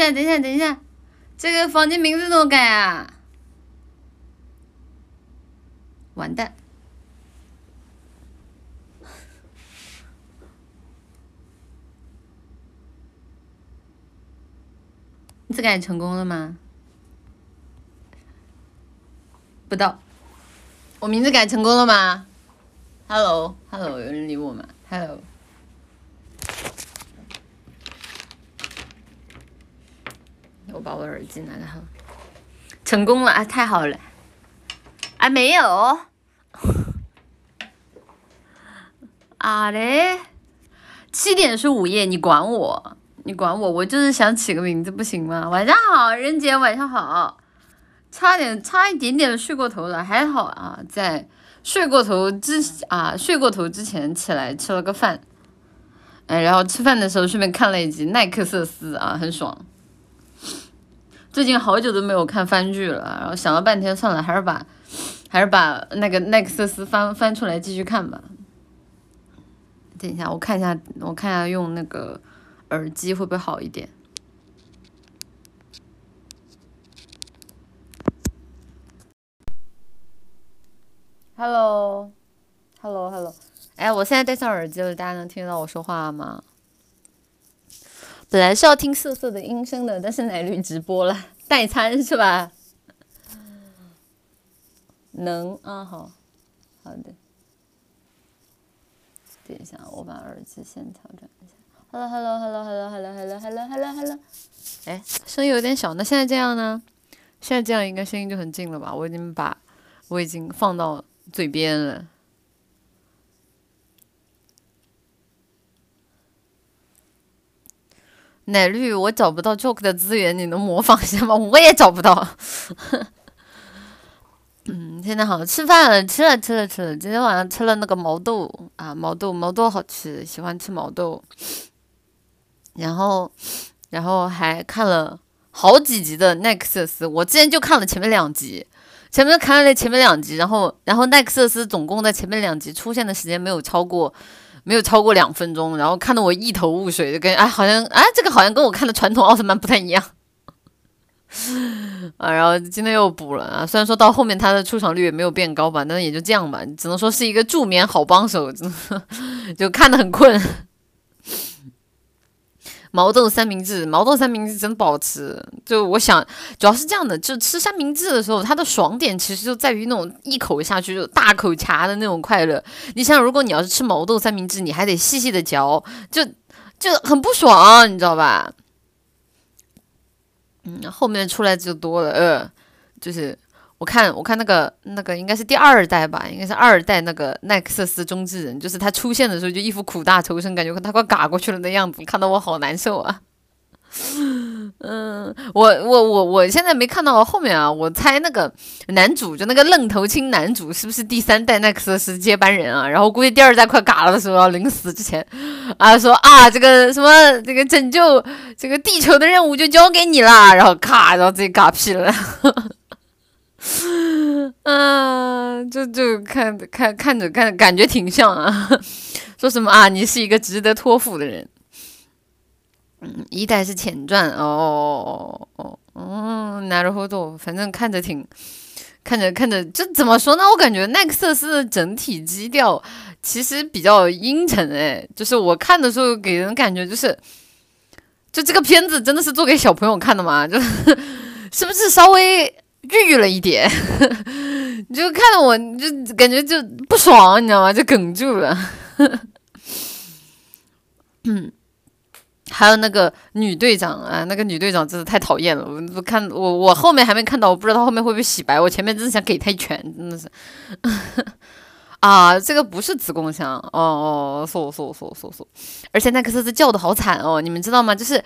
下，等一下，等一下，这个房间名字怎么改啊？完蛋！这改成功了吗？不到。我名字改成功了吗？Hello，Hello，有人理我吗？Hello。我把我耳机拿来好，成功了啊！太好了。啊，没有。啊嘞，七点是午夜，你管我？你管我？我就是想起个名字，不行吗？晚上好，任姐，晚上好。差点，差一点点睡过头了，还好啊，在睡过头之啊，睡过头之前起来吃了个饭，哎，然后吃饭的时候顺便看了一集《奈克瑟斯》啊，很爽。最近好久都没有看番剧了，然后想了半天，算了，还是把 还是把那个《奈克瑟斯》翻翻出来继续看吧。等一下，我看一下，我看一下用那个耳机会不会好一点。Hello，Hello，Hello，哎，我现在戴上耳机了，大家能听到我说话吗？本来是要听瑟瑟的音声的，但是奶绿直播了，代餐是吧？能啊，好，好的。等一下，我把耳机先调整一下。Hello，Hello，Hello，Hello，Hello，Hello，Hello，Hello。哎，声音有点小，那现在这样呢？现在这样应该声音就很近了吧？我已经把，我已经放到。嘴边了，奶绿，我找不到 joke 的资源，你能模仿一下吗？我也找不到。嗯，现在好吃饭了，吃了吃了吃了，今天晚上吃了那个毛豆啊，毛豆毛豆好吃，喜欢吃毛豆。然后，然后还看了好几集的奈克瑟斯，我之前就看了前面两集。前面看了前面两集，然后然后奈克瑟斯总共在前面两集出现的时间没有超过，没有超过两分钟，然后看得我一头雾水，就跟哎好像哎这个好像跟我看的传统奥特曼不太一样，啊，然后今天又补了啊，虽然说到后面他的出场率也没有变高吧，但是也就这样吧，只能说是一个助眠好帮手，就看得很困。毛豆三明治，毛豆三明治真不好吃。就我想，主要是这样的，就吃三明治的时候，它的爽点其实就在于那种一口下去就大口夹的那种快乐。你想，如果你要是吃毛豆三明治，你还得细细的嚼，就就很不爽，你知道吧？嗯，后面出来就多了，呃，就是。我看，我看那个那个应该是第二代吧，应该是二代那个奈克瑟斯中之人，就是他出现的时候就一副苦大仇深，感觉他快嘎过去了的样子，看到我好难受啊。嗯，我我我我现在没看到后面啊，我猜那个男主就那个愣头青男主是不是第三代奈克瑟斯接班人啊？然后估计第二代快嘎了的时候，要临死之前啊说啊这个什么这个拯救这个地球的任务就交给你啦，然后咔，然后自己嘎屁了。嗯，就就看看看着看，感觉挺像啊。说什么啊？你是一个值得托付的人。嗯，一代是前传哦哦哦，拿着活动，反正看着挺看着看着，就怎么说呢？我感觉奈克瑟斯的整体基调其实比较阴沉哎，就是我看的时候给人感觉就是，就这个片子真的是做给小朋友看的吗？就是 是不是稍微？郁了一点，你就看到我，你就感觉就不爽，你知道吗？就哽住了。嗯，还有那个女队长啊，那个女队长真的太讨厌了。我看我我后面还没看到，我不知道她后面会不会洗白。我前面真的想给她一拳，真的是。啊，这个不是子宫腔，哦哦，说说说说说，而且那克瑟斯叫的好惨哦，你们知道吗？就是。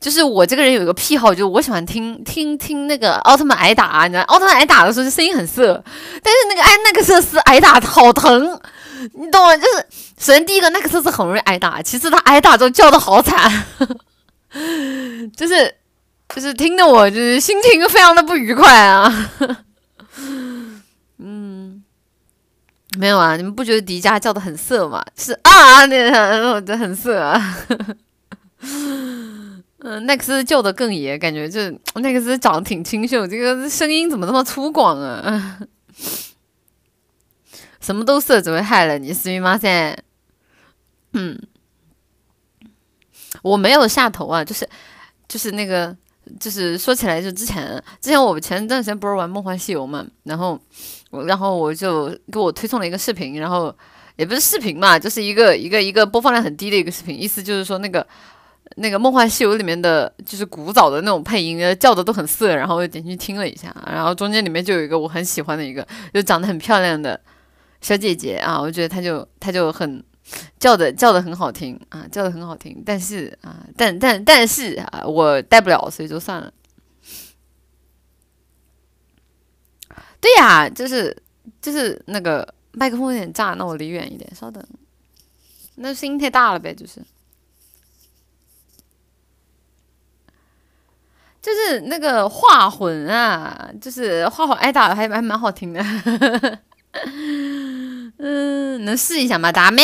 就是我这个人有一个癖好，就是我喜欢听听听那个奥特曼挨打，你知道，奥特曼挨打的时候就声音很涩，但是那个艾奈克瑟斯挨打好疼，你懂吗？就是首先第一个奈克瑟斯很容易挨打，其次他挨打之后叫的好惨，就是就是听得我就是心情非常的不愉快啊。嗯，没有啊，你们不觉得迪迦叫的很色吗？是啊，那个 很色啊。嗯，奈克斯叫的更野，感觉这奈克斯长得挺清秀，这个声音怎么那么粗犷啊？什么都是只会害了你，思密马噻。嗯，我没有下头啊，就是就是那个，就是说起来，就之前之前我前段时间不是玩《梦幻西游》嘛，然后我然后我就给我推送了一个视频，然后也不是视频嘛，就是一个一个一个播放量很低的一个视频，意思就是说那个。那个《梦幻西游》里面的就是古早的那种配音，叫的都很色，然后我就点进去听了一下，然后中间里面就有一个我很喜欢的一个，就长得很漂亮的小姐姐啊，我觉得她就她就很叫的叫的很好听啊，叫的很好听，但是啊，但但但是啊，我带不了，所以就算了。对呀，就是就是那个麦克风有点炸，那我离远一点，稍等，那声音太大了呗，就是。就是那个画魂啊，就是画魂挨打还还蛮好听的，嗯，能试一下吗，大妹？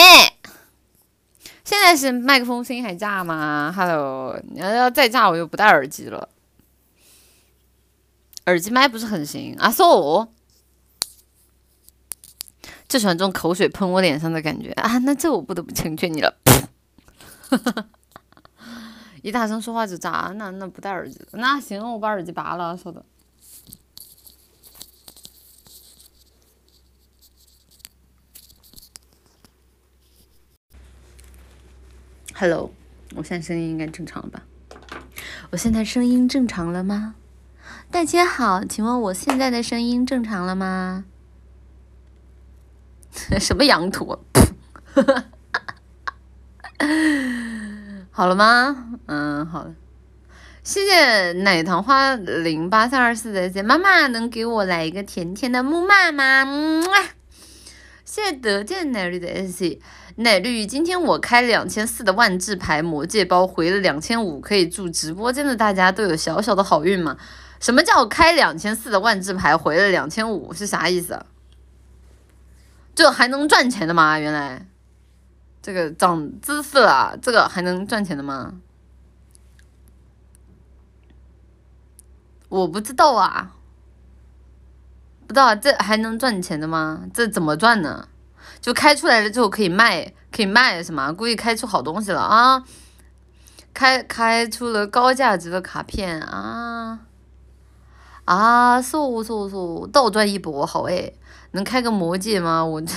现在是麦克风声音还炸吗？Hello，你要要再炸我就不戴耳机了，耳机麦不是很行啊，so，就喜欢这种口水喷我脸上的感觉啊，那这我不得不成全你了。一大声说话就炸，那那不戴耳机，那行，我把耳机拔了，稍等。Hello，我现在声音应该正常了吧？我现在声音正常了吗？大家好，请问我现在的声音正常了吗？什么羊驼？好了吗？嗯，好了。谢谢奶糖花零八三二四的谢妈妈，能给我来一个甜甜的木马吗？嗯谢谢得见奶绿的 S C 奶绿，今天我开两千四的万智牌魔戒包回了两千五，可以祝直播间的大家都有小小的好运吗？什么叫开两千四的万智牌回了两千五是啥意思啊？这还能赚钱的吗？原来。这个长知识了，这个还能赚钱的吗？我不知道啊，不知道这还能赚钱的吗？这怎么赚呢？就开出来了之后可以卖，可以卖什么？估计开出好东西了啊！开开出了高价值的卡片啊啊！嗖嗖嗖，倒赚一波，好哎！能开个魔戒吗？我这。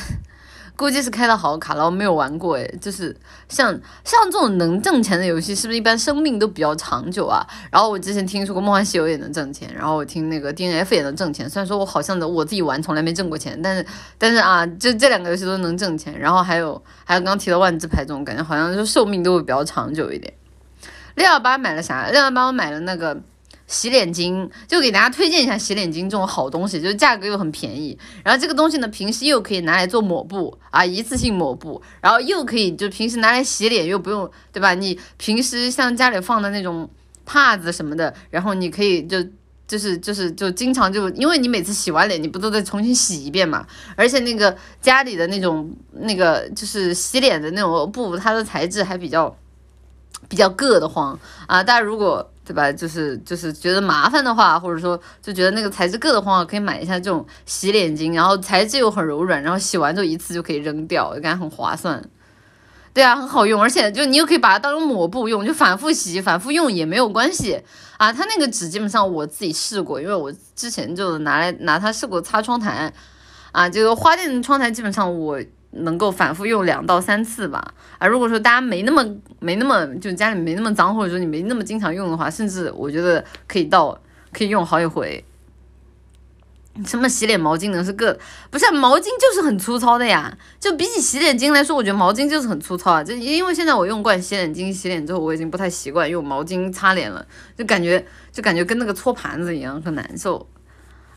估计是开的好卡了，我没有玩过哎，就是像像这种能挣钱的游戏，是不是一般生命都比较长久啊？然后我之前听说过《梦幻西游》也能挣钱，然后我听那个 D N F 也能挣钱。虽然说我好像的我自己玩从来没挣过钱，但是但是啊，就这两个游戏都能挣钱。然后还有还有刚刚提到万智牌这种，感觉好像就寿命都会比较长久一点。六幺八买了啥？六幺八我买了那个。洗脸巾就给大家推荐一下洗脸巾这种好东西，就是价格又很便宜，然后这个东西呢，平时又可以拿来做抹布啊，一次性抹布，然后又可以就平时拿来洗脸又不用，对吧？你平时像家里放的那种帕子什么的，然后你可以就就是就是就经常就，因为你每次洗完脸，你不都得重新洗一遍嘛？而且那个家里的那种那个就是洗脸的那种布，它的材质还比较比较硌得慌啊，大家如果。对吧？就是就是觉得麻烦的话，或者说就觉得那个材质硌得慌，可以买一下这种洗脸巾，然后材质又很柔软，然后洗完就一次就可以扔掉，感觉很划算。对啊，很好用，而且就你又可以把它当成抹布用，就反复洗、反复用也没有关系啊。它那个纸基本上我自己试过，因为我之前就拿来拿它试过擦窗台啊，这个花店窗台基本上我。能够反复用两到三次吧，啊，如果说大家没那么没那么就家里没那么脏，或者说你没那么经常用的话，甚至我觉得可以到可以用好几回。什么洗脸毛巾能是个不是毛巾就是很粗糙的呀？就比起洗脸巾来说，我觉得毛巾就是很粗糙啊。就因为现在我用惯洗脸巾洗脸之后，我已经不太习惯用毛巾擦脸了，就感觉就感觉跟那个搓盘子一样，很难受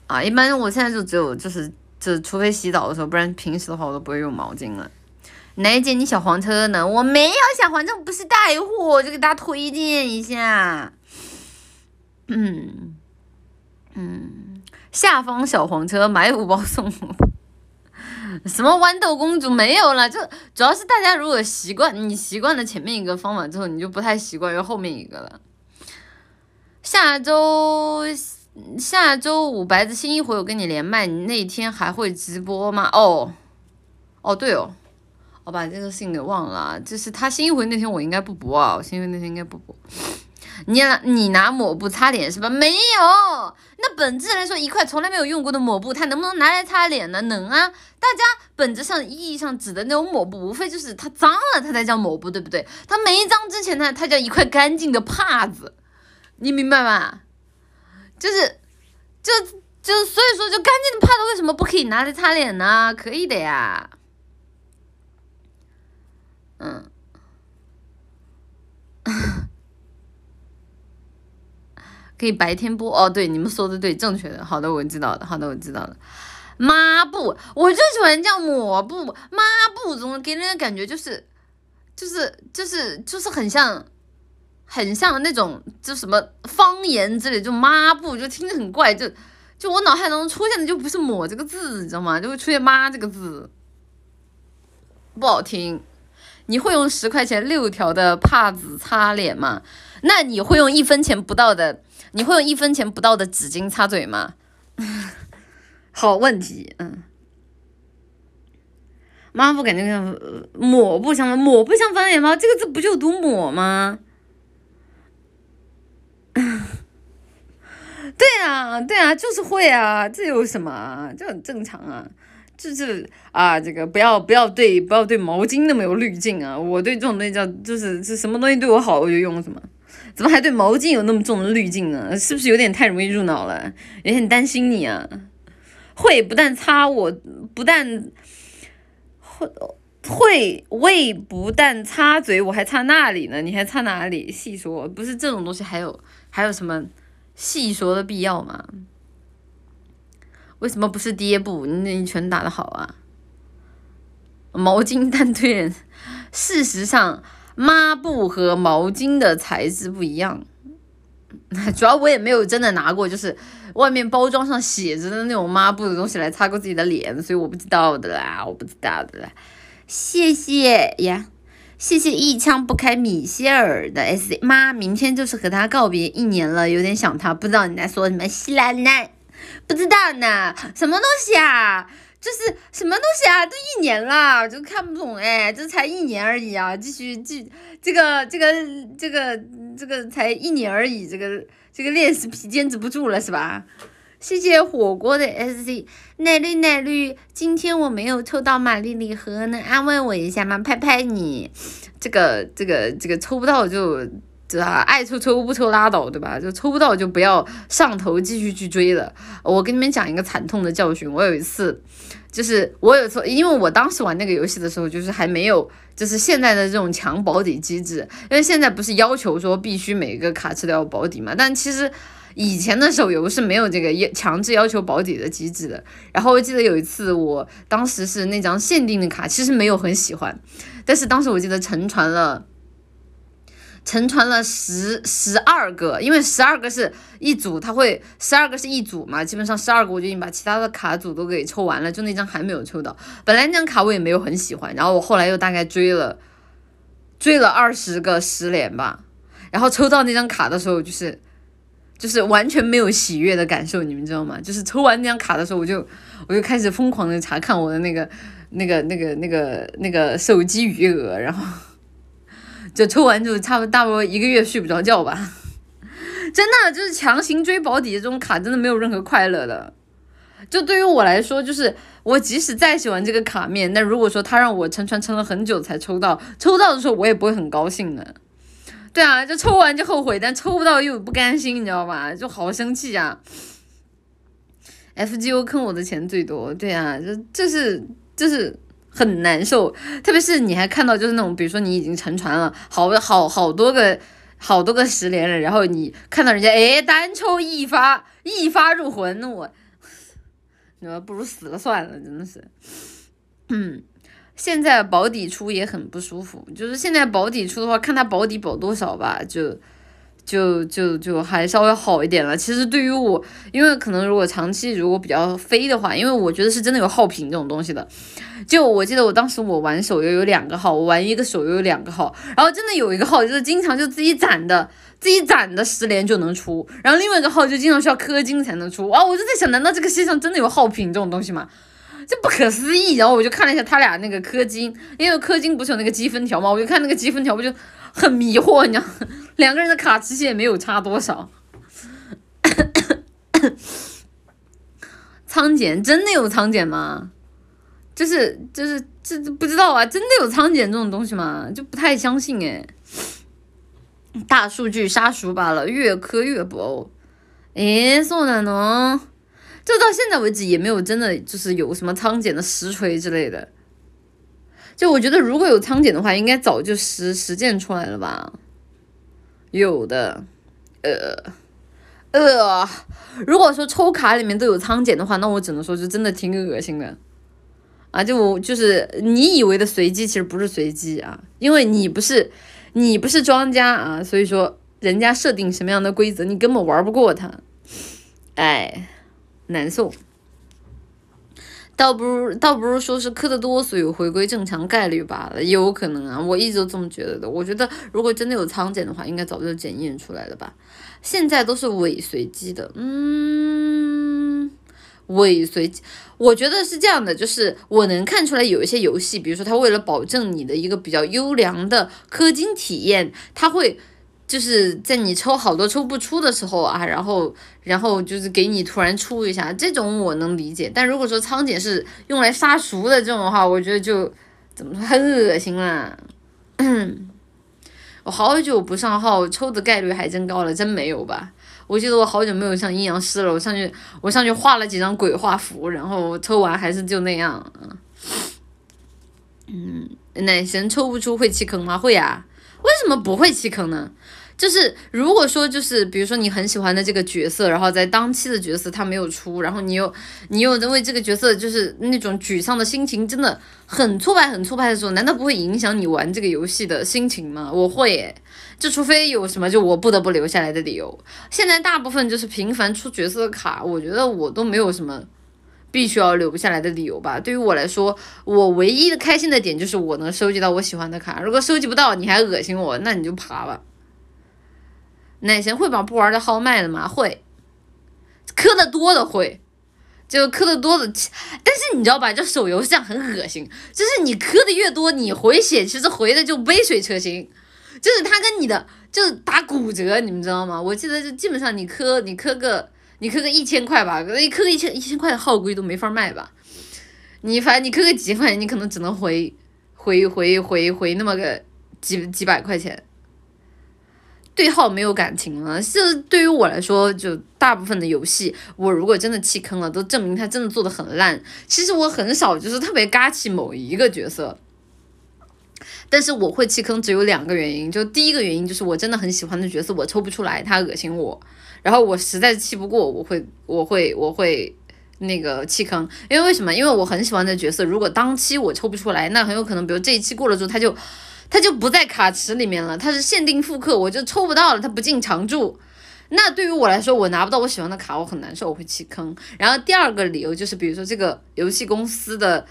啊。一般我现在就只有就是。就除非洗澡的时候，不然平时的话我都不会用毛巾了。奶姐，你小黄车呢？我没有小黄车，不是带货，我就给大家推荐一下。嗯嗯，下方小黄车买五包送五。什么豌豆公主没有了？就主要是大家如果习惯你习惯了前面一个方法之后，你就不太习惯用后面一个了。下周下周五白子新一回我跟你连麦，你那天还会直播吗？哦，哦对哦，我把这个事情给忘了，就是他新一回那天我应该不播啊，我新一回那天应该不播。你拿你拿抹布擦脸是吧？没有，那本质来说，一块从来没有用过的抹布，它能不能拿来擦脸呢？能啊。大家本质上意义上指的那种抹布，无非就是它脏了，它才叫抹布，对不对？它没脏之前呢，它叫一块干净的帕子，你明白吗？就是，就就所以说，就干净的帕子为什么不可以拿来擦脸呢？可以的呀。嗯。可以白天播哦，对，你们说的对，正确的，好的，我知道了，好的，我知道了。抹布，我就喜欢叫抹布，抹布总给人的感觉就是，就是就是就是很像，很像那种就什么方言之类，就抹布就听着很怪，就就我脑海当中出现的就不是抹这个字，你知道吗？就会出现抹这个字，不好听。你会用十块钱六条的帕子擦脸吗？那你会用一分钱不到的？你会用一分钱不到的纸巾擦嘴吗？好问题，嗯。抹布感觉像抹布像抹布像方言吗？这个字不就读抹吗？对啊，对啊，就是会啊，这有什么啊？这很正常啊，就是啊，这个不要不要对不要对毛巾那么有滤镜啊！我对这种东西叫就是是什么东西对我好我就用什么。怎么还对毛巾有那么重的滤镜呢？是不是有点太容易入脑了？也很担心你啊。会不但擦我，不但会会胃不但擦嘴，我还擦那里呢。你还擦哪里？细说，不是这种东西，还有还有什么细说的必要吗？为什么不是爹不？你你拳打的好啊。毛巾但对人，事实上。抹布和毛巾的材质不一样，主要我也没有真的拿过，就是外面包装上写着的那种抹布的东西来擦过自己的脸，所以我不知道的啦，我不知道的啦。谢谢呀，谢谢一枪不开米歇尔的 S 妈，明天就是和他告别一年了，有点想他，不知道你在说什么西兰奶，不知道呢，什么东西啊？这是什么东西啊？都一年了，就看不懂哎，这才一年而已啊！继续继这个这个这个这个才一年而已，这个这个练习皮坚持不住了是吧？谢谢火锅的 S C 奶绿奶绿，今天我没有抽到玛丽礼盒，能安慰我一下吗？拍拍你，这个这个这个抽不到就。对吧？爱抽抽不抽拉倒，对吧？就抽不到就不要上头继续去追了。我跟你们讲一个惨痛的教训。我有一次，就是我有次，因为我当时玩那个游戏的时候，就是还没有就是现在的这种强保底机制。因为现在不是要求说必须每个卡池都要保底嘛？但其实以前的手游是没有这个要强制要求保底的机制的。然后我记得有一次，我当时是那张限定的卡，其实没有很喜欢，但是当时我记得沉船了。沉船了十十二个，因为十二个是一组，他会十二个是一组嘛，基本上十二个我就已经把其他的卡组都给抽完了，就那张还没有抽到。本来那张卡我也没有很喜欢，然后我后来又大概追了追了二十个十连吧，然后抽到那张卡的时候，就是就是完全没有喜悦的感受，你们知道吗？就是抽完那张卡的时候，我就我就开始疯狂的查看我的那个那个那个那个那个手机余额，然后。就抽完就差不多大不多一个月睡不着觉吧，真的就是强行追保底的这种卡，真的没有任何快乐的。就对于我来说，就是我即使再喜欢这个卡面，那如果说他让我撑船撑了很久才抽到，抽到的时候我也不会很高兴的。对啊，就抽完就后悔，但抽不到又不甘心，你知道吧？就好生气呀。F G O 坑我的钱最多，对啊，就这是这是。很难受，特别是你还看到就是那种，比如说你已经沉船了，好好好多个好多个十连了，然后你看到人家哎单抽一发一发入魂，那我，那不如死了算了，真的是。嗯，现在保底出也很不舒服，就是现在保底出的话，看他保底保多少吧，就。就就就还稍微好一点了。其实对于我，因为可能如果长期如果比较飞的话，因为我觉得是真的有耗品这种东西的。就我记得我当时我玩手游有两个号，我玩一个手游有两个号，然后真的有一个号就是经常就自己攒的自己攒的十连就能出，然后另外一个号就经常需要氪金才能出。啊，我就在想，难道这个世界上真的有耗品这种东西吗？这不可思议。然后我就看了一下他俩那个氪金，因为氪金不是有那个积分条吗？我就看那个积分条，我就很迷惑，你知道，两个人的卡其实也没有差多少。仓锏真的有仓锏吗？就是就是这不知道啊，真的有仓锏这种东西吗？就不太相信哎。大数据杀熟罢了，越磕越薄。诶，そうなの？ 就到现在为止也没有真的就是有什么仓锏的实锤之类的。就我觉得如果有仓锏的话，应该早就实实践出来了吧？有的，呃呃，如果说抽卡里面都有仓锏的话，那我只能说就真的挺恶心的。啊，就我就是你以为的随机，其实不是随机啊，因为你不是你不是庄家啊，所以说人家设定什么样的规则，你根本玩不过他，哎，难受。倒不如倒不如说是磕的多，所以回归正常概率罢了，也有可能啊，我一直都这么觉得的。我觉得如果真的有仓检的话，应该早就检验出来了吧，现在都是伪随机的，嗯。伪随机，我觉得是这样的，就是我能看出来有一些游戏，比如说它为了保证你的一个比较优良的氪金体验，它会就是在你抽好多抽不出的时候啊，然后然后就是给你突然出一下，这种我能理解。但如果说仓锏是用来杀熟的这种的话，我觉得就怎么说很恶心啦。我好久不上号，抽的概率还真高了，真没有吧？我记得我好久没有上阴阳师了，我上去我上去画了几张鬼画符，然后抽完还是就那样。嗯，奶神抽不出会弃坑吗？会啊，为什么不会弃坑呢？就是如果说就是比如说你很喜欢的这个角色，然后在当期的角色他没有出，然后你又你又因为这个角色就是那种沮丧的心情，真的很挫败很挫败的时候，难道不会影响你玩这个游戏的心情吗？我会，就除非有什么就我不得不留下来的理由。现在大部分就是频繁出角色的卡，我觉得我都没有什么必须要留下来的理由吧。对于我来说，我唯一的开心的点就是我能收集到我喜欢的卡。如果收集不到，你还恶心我，那你就爬吧。奶贤会把不玩的号卖了吗？会，磕的多的会，就磕的多的。但是你知道吧，这手游是这样很恶心，就是你磕的越多，你回血其实回的就杯水车薪，就是他跟你的就是打骨折，你们知道吗？我记得就基本上你磕你磕个你磕个一千块吧，你磕个一千一千块的号估计都没法卖吧。你反正你磕个几块钱，你可能只能回回回回回那么个几几百块钱。对号没有感情了，是对于我来说，就大部分的游戏，我如果真的弃坑了，都证明他真的做的很烂。其实我很少就是特别嘎气某一个角色，但是我会弃坑只有两个原因，就第一个原因就是我真的很喜欢的角色我抽不出来，他恶心我，然后我实在气不过，我会我会我会那个弃坑，因为为什么？因为我很喜欢的角色，如果当期我抽不出来，那很有可能，比如这一期过了之后，他就。它就不在卡池里面了，它是限定复刻，我就抽不到了，它不进常驻。那对于我来说，我拿不到我喜欢的卡，我很难受，我会弃坑。然后第二个理由就是，比如说这个游戏公司的，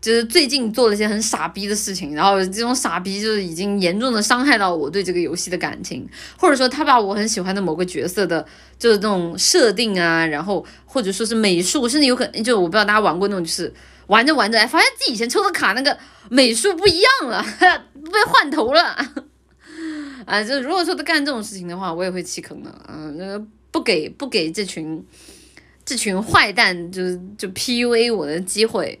就是最近做了一些很傻逼的事情，然后这种傻逼就是已经严重的伤害到我对这个游戏的感情，或者说他把我很喜欢的某个角色的，就是那种设定啊，然后或者说是美术，甚至有可能就我不知道大家玩过那种，就是玩着玩着，哎，发现自己以前抽的卡那个。美术不一样了，被换头了，啊，就如果说他干这种事情的话，我也会弃坑的，嗯，那个不给不给这群这群坏蛋，就是就 PUA 我的机会，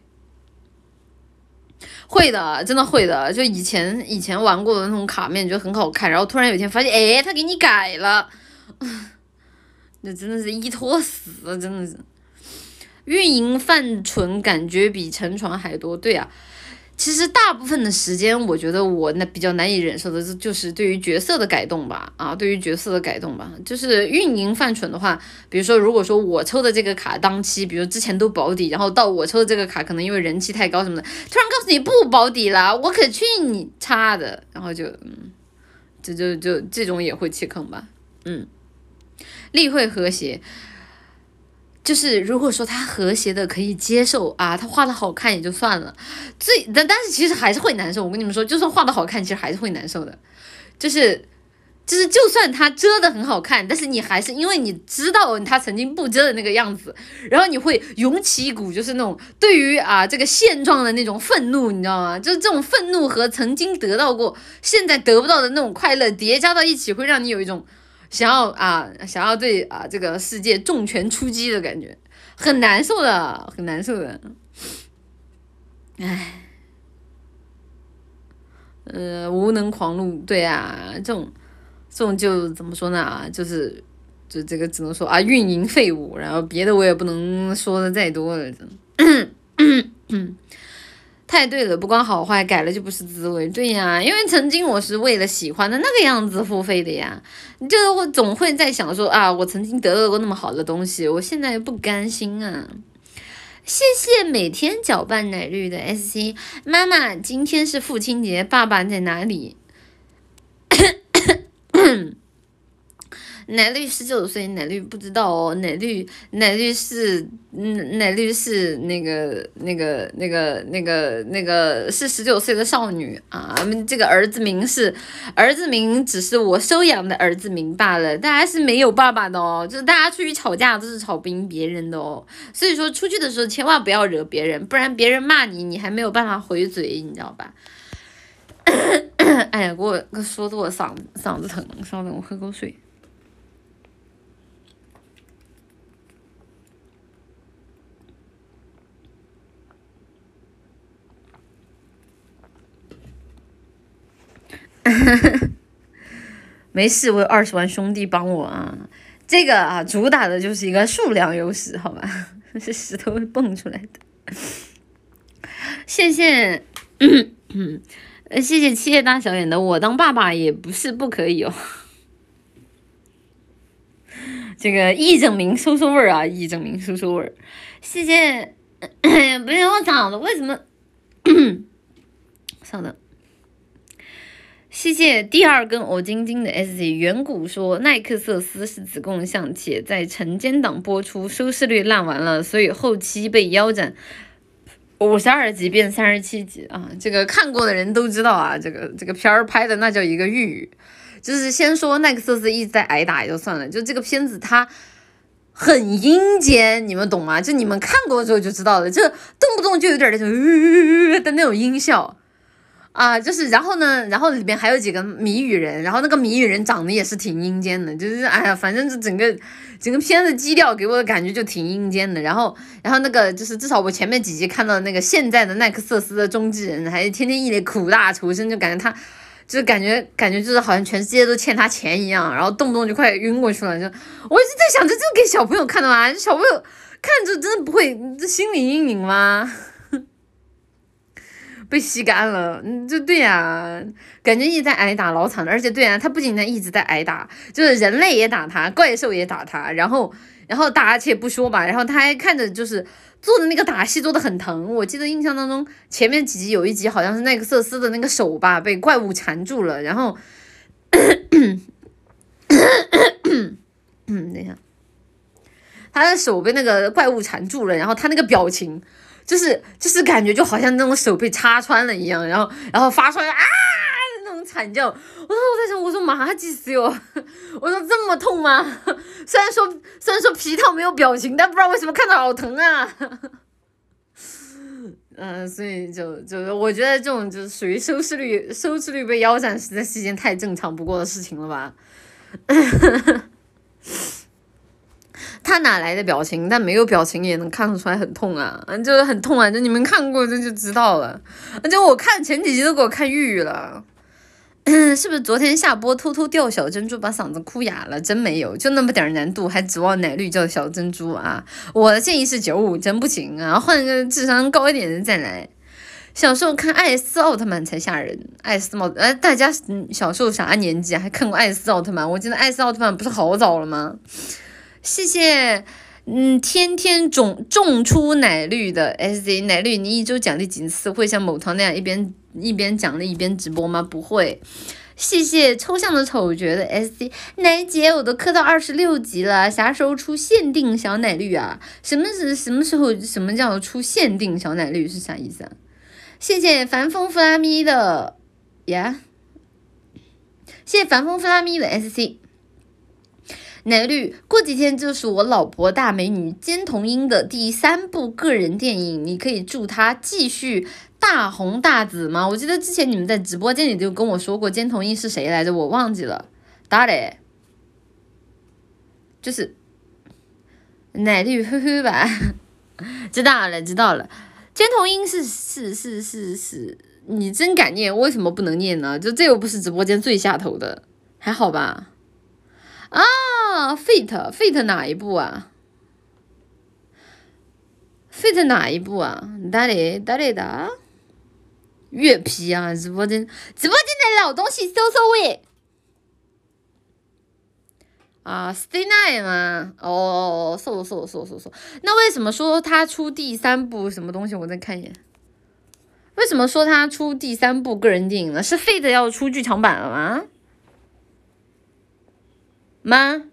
会的，真的会的，就以前以前玩过的那种卡面，觉得很好看，然后突然有一天发现，哎，他给你改了，那真的是一坨屎，真的是，运营泛存感觉比沉船还多，对呀。其实大部分的时间，我觉得我那比较难以忍受的，就是对于角色的改动吧。啊，对于角色的改动吧，就是运营犯蠢的话，比如说，如果说我抽的这个卡当期，比如之前都保底，然后到我抽的这个卡，可能因为人气太高什么的，突然告诉你不保底了，我可去你叉的，然后就嗯，就就就这种也会弃坑吧。嗯，例会和谐。就是如果说他和谐的可以接受啊，他画的好看也就算了，最但但是其实还是会难受。我跟你们说，就算画的好看，其实还是会难受的。就是就是就算他遮的很好看，但是你还是因为你知道他曾经不遮的那个样子，然后你会涌起一股就是那种对于啊这个现状的那种愤怒，你知道吗？就是这种愤怒和曾经得到过现在得不到的那种快乐叠加到一起，会让你有一种想要啊想要对啊这个世界重拳出击的感觉，很难受的，很难受的。唉，呃，无能狂怒，对啊，这种。这种就怎么说呢？啊，就是，就这个只能说啊，运营废物。然后别的我也不能说的再多了。太对了，不光好坏改了就不是滋味。对呀，因为曾经我是为了喜欢的那个样子付费的呀。就是我总会在想说啊，我曾经得到过那么好的东西，我现在不甘心啊。谢谢每天搅拌奶绿的 S C 妈妈，今天是父亲节，爸爸在哪里？奶绿十九岁，奶绿不知道哦。奶绿，奶绿是，嗯，奶绿是那个、那个、那个、那个、那个是十九岁的少女啊。这个儿子名是，儿子名只是我收养的儿子名罢了。大家是没有爸爸的哦，就是大家出去吵架都是吵不赢别人的哦。所以说出去的时候千万不要惹别人，不然别人骂你，你还没有办法回嘴，你知道吧？哎呀，给我说的我嗓子嗓子疼，稍等，我喝口水。没事，我有二十万兄弟帮我啊！这个啊，主打的就是一个数量优势，好吧？是石头会蹦出来的。谢谢。嗯，谢谢七叶大小眼的我当爸爸也不是不可以哦。这个一整名收收味儿啊，一整名收收味儿。谢谢，不是我嗓子为什么？稍等。谢谢第二根欧晶晶的 S C 远古说耐克瑟斯是子贡像，且在晨间档播出，收视率烂完了，所以后期被腰斩。五十二集变三十七集啊！这个看过的人都知道啊，这个这个片儿拍的那叫一个玉。就是先说奈克瑟斯一直在挨打也就算了，就这个片子它很阴间，你们懂吗？就你们看过之后就知道了，就动不动就有点那种的那种音效。啊，就是，然后呢，然后里面还有几个谜语人，然后那个谜语人长得也是挺阴间的，就是，哎呀，反正这整个整个片子基调给我的感觉就挺阴间的。然后，然后那个就是至少我前面几集看到那个现在的奈克瑟斯的中继人，还天天一脸苦大仇深，就感觉他，就是感觉感觉就是好像全世界都欠他钱一样，然后动不动就快晕过去了。就我一直在想，这就给小朋友看的吗？小朋友看着真的不会这心理阴影吗？被吸干了，嗯，就对呀，感觉一直在挨打，老惨了。而且对呀，他不仅在一直在挨打，就是人类也打他，怪兽也打他，然后，然后打且不说吧，然后他还看着就是做的那个打戏做的很疼。我记得印象当中前面几集有一集好像是奈克瑟斯的那个手吧被怪物缠住了，然后，嗯，等一下，他的手被那个怪物缠住了，然后他那个表情。就是就是感觉就好像那种手被插穿了一样，然后然后发出来啊那种惨叫，我说我在想我说妈几死哟，我说这么痛吗？虽然说虽然说皮套没有表情，但不知道为什么看着好疼啊。嗯，所以就就是我觉得这种就是属于收视率收视率被腰斩，实在是一件太正常不过的事情了吧。他哪来的表情？但没有表情也能看得出来很痛啊，就是很痛啊！就你们看过这就知道了。而且我看前几集都给我看郁郁了，是不是昨天下播偷偷掉小珍珠把嗓子哭哑了？真没有，就那么点儿难度，还指望奶绿叫小珍珠啊？我的建议是九五，真不行啊，换个智商高一点的再来。小时候看艾斯奥特曼才吓人，艾斯帽哎，大家小时候啥年纪还看过艾斯奥特曼？我记得艾斯奥特曼不是好早了吗？谢谢，嗯，天天种种出奶绿的 S Z 奶绿，你一周奖励几次？会像某团那样一边一边奖励一边直播吗？不会。谢谢抽象的丑角的 S C 奶姐，我都磕到二十六级了，啥时候出限定小奶绿啊？什么是什么时候？什么叫出限定小奶绿是啥意思啊？谢谢凡风弗拉咪的呀。谢谢凡风弗拉咪的 S C。奶绿，过几天就是我老婆大美女尖童音的第三部个人电影，你可以祝她继续大红大紫吗？我记得之前你们在直播间里就跟我说过尖童音是谁来着，我忘记了。打嘞，就是奶绿呵呵吧，知道了知道了。尖童音是是是是是，你真敢念，为什么不能念呢？就这又不是直播间最下头的，还好吧？啊，Fate Fate 哪一部啊？Fate 哪一部啊？哪里哪里的？月皮啊！直播间直播间的老东西搜搜喂。啊，Stay Night 吗？哦，搜搜搜搜搜。那为什么说他出第三部什么东西？我再看一眼。为什么说他出第三部个人电影呢？是 Fate 要出剧场版了吗？吗？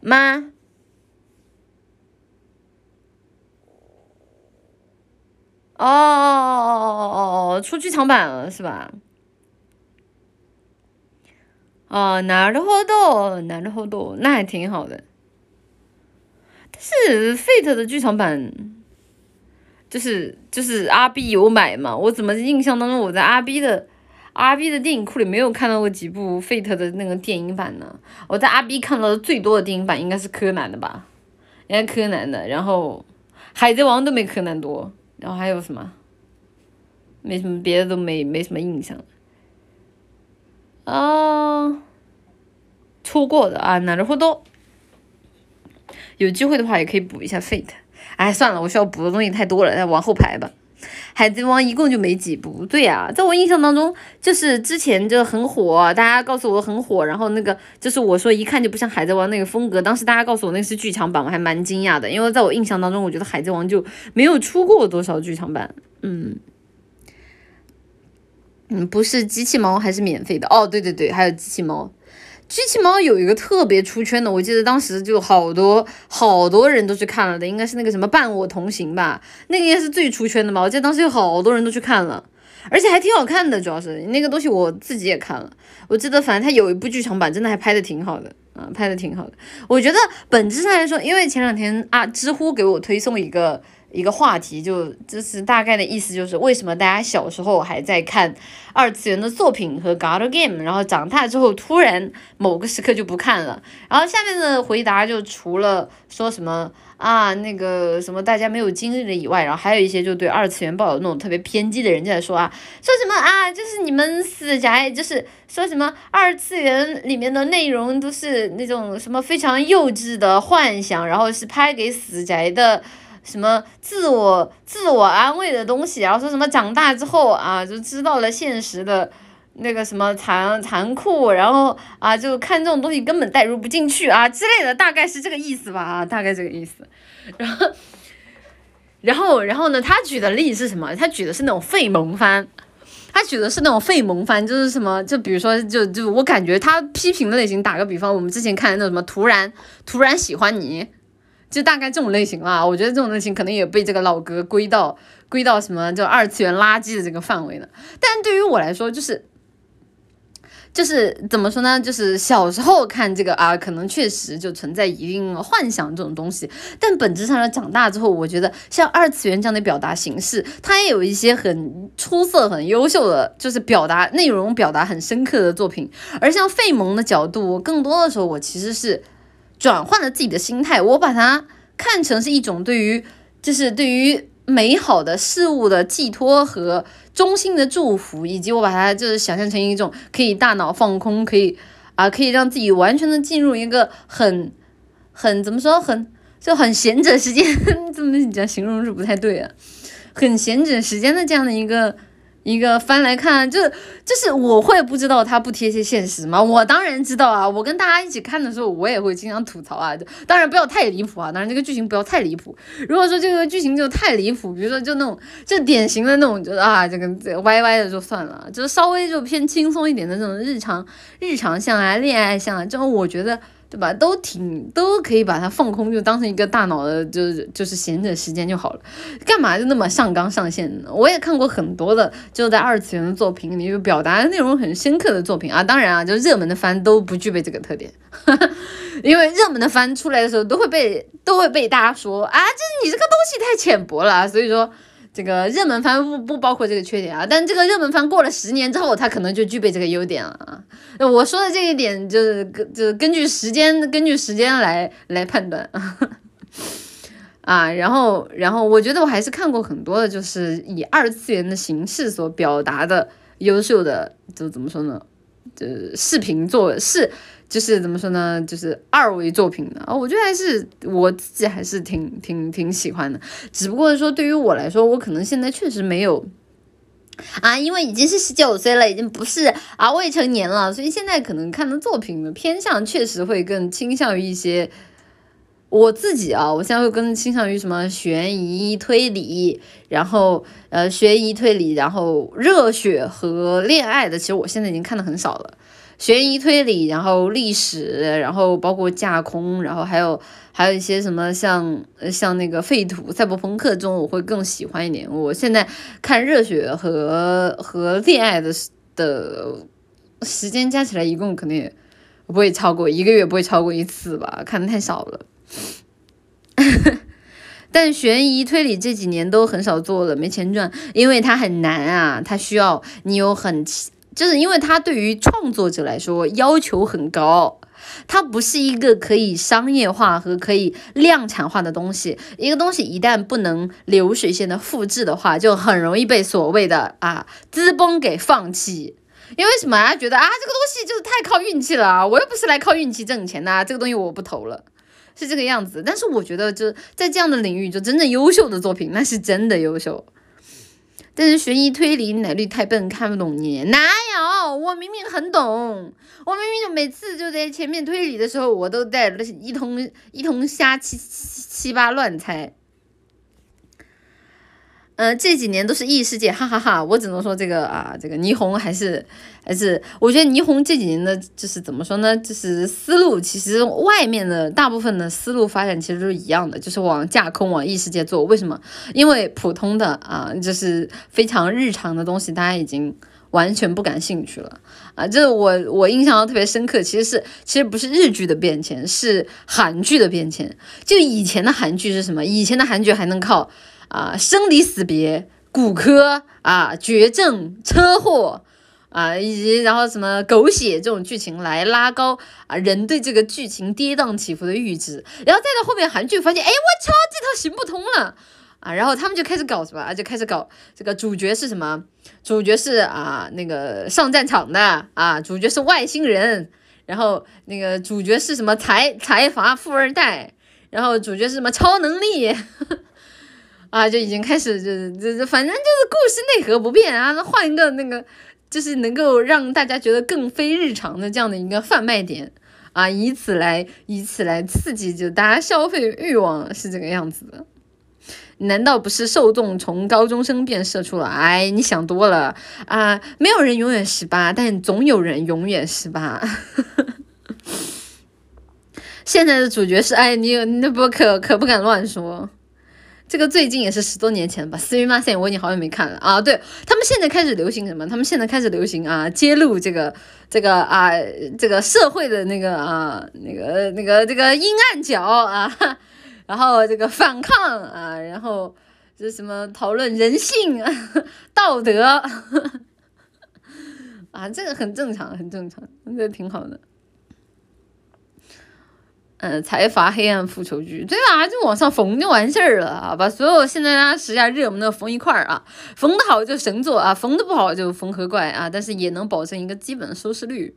吗？哦哦哦哦哦哦，出剧场版了是吧？哦，なるほど，なるほど，那还挺好的。但是 Fate 的剧场版，就是就是阿 B 有买嘛？我怎么印象当中我在阿 B 的。 阿 B 的电影库里没有看到过几部 Fate 的那个电影版呢。我在阿 B 看到的最多的电影版应该是柯南的吧，应该柯南的。然后海贼王都没柯南多。然后还有什么？没什么别的都没没什么印象。啊，错过的啊，哪的货多。有机会的话也可以补一下 Fate。哎，算了，我需要补的东西太多了，再往后排吧。海贼王一共就没几部，对呀，在我印象当中，就是之前就很火，大家告诉我很火，然后那个就是我说一看就不像海贼王那个风格，当时大家告诉我那是剧场版，我还蛮惊讶的，因为在我印象当中，我觉得海贼王就没有出过多少剧场版，嗯，嗯，不是机器猫还是免费的？哦，对对对，还有机器猫。机器猫有一个特别出圈的，我记得当时就好多好多人都去看了的，应该是那个什么伴我同行吧，那个应该是最出圈的吧。我记得当时有好多人都去看了，而且还挺好看的，主要是那个东西我自己也看了。我记得反正它有一部剧场版，真的还拍的挺好的啊，拍的挺好的。我觉得本质上来说，因为前两天啊，知乎给我推送一个。一个话题就就是大概的意思就是为什么大家小时候还在看二次元的作品和 God Game，然后长大之后突然某个时刻就不看了。然后下面的回答就除了说什么啊那个什么大家没有经历的以外，然后还有一些就对二次元抱有那种特别偏激的人在说啊，说什么啊就是你们死宅，就是说什么二次元里面的内容都是那种什么非常幼稚的幻想，然后是拍给死宅的。什么自我自我安慰的东西，然后说什么长大之后啊，就知道了现实的那个什么残残酷，然后啊，就看这种东西根本代入不进去啊之类的，大概是这个意思吧啊，大概这个意思。然后，然后，然后呢？他举的例是什么？他举的是那种废萌番，他举的是那种废萌番，就是什么？就比如说，就就我感觉他批评的类型，打个比方，我们之前看的那什么，突然突然喜欢你。就大概这种类型啦，我觉得这种类型可能也被这个老哥归到归到什么就二次元垃圾的这个范围了。但对于我来说，就是就是怎么说呢？就是小时候看这个啊，可能确实就存在一定幻想这种东西。但本质上呢，长大之后，我觉得像二次元这样的表达形式，它也有一些很出色、很优秀的，就是表达内容、表达很深刻的作品。而像费蒙的角度，更多的时候，我其实是。转换了自己的心态，我把它看成是一种对于，就是对于美好的事物的寄托和衷心的祝福，以及我把它就是想象成一种可以大脑放空，可以啊，可以让自己完全的进入一个很很怎么说，很就很闲着时间，这么讲形容是不太对啊，很闲着时间的这样的一个。一个翻来看，就是就是我会不知道它不贴切现实吗？我当然知道啊！我跟大家一起看的时候，我也会经常吐槽啊。当然不要太离谱啊！当然这个剧情不要太离谱。如果说这个剧情就太离谱，比如说就那种就典型的那种，就是啊这个这歪歪的就算了，就是稍微就偏轻松一点的这种日常日常向啊恋爱向啊，这种我觉得对吧？都挺都可以把它放空，就当成一个大脑的，就是就是闲着时间就好了。干嘛就那么上纲上线呢？我也看过很多的，就在二次元的作品里，就表达内容很深刻的作品啊。当然啊，就热门的番都不具备这个特点，因为热门的番出来的时候都会被都会被大家说啊，这你这个东西太浅薄了，所以说。这个热门番不不包括这个缺点啊，但这个热门番过了十年之后，它可能就具备这个优点了啊。我说的这一点就是根就是根据时间根据时间来来判断 啊。然后然后我觉得我还是看过很多的，就是以二次元的形式所表达的优秀的，就怎么说呢？就视频做是。就是怎么说呢？就是二维作品的啊，我觉得还是我自己还是挺挺挺喜欢的。只不过说对于我来说，我可能现在确实没有啊，因为已经是十九岁了，已经不是啊未成年了，所以现在可能看的作品的偏向确实会更倾向于一些我自己啊，我现在会更倾向于什么悬疑推理，然后呃悬疑推理，然后热血和恋爱的，其实我现在已经看的很少了。悬疑推理，然后历史，然后包括架空，然后还有还有一些什么像像那个废土、赛博朋克中，我会更喜欢一点。我现在看热血和和恋爱的的时间加起来，一共肯定也不会超过一个月，不会超过一次吧？看的太少了。但悬疑推理这几年都很少做了，没钱赚，因为它很难啊，它需要你有很。就是因为它对于创作者来说要求很高，它不是一个可以商业化和可以量产化的东西。一个东西一旦不能流水线的复制的话，就很容易被所谓的啊资崩给放弃。因为什么啊？觉得啊这个东西就是太靠运气了，我又不是来靠运气挣钱的，这个东西我不投了，是这个样子。但是我觉得就在这样的领域，就真正优秀的作品，那是真的优秀。但是悬疑推理奶绿太笨看不懂你，哪有？我明明很懂，我明明就每次就在前面推理的时候，我都在一通一通瞎七七七八乱猜。嗯，这几年都是异世界，哈哈哈！我只能说这个啊，这个霓虹还是还是，我觉得霓虹这几年的，就是怎么说呢？就是思路，其实外面的大部分的思路发展其实都是一样的，就是往架空、往异世界做。为什么？因为普通的啊，就是非常日常的东西，大家已经完全不感兴趣了啊！这我我印象特别深刻，其实是其实不是日剧的变迁，是韩剧的变迁。就以前的韩剧是什么？以前的韩剧还能靠。啊，生离死别、骨科啊、绝症、车祸啊，以及然后什么狗血这种剧情来拉高啊人对这个剧情跌宕起伏的阈值，然后再到后面韩剧发现，哎，我操，这套行不通了啊，然后他们就开始搞什么啊，就开始搞这个主角是什么？主角是啊那个上战场的啊，主角是外星人，然后那个主角是什么财财阀富二代，然后主角是什么超能力。啊，就已经开始，就是就就反正就是故事内核不变啊，那换一个那个，就是能够让大家觉得更非日常的这样的一个贩卖点啊，以此来以此来刺激就大家消费欲望是这个样子的，难道不是受众从高中生变射出了？哎，你想多了啊，没有人永远十八，但总有人永远十八。现在的主角是哎，你你不可可不敢乱说。这个最近也是十多年前吧，《四月八线》我已经好久没看了啊。对他们现在开始流行什么？他们现在开始流行啊，揭露这个这个啊这个社会的那个啊那个那个这个阴暗角啊，然后这个反抗啊，然后这什么讨论人性、啊 道德 啊，这个很正常，很正常，这挺好的。嗯，财阀黑暗复仇剧，对吧？就往上缝就完事儿了啊！把所有现在大家时下热门的缝一块儿啊，缝的好就神作啊，缝的不好就缝合怪啊，但是也能保证一个基本的收视率。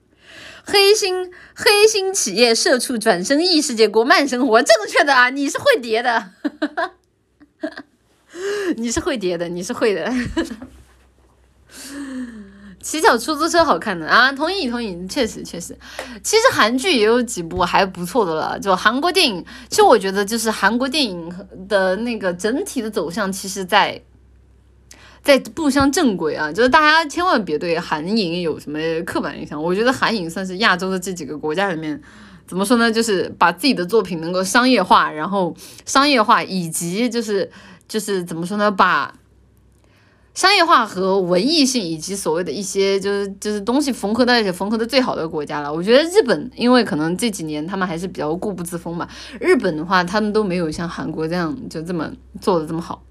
黑心黑心企业社畜转身异世界过慢生活，正确的啊，你是会叠的，你是会叠的，你是会的。骑小出租车好看的啊，同意同意，确实确实，其实韩剧也有几部还不错的了，就韩国电影，其实我觉得就是韩国电影的那个整体的走向，其实在在步向正轨啊，就是大家千万别对韩影有什么刻板印象，我觉得韩影算是亚洲的这几个国家里面怎么说呢？就是把自己的作品能够商业化，然后商业化，以及就是就是怎么说呢？把商业化和文艺性以及所谓的一些就是就是东西缝合在一起，缝合的最好的国家了。我觉得日本，因为可能这几年他们还是比较固步自封吧。日本的话，他们都没有像韩国这样就这么做的这么好。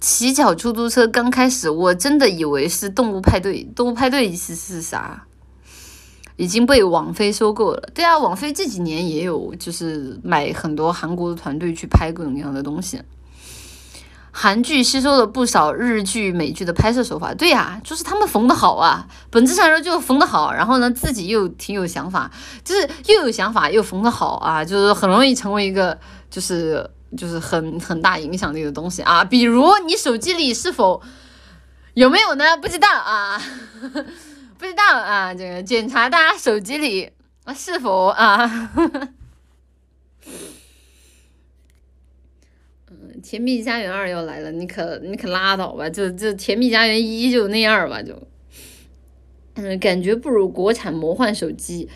骑脚出租车刚开始，我真的以为是动物派对。动物派对意思是啥？已经被网飞收购了。对啊，网飞这几年也有就是买很多韩国的团队去拍各种各样的东西。韩剧吸收了不少日剧、美剧的拍摄手法，对呀，就是他们缝的好啊，本质上说就缝的好，然后呢自己又挺有想法，就是又有想法又缝的好啊，就是很容易成为一个就是就是很很大影响力的东西啊。比如你手机里是否有没有呢？不知道啊，不知道啊，这个检查大家手机里是否啊。甜蜜家园二要来了，你可你可拉倒吧，就就甜蜜家园一就那样吧，就，嗯，感觉不如国产魔幻手机。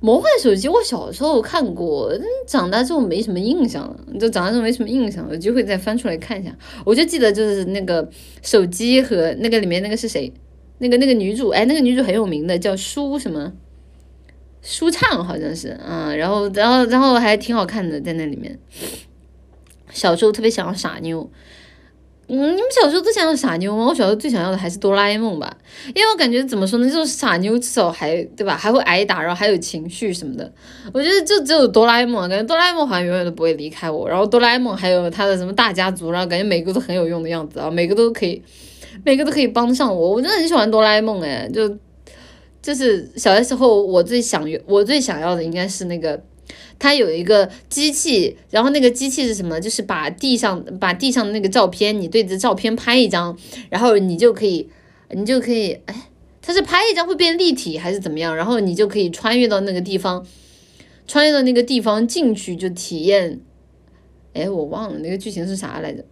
魔幻手机我小时候看过，长大之后没什么印象了，就长大之后没什么印象，有机会再翻出来看一下。我就记得就是那个手机和那个里面那个是谁，那个那个女主，哎，那个女主很有名的，叫舒什么，舒畅好像是，嗯，然后然后然后还挺好看的，在那里面。小时候特别想要傻妞，嗯，你们小时候都想要傻妞吗？我小时候最想要的还是哆啦 A 梦吧，因为我感觉怎么说呢，就是傻妞至少还对吧，还会挨打，然后还有情绪什么的。我觉得就只有哆啦 A 梦，感觉哆啦 A 梦好像永远都不会离开我。然后哆啦 A 梦还有他的什么大家族，然后感觉每个都很有用的样子啊，每个都可以，每个都可以帮上我。我真的很喜欢哆啦 A 梦，哎，就就是小的时候我最想我最想要的应该是那个。它有一个机器，然后那个机器是什么？就是把地上把地上的那个照片，你对着照片拍一张，然后你就可以，你就可以，哎，它是拍一张会变立体还是怎么样？然后你就可以穿越到那个地方，穿越到那个地方进去就体验，哎，我忘了那个剧情是啥来着。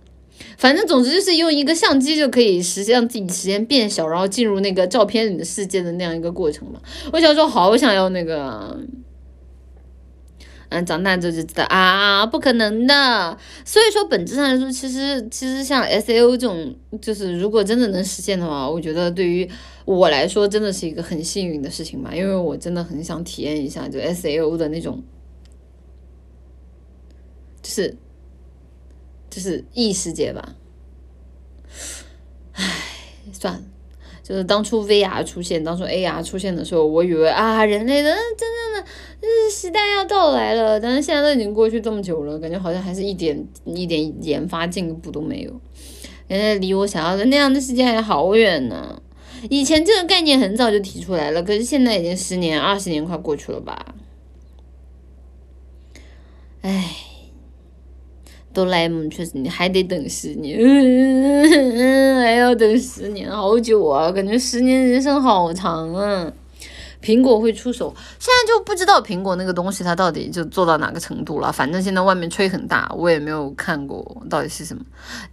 反正总之就是用一个相机就可以实现让自己时间变小，然后进入那个照片里的世界的那样一个过程嘛。我小时候好想要那个。嗯，长大之后就知道啊，不可能的。所以说，本质上来说，其实其实像 S A O 这种，就是如果真的能实现的话，我觉得对于我来说，真的是一个很幸运的事情吧。因为我真的很想体验一下就 S A O 的那种，就是就是异世界吧。唉，算了。就是当初 VR 出现，当初 AR 出现的时候，我以为啊，人类的真的时代要到来了。但是现在都已经过去这么久了，感觉好像还是一点一点研发进步都没有，感觉离我想要的那样的世界还好远呢。以前这个概念很早就提出来了，可是现在已经十年、二十年快过去了吧？唉。哆啦 A 梦确实，你还得等十年，嗯 还要等十年，好久啊！感觉十年人生好长啊。苹果会出手，现在就不知道苹果那个东西它到底就做到哪个程度了。反正现在外面吹很大，我也没有看过到底是什么，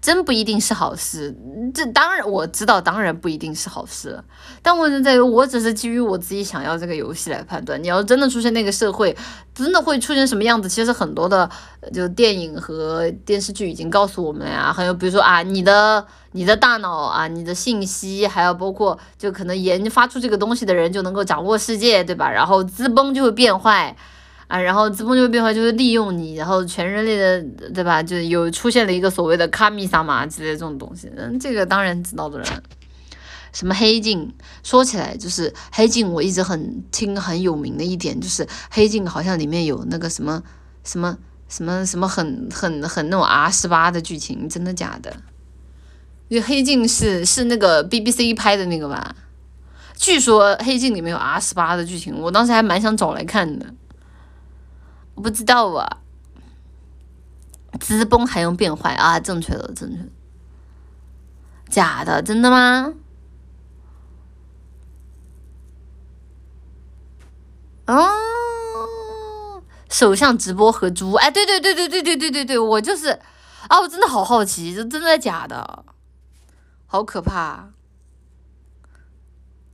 真不一定是好事。这当然我知道，当然不一定是好事。但问题在于，我只是基于我自己想要这个游戏来判断。你要真的出现那个社会，真的会出现什么样子？其实很多的就电影和电视剧已经告诉我们了呀。还有比如说啊，你的。你的大脑啊，你的信息，还有包括就可能研发出这个东西的人就能够掌握世界，对吧？然后资崩就会变坏啊，然后资崩就会变坏，就是利用你，然后全人类的，对吧？就有出现了一个所谓的卡米萨玛之类这种东西，嗯，这个当然知道的人。什么黑镜？说起来就是黑镜，我一直很听很有名的一点就是黑镜好像里面有那个什么什么什么什么很很很那种 R 十八的剧情，真的假的？《黑镜》是是那个 BBC 拍的那个吧？据说《黑镜》里面有 R 十八的剧情，我当时还蛮想找来看的。我不知道啊，资崩还用变坏啊？正确的，正确的。假的？真的吗？哦，首相直播和猪？哎，对对对对对对对对对，我就是啊，我真的好好奇，这真的假的？好可怕，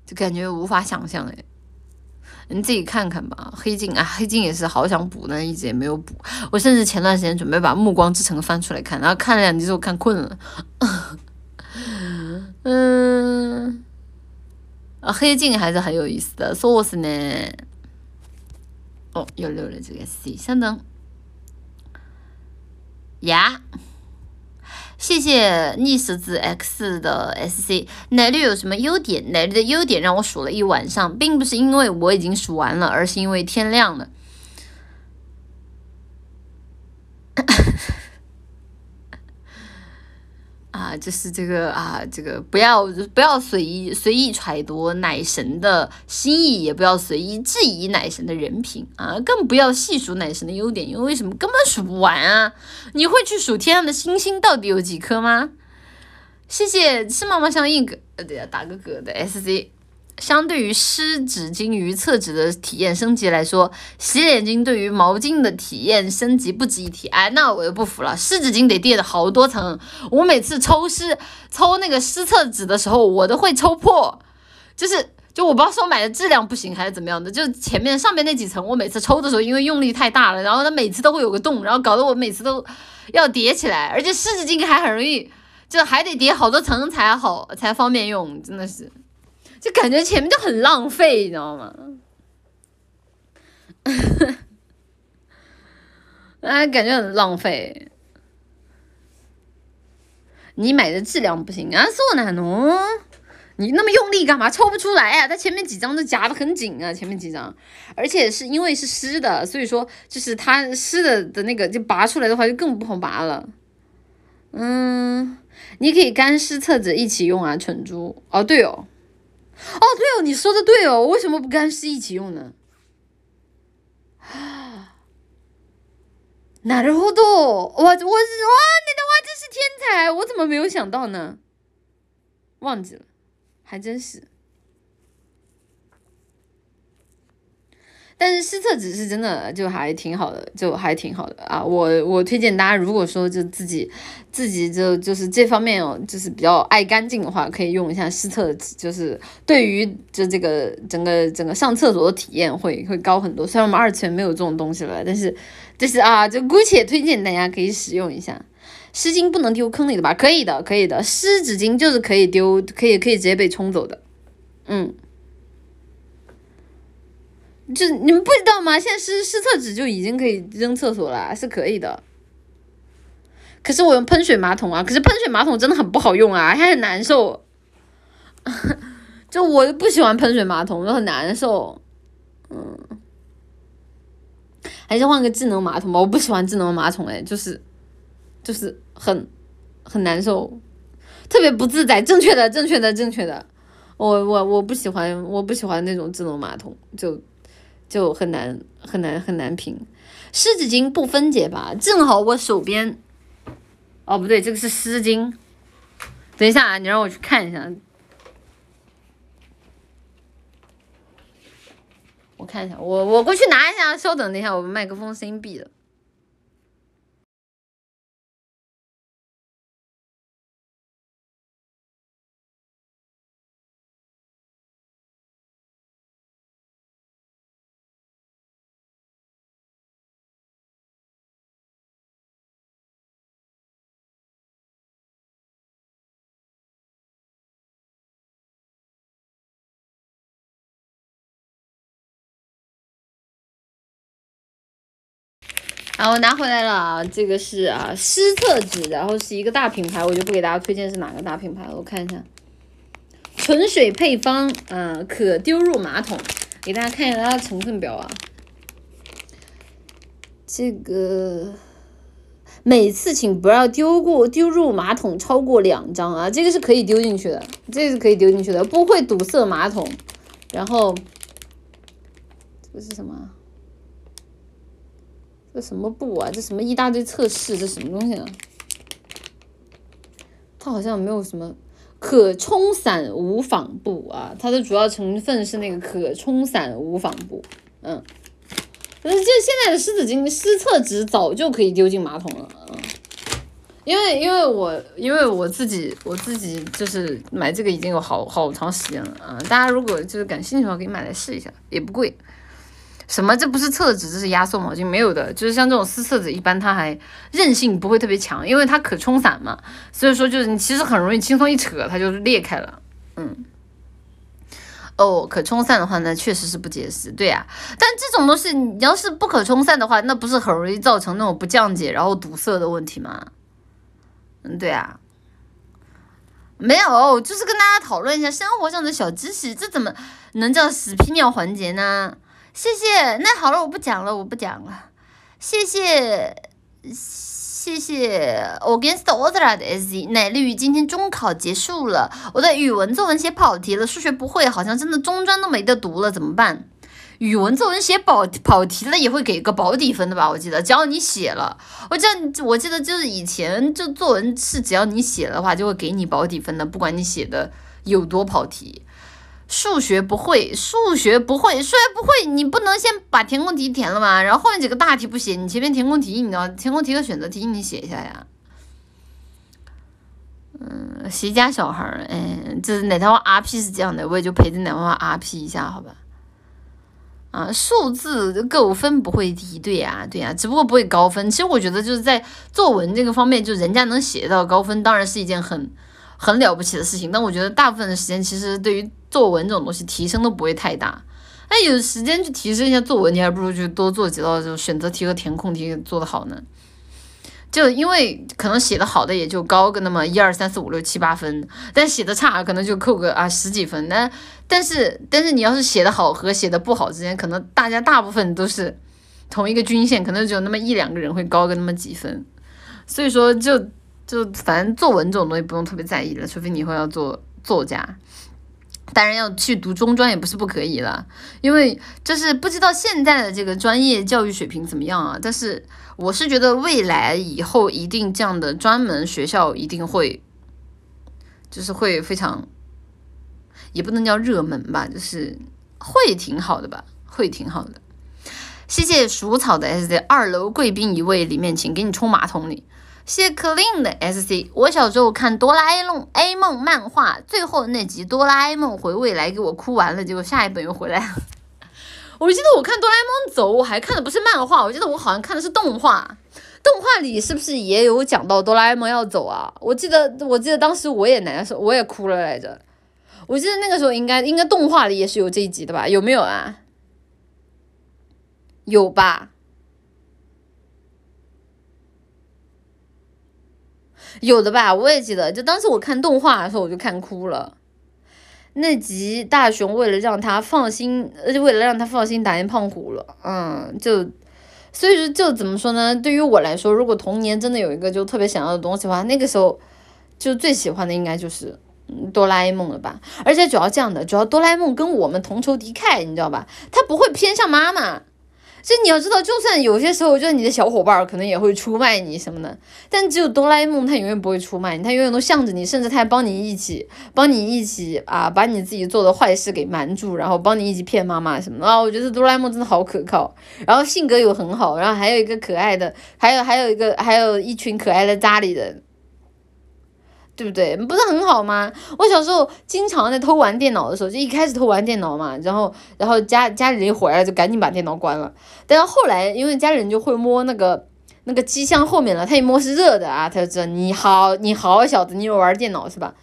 就感觉无法想象哎，你自己看看吧。黑镜啊，黑镜也是好想补，但一直也没有补。我甚至前段时间准备把《暮光之城》翻出来看，然后看了两集之后看困了。嗯，啊，黑镜还是很有意思的，说是呢。哦，又漏了这个 C，稍等。呀。谢谢逆十字 X 的 SC，奶绿有什么优点？奶绿的优点让我数了一晚上，并不是因为我已经数完了，而是因为天亮了。啊，就是这个啊，这个不要不要随意随意揣度奶神的心意，也不要随意质疑奶神的人品啊，更不要细数奶神的优点，因为为什么根本数不完啊？你会去数天上的星星到底有几颗吗？谢谢吃妈妈相应哥，呃对呀，打个嗝的 SC。相对于湿纸巾与厕纸的体验升级来说，洗脸巾对于毛巾的体验升级不值一提。哎，那我就不服了，湿纸巾得垫的好多层，我每次抽湿抽那个湿厕纸的时候，我都会抽破，就是就我不知道是我买的质量不行还是怎么样的，就前面上面那几层，我每次抽的时候因为用力太大了，然后它每次都会有个洞，然后搞得我每次都要叠起来，而且湿纸巾还很容易，就还得叠好多层才好才方便用，真的是。就感觉前面就很浪费，你知道吗？哎，感觉很浪费。你买的质量不行啊，索南侬，你那么用力干嘛？抽不出来呀？它前面几张都夹的很紧啊，前面几张，而且是因为是湿的，所以说就是它湿的的那个就拔出来的话就更不好拔了。嗯，你可以干湿厕纸一起用啊，蠢猪。哦，对哦。哦，对哦，你说的对哦，为什么不干湿一起用呢？啊，なるほど，我我是哇，你的话真是天才，我怎么没有想到呢？忘记了，还真是。 但是湿厕纸是真的就还挺好的，就还挺好的啊！我我推荐大家，如果说就自己自己就就是这方面哦，就是比较爱干净的话，可以用一下湿厕纸，就是对于就这个整个整个上厕所的体验会会高很多。虽然我们二次元没有这种东西了，但是就是啊，就姑且推荐大家可以使用一下。湿巾不能丢坑里的吧？可以的，可以的。湿纸巾就是可以丢，可以可以直接被冲走的。嗯。就你们不知道吗？现在湿湿厕纸就已经可以扔厕所了，是可以的。可是我用喷水马桶啊，可是喷水马桶真的很不好用啊，还很难受。就我不喜欢喷水马桶，就很难受。嗯，还是换个智能马桶吧。我不喜欢智能马桶，哎，就是就是很很难受，特别不自在。正确的，正确的，正确的。我我我不喜欢，我不喜欢那种智能马桶，就。就很难很难很难评，湿纸巾不分解吧？正好我手边，哦不对，这个是湿巾。等一下啊，你让我去看一下，我看一下，我我过去拿一下，稍等，等一下，我麦克风声音闭了。啊，我拿回来了啊，这个是啊湿厕纸，然后是一个大品牌，我就不给大家推荐是哪个大品牌了。我看一下，纯水配方，嗯，可丢入马桶，给大家看一下它的成分表啊。这个每次请不要丢过丢入马桶超过两张啊，这个是可以丢进去的，这个是可以丢进去的，不会堵塞马桶。然后这个是什么？这什么布啊？这什么一大堆测试？这什么东西啊？它好像没有什么可冲散无纺布啊，它的主要成分是那个可冲散无纺布。嗯，可是这现在的湿纸巾、湿厕纸早就可以丢进马桶了啊。因为因为我因为我自己我自己就是买这个已经有好好长时间了啊。大家如果就是感兴趣的话，可以买来试一下，也不贵。什么？这不是厕纸，这是压缩毛巾，没有的。就是像这种湿厕纸，一般它还韧性不会特别强，因为它可冲散嘛。所以说，就是你其实很容易轻松一扯，它就裂开了。嗯。哦，可冲散的话，那确实是不结实，对呀。但这种东西，你要是不可冲散的话，那不是很容易造成那种不降解然后堵塞的问题吗？嗯，对啊。没有，就是跟大家讨论一下生活上的小知识，这怎么能叫屎屁尿环节呢？谢谢。那好了，我不讲了，我不讲了。谢谢。谢谢，Against all the 奶绿今天中考结束了，我的语文作文写跑题了，数学不会，好像真的中专都没得读了，怎么办？语文作文写跑跑题了也会给个保底分的吧？我记得，只要你写了，我记得我记得就是以前就作文是只要你写的话就会给你保底分的，不管你写的有多跑题。数学不会，数学不会，数学不会，你不能先把填空题填了吗？然后后面几个大题不写，你前面填空题，你知道，填空题和选择题你写一下呀。嗯，谁家小孩儿？哎，这哪套 RP 是这样的，我也就陪着哪套 RP 一下，好吧？啊，数字够分不会低，对呀，对呀，只不过不会高分。其实我觉得就是在作文这个方面，就人家能写到高分，当然是一件很。很了不起的事情，但我觉得大部分的时间其实对于作文这种东西提升都不会太大。那有时间去提升一下作文，你还不如去多做几道就选择题和填空题做得好呢。就因为可能写的好的也就高个那么一二三四五六七八分，但写的差可能就扣个啊十几分。那但是但是你要是写的好和写的不好之间，可能大家大部分都是同一个均线，可能只有那么一两个人会高个那么几分。所以说就。就反正作文这种东西不用特别在意了，除非你以后要做作家，当然要去读中专也不是不可以了，因为就是不知道现在的这个专业教育水平怎么样啊。但是我是觉得未来以后一定这样的专门学校一定会，就是会非常，也不能叫热门吧，就是会挺好的吧，会挺好的。谢谢鼠草的 S Z，二楼贵宾一位，里面请给你冲马桶里。谢 clean 的 SC，我小时候看哆啦 A 梦 A 梦漫画，最后那集哆啦 A 梦回未来给我哭完了，结果下一本又回来了。我记得我看哆啦 A 梦走，我还看的不是漫画，我记得我好像看的是动画。动画里是不是也有讲到哆啦 A 梦要走啊？我记得我记得当时我也难受，我也哭了来着。我记得那个时候应该应该动画里也是有这一集的吧？有没有啊？有吧？有的吧，我也记得，就当时我看动画的时候，我就看哭了。那集大雄为了让他放心，而且为了让他放心，打进胖虎了。嗯，就所以说，就怎么说呢？对于我来说，如果童年真的有一个就特别想要的东西的话，那个时候就最喜欢的应该就是哆啦 A 梦了吧。而且主要这样的，主要哆啦 A 梦跟我们同仇敌忾，你知道吧？他不会偏向妈妈。所以你要知道，就算有些时候，就是你的小伙伴可能也会出卖你什么的，但只有哆啦 A 梦，他永远不会出卖你，他永远都向着你，甚至他还帮你一起，帮你一起啊，把你自己做的坏事给瞒住，然后帮你一起骗妈妈什么的啊。我觉得哆啦 A 梦真的好可靠，然后性格又很好，然后还有一个可爱的，还有还有一个还有一群可爱的家里人。对不对？不是很好吗？我小时候经常在偷玩电脑的时候，就一开始偷玩电脑嘛，然后然后家家里人一回来就赶紧把电脑关了。但是后来因为家里人就会摸那个那个机箱后面了，他一摸是热的啊，他就知道你好你好小子，你又玩电脑是吧？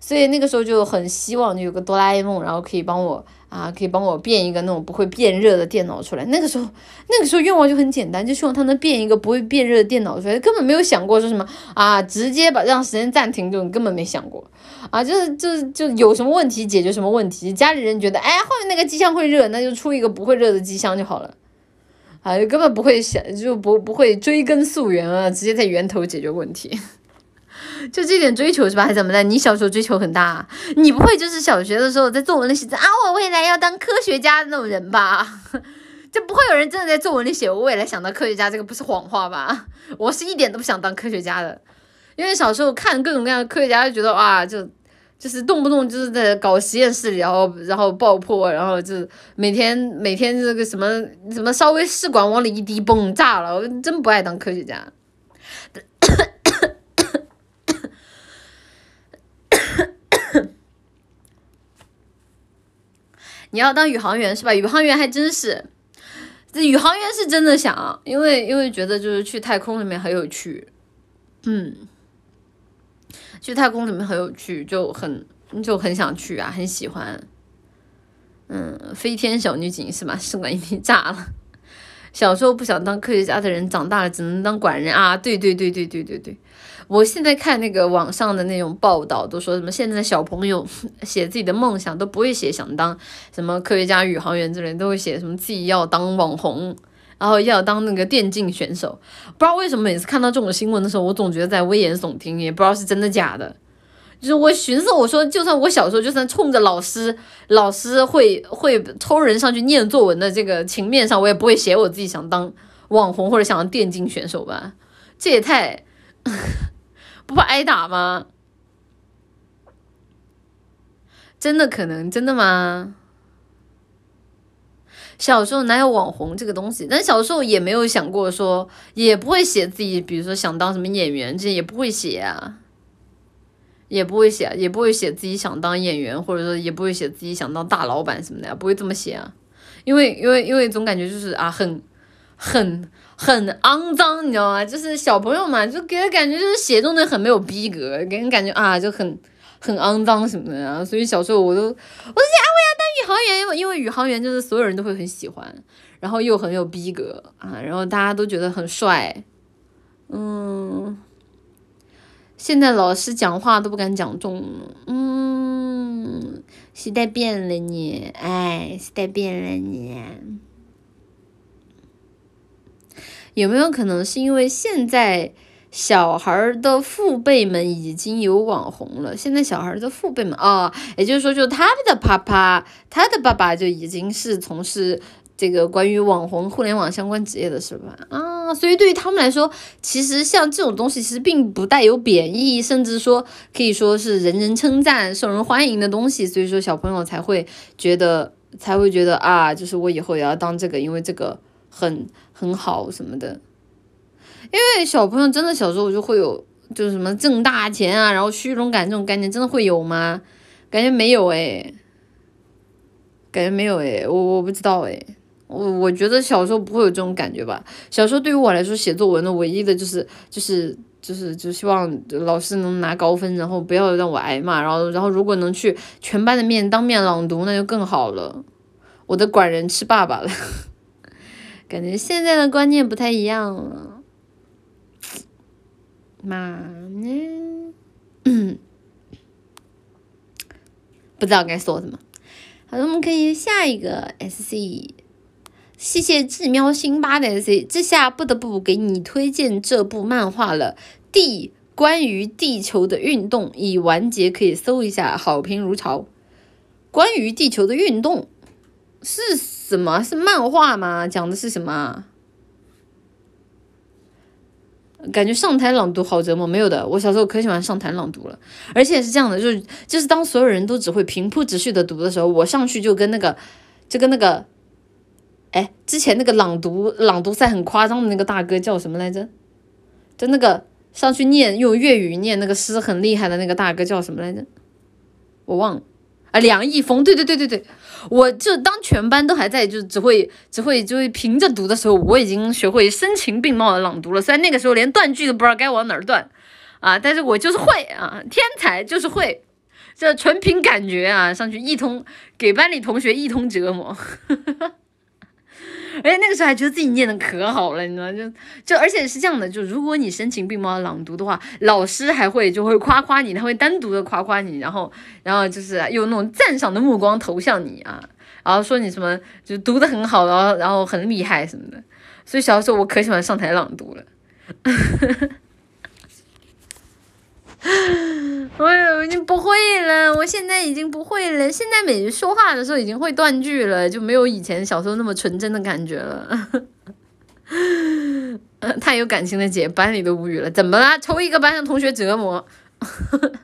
所以那个时候就很希望就有个哆啦 A 梦，然后可以帮我。啊，可以帮我变一个那种不会变热的电脑出来。那个时候，那个时候愿望就很简单，就希望他能变一个不会变热的电脑出来。根本没有想过说什么啊，直接把让时间暂停这种根本没想过。啊，就是就是就有什么问题解决什么问题。家里人觉得，哎，后面那个机箱会热，那就出一个不会热的机箱就好了。啊，根本不会想，就不不会追根溯源啊，直接在源头解决问题。就这点追求是吧？还怎么的？你小时候追求很大，你不会就是小学的时候在作文里写啊，我未来要当科学家的那种人吧？就不会有人真的在作文里写我未来想当科学家，这个不是谎话吧？我是一点都不想当科学家的，因为小时候看各种各样的科学家，就觉得哇，就就是动不动就是在搞实验室里，然后然后爆破，然后就每天每天这个什么什么稍微试管往里一滴，嘣炸了，我真不爱当科学家。你要当宇航员是吧？宇航员还真是，这宇航员是真的想，因为因为觉得就是去太空里面很有趣，嗯，去太空里面很有趣，就很就很想去啊，很喜欢。嗯，飞天小女警是吧？试管婴儿炸了。小时候不想当科学家的人，长大了只能当管人啊！对对对对对对对。我现在看那个网上的那种报道，都说什么现在的小朋友 写自己的梦想都不会写想当什么科学家、宇航员之类，都会写什么自己要当网红，然后要当那个电竞选手。不知道为什么每次看到这种新闻的时候，我总觉得在危言耸听，也不知道是真的假的。就是我寻思，我说就算我小时候就算冲着老师，老师会会抽人上去念作文的这个情面上，我也不会写我自己想当网红或者想当电竞选手吧？这也太不怕挨打吗？真的可能？真的吗？小时候哪有网红这个东西？但小时候也没有想过说，也不会写自己，比如说想当什么演员，这也不会写啊。也不会写，也不会写自己想当演员，或者说也不会写自己想当大老板什么的，不会这么写啊，因为因为因为总感觉就是啊，很很很肮脏，你知道吗？就是小朋友嘛，就给人感觉就是写这种东西很没有逼格，给人感觉啊就很很肮脏什么的啊，所以小时候我都我就想，我要当宇航员，因为宇航员就是所有人都会很喜欢，然后又很有逼格啊，然后大家都觉得很帅，嗯。现在老师讲话都不敢讲重，嗯，时代变了你，哎，时代变了你。有没有可能是因为现在小孩的父辈们已经有网红了？现在小孩的父辈们啊，也就是说，就他们的爸爸，他的爸爸就已经是从事。这个关于网红、互联网相关职业的是吧？啊，所以对于他们来说，其实像这种东西，其实并不带有贬义，甚至说可以说是人人称赞、受人欢迎的东西。所以说，小朋友才会觉得，才会觉得啊，就是我以后也要当这个，因为这个很很好什么的。因为小朋友真的小时候就会有，就是什么挣大钱啊，然后虚荣感这种概念，真的会有吗？感觉没有诶，感觉没有诶，我我不知道诶。我我觉得小时候不会有这种感觉吧。小时候对于我来说，写作文的唯一的就是就是就是就希望老师能拿高分，然后不要让我挨骂。然后然后如果能去全班的面当面朗读，那就更好了。我的管人吃爸爸了，感觉现在的观念不太一样了。妈呢？不知道该说什么。好的，我们可以下一个 S C。谢谢智喵辛巴的 S C，这下不得不给你推荐这部漫画了，《地关于地球的运动》已完结，可以搜一下，好评如潮。关于地球的运动是什么？是漫画吗？讲的是什么？感觉上台朗读好折磨，没有的，我小时候可喜欢上台朗读了，而且是这样的，就是就是当所有人都只会平铺直叙的读的时候，我上去就跟那个就跟那个。哎，之前那个朗读朗读赛很夸张的那个大哥叫什么来着？就那个上去念用粤语念那个诗很厉害的那个大哥叫什么来着？我忘了啊，梁毅峰，对对对对对，我就当全班都还在，就只会只会就会凭着读的时候，我已经学会声情并茂的朗读了。虽然那个时候连断句都不知道该往哪儿断啊，但是我就是会啊，天才就是会，这纯凭感觉啊，上去一通给班里同学一通折磨。而且那个时候还觉得自己念的可好了，你知道就就而且是这样的，就如果你声情并茂朗读的话，老师还会就会夸夸你，他会单独的夸夸你，然后然后就是用那种赞赏的目光投向你啊，然后说你什么就读的很好，然后然后很厉害什么的。所以小时候我可喜欢上台朗读了。我已经不会了，我现在已经不会了。现在每次说话的时候已经会断句了，就没有以前小时候那么纯真的感觉了。太有感情的姐，班里都无语了。怎么啦？抽一个班上同学折磨。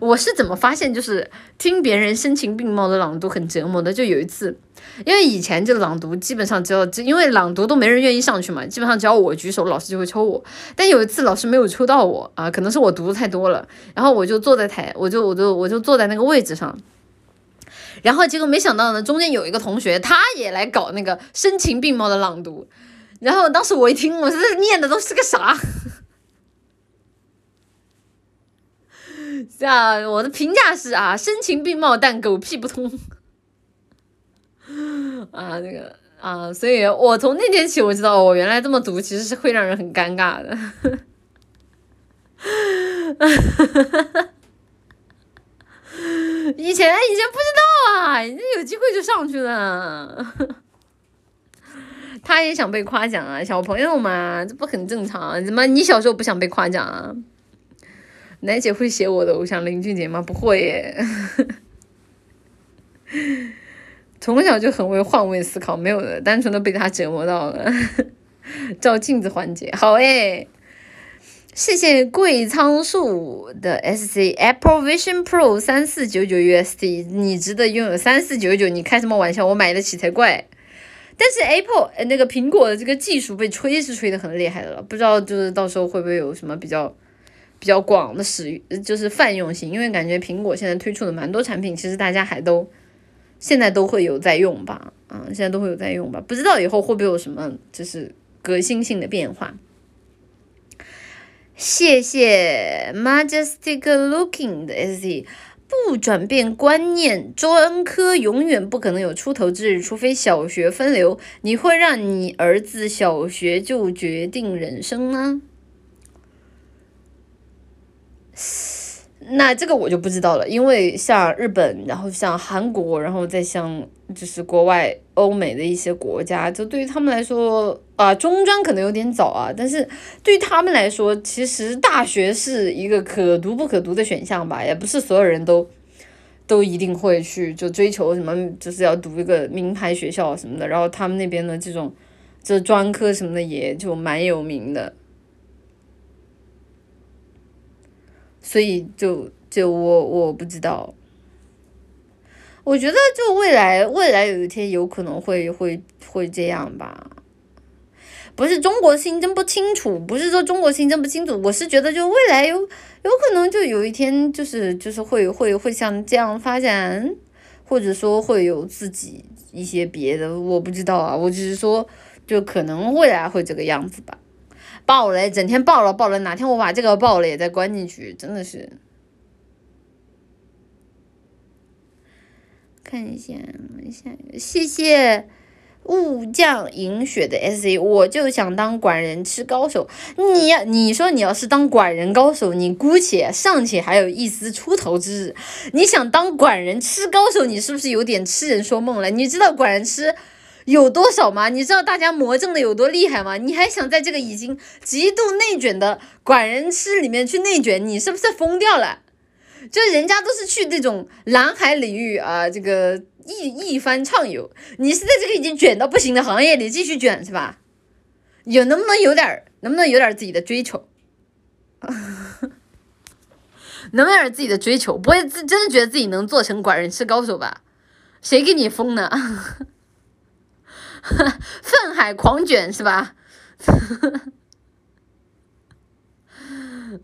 我是怎么发现，就是听别人声情并茂的朗读很折磨的？就有一次。因为以前就朗读，基本上只要因为朗读都没人愿意上去嘛，基本上只要我举手，老师就会抽我。但有一次老师没有抽到我啊，可能是我读的太多了，然后我就坐在台，我就我就我就坐在那个位置上，然后结果没想到呢，中间有一个同学他也来搞那个声情并茂的朗读，然后当时我一听，我这念的都是个啥？啊，我的评价是啊，声情并茂但狗屁不通。啊，那个啊，所以我从那天起我知道，我原来这么读其实是会让人很尴尬的。以前以前不知道啊，人家有机会就上去了。他也想被夸奖啊，小朋友嘛，这不很正常？怎么你小时候不想被夸奖啊？奶姐会写我的偶像林俊杰吗？不会耶。从小就很会换位思考，没有的，单纯的被他折磨到了。照镜子环节，好诶。谢谢贵仓树的 S C Apple Vision Pro 三四九九 USD，你值得拥有三四九九，你开什么玩笑？我买得起才怪。但是 Apple 那个苹果的这个技术被吹是吹的很厉害的了，不知道就是到时候会不会有什么比较比较广的使就是泛用性，因为感觉苹果现在推出的蛮多产品，其实大家还都现在都会有在用吧，啊，现在都会有在用吧，不知道以后会不会有什么就是革新性的变化。谢谢 majestic looking 的 S C，不转变观念，专科永远不可能有出头之日，除非小学分流。你会让你儿子小学就决定人生吗？那这个我就不知道了，因为像日本，然后像韩国，然后再像就是国外欧美的一些国家，就对于他们来说啊，中专可能有点早啊，但是对于他们来说，其实大学是一个可读不可读的选项吧，也不是所有人都都一定会去就追求什么，就是要读一个名牌学校什么的，然后他们那边的这种这专科什么的也就蛮有名的。所以就就我我不知道，我觉得就未来未来有一天有可能会会会这样吧，不是中国新增不清楚，不是说中国新增不清楚，我是觉得就未来有有可能就有一天就是就是会会会像这样发展，或者说会有自己一些别的，我不知道啊，我只是说就可能未来会这个样子吧。爆了，整天爆了爆了，哪天我把这个爆了也再关进去，真的是。看一下，下一个，谢谢雾降银雪的 S A，我就想当管人吃高手。你你说你要是当管人高手，你姑且尚且还有一丝出头之日，你想当管人吃高手，你是不是有点痴人说梦了？你知道管人吃？有多少吗？你知道大家魔怔的有多厉害吗？你还想在这个已经极度内卷的管人吃里面去内卷，你是不是疯掉了？就人家都是去那种蓝海领域啊，这个一一番畅游，你是在这个已经卷到不行的行业里继续卷是吧？有能不能有点，能不能有点自己的追求？能 不能有点自己的追求？不会真真的觉得自己能做成管人吃高手吧？谁给你封呢？愤海狂卷是吧？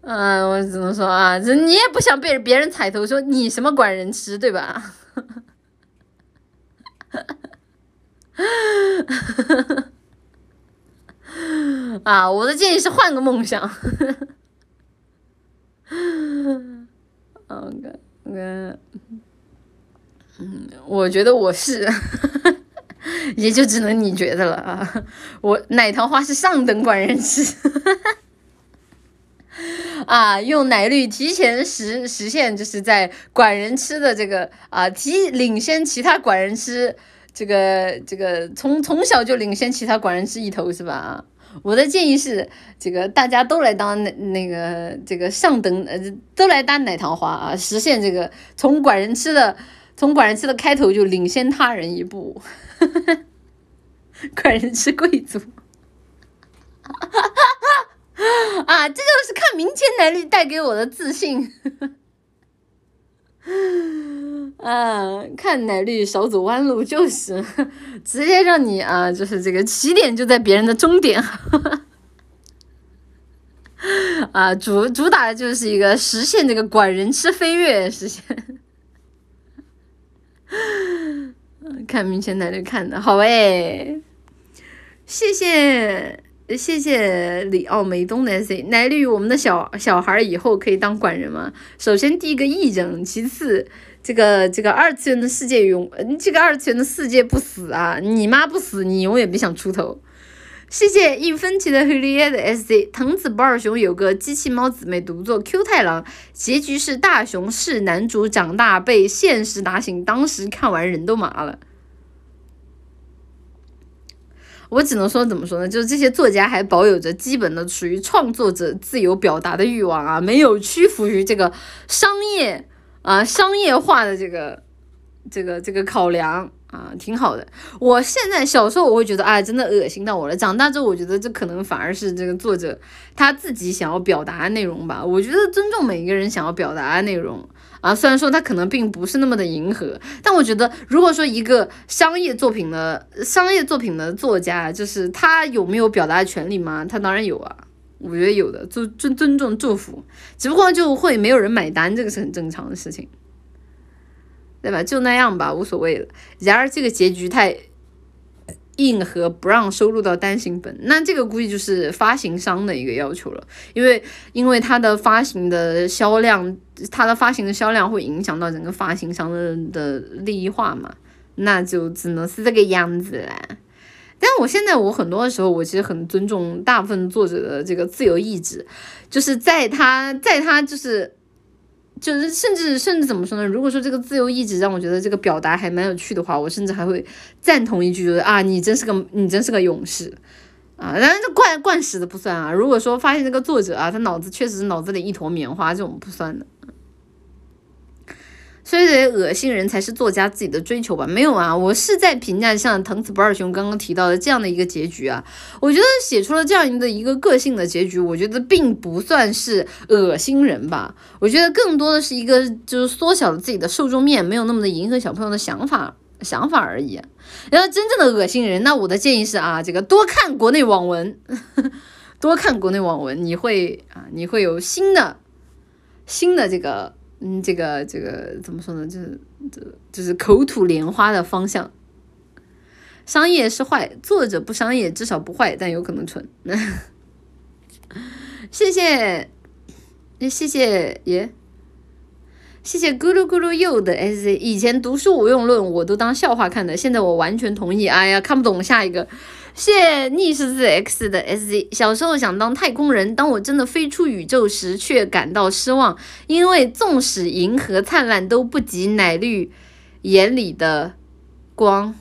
嗯，我只能说啊，这你也不想被别人踩头说你什么管人吃对吧？啊，我的建议是换个梦想。OK，嗯，嗯，我觉得我是。也就只能你觉得了啊！我奶糖花是上等管人吃，啊，用奶绿提前实实现，就是在管人吃的这个啊，提领先其他管人吃，这个这个从从小就领先其他管人吃一头是吧？啊我的建议是，这个大家都来当那那个这个上等呃，都来当奶糖花啊，实现这个从管人吃的从管人吃的开头就领先他人一步。管人吃贵族，啊，这就是看明天奶绿带给我的自信。嗯，看奶绿少走弯路，就是直接让你啊，就是这个起点就在别人的终点。啊，主主打的就是一个实现这个管人吃飞跃，实现。看明显奶绿看的好哎，谢谢谢谢李奥梅东的 C 奶绿，我们的小小孩以后可以当管人吗？首先第一个义诊，其次这个这个二次元的世界永，这个二次元的世界不死啊，你妈不死，你永远别想出头。谢谢一分钱的黑利叶的 S C，藤子不二雄有个机器猫姊妹独作 Q 太郎，结局是大雄是男主长大被现实打醒，当时看完人都麻了。我只能说怎么说呢？就是这些作家还保有着基本的属于创作者自由表达的欲望啊，没有屈服于这个商业啊商业化的这个这个这个考量。啊，挺好的。我现在小时候我会觉得，哎，真的恶心到我了。长大之后，我觉得这可能反而是这个作者他自己想要表达的内容吧。我觉得尊重每一个人想要表达的内容啊，虽然说他可能并不是那么的迎合，但我觉得如果说一个商业作品的商业作品的作家，就是他有没有表达的权利吗？他当然有啊，我觉得有的，尊尊尊重祝福，只不过就会没有人买单，这个是很正常的事情。对吧？就那样吧，无所谓了。然而这个结局太硬核，不让收录到单行本，那这个估计就是发行商的一个要求了。因为因为它的发行的销量，它的发行的销量会影响到整个发行商的的利益化嘛，那就只能是这个样子啦。但我现在我很多的时候，我其实很尊重大部分作者的这个自由意志，就是在他在他就是。就是甚至甚至怎么说呢？如果说这个自由意志让我觉得这个表达还蛮有趣的话，我甚至还会赞同一句，就是啊，你真是个你真是个勇士啊！当然这惯惯死的不算啊。如果说发现这个作者啊，他脑子确实是脑子里一坨棉花，这种不算的。所以得恶心人才是作家自己的追求吧？没有啊，我是在评价像藤子不二雄刚刚提到的这样的一个结局啊。我觉得写出了这样的一个个性的结局，我觉得并不算是恶心人吧。我觉得更多的是一个就是缩小了自己的受众面，没有那么的迎合小朋友的想法想法而已。然后真正的恶心人，那我的建议是啊，这个多看国内网文，多看国内网文，你会啊，你会有新的新的这个。嗯，这个这个怎么说呢？就是这就是口吐莲花的方向。商业是坏，作者不商业，至少不坏，但有可能蠢。谢谢，谢谢耶，谢谢咕噜咕噜又的 S。以前读书无用论我都当笑话看的，现在我完全同意。哎呀，看不懂下一个。谢逆十字 x 的 sz。小时候想当太空人，当我真的飞出宇宙时，却感到失望，因为纵使银河灿烂，都不及奶绿眼里的光。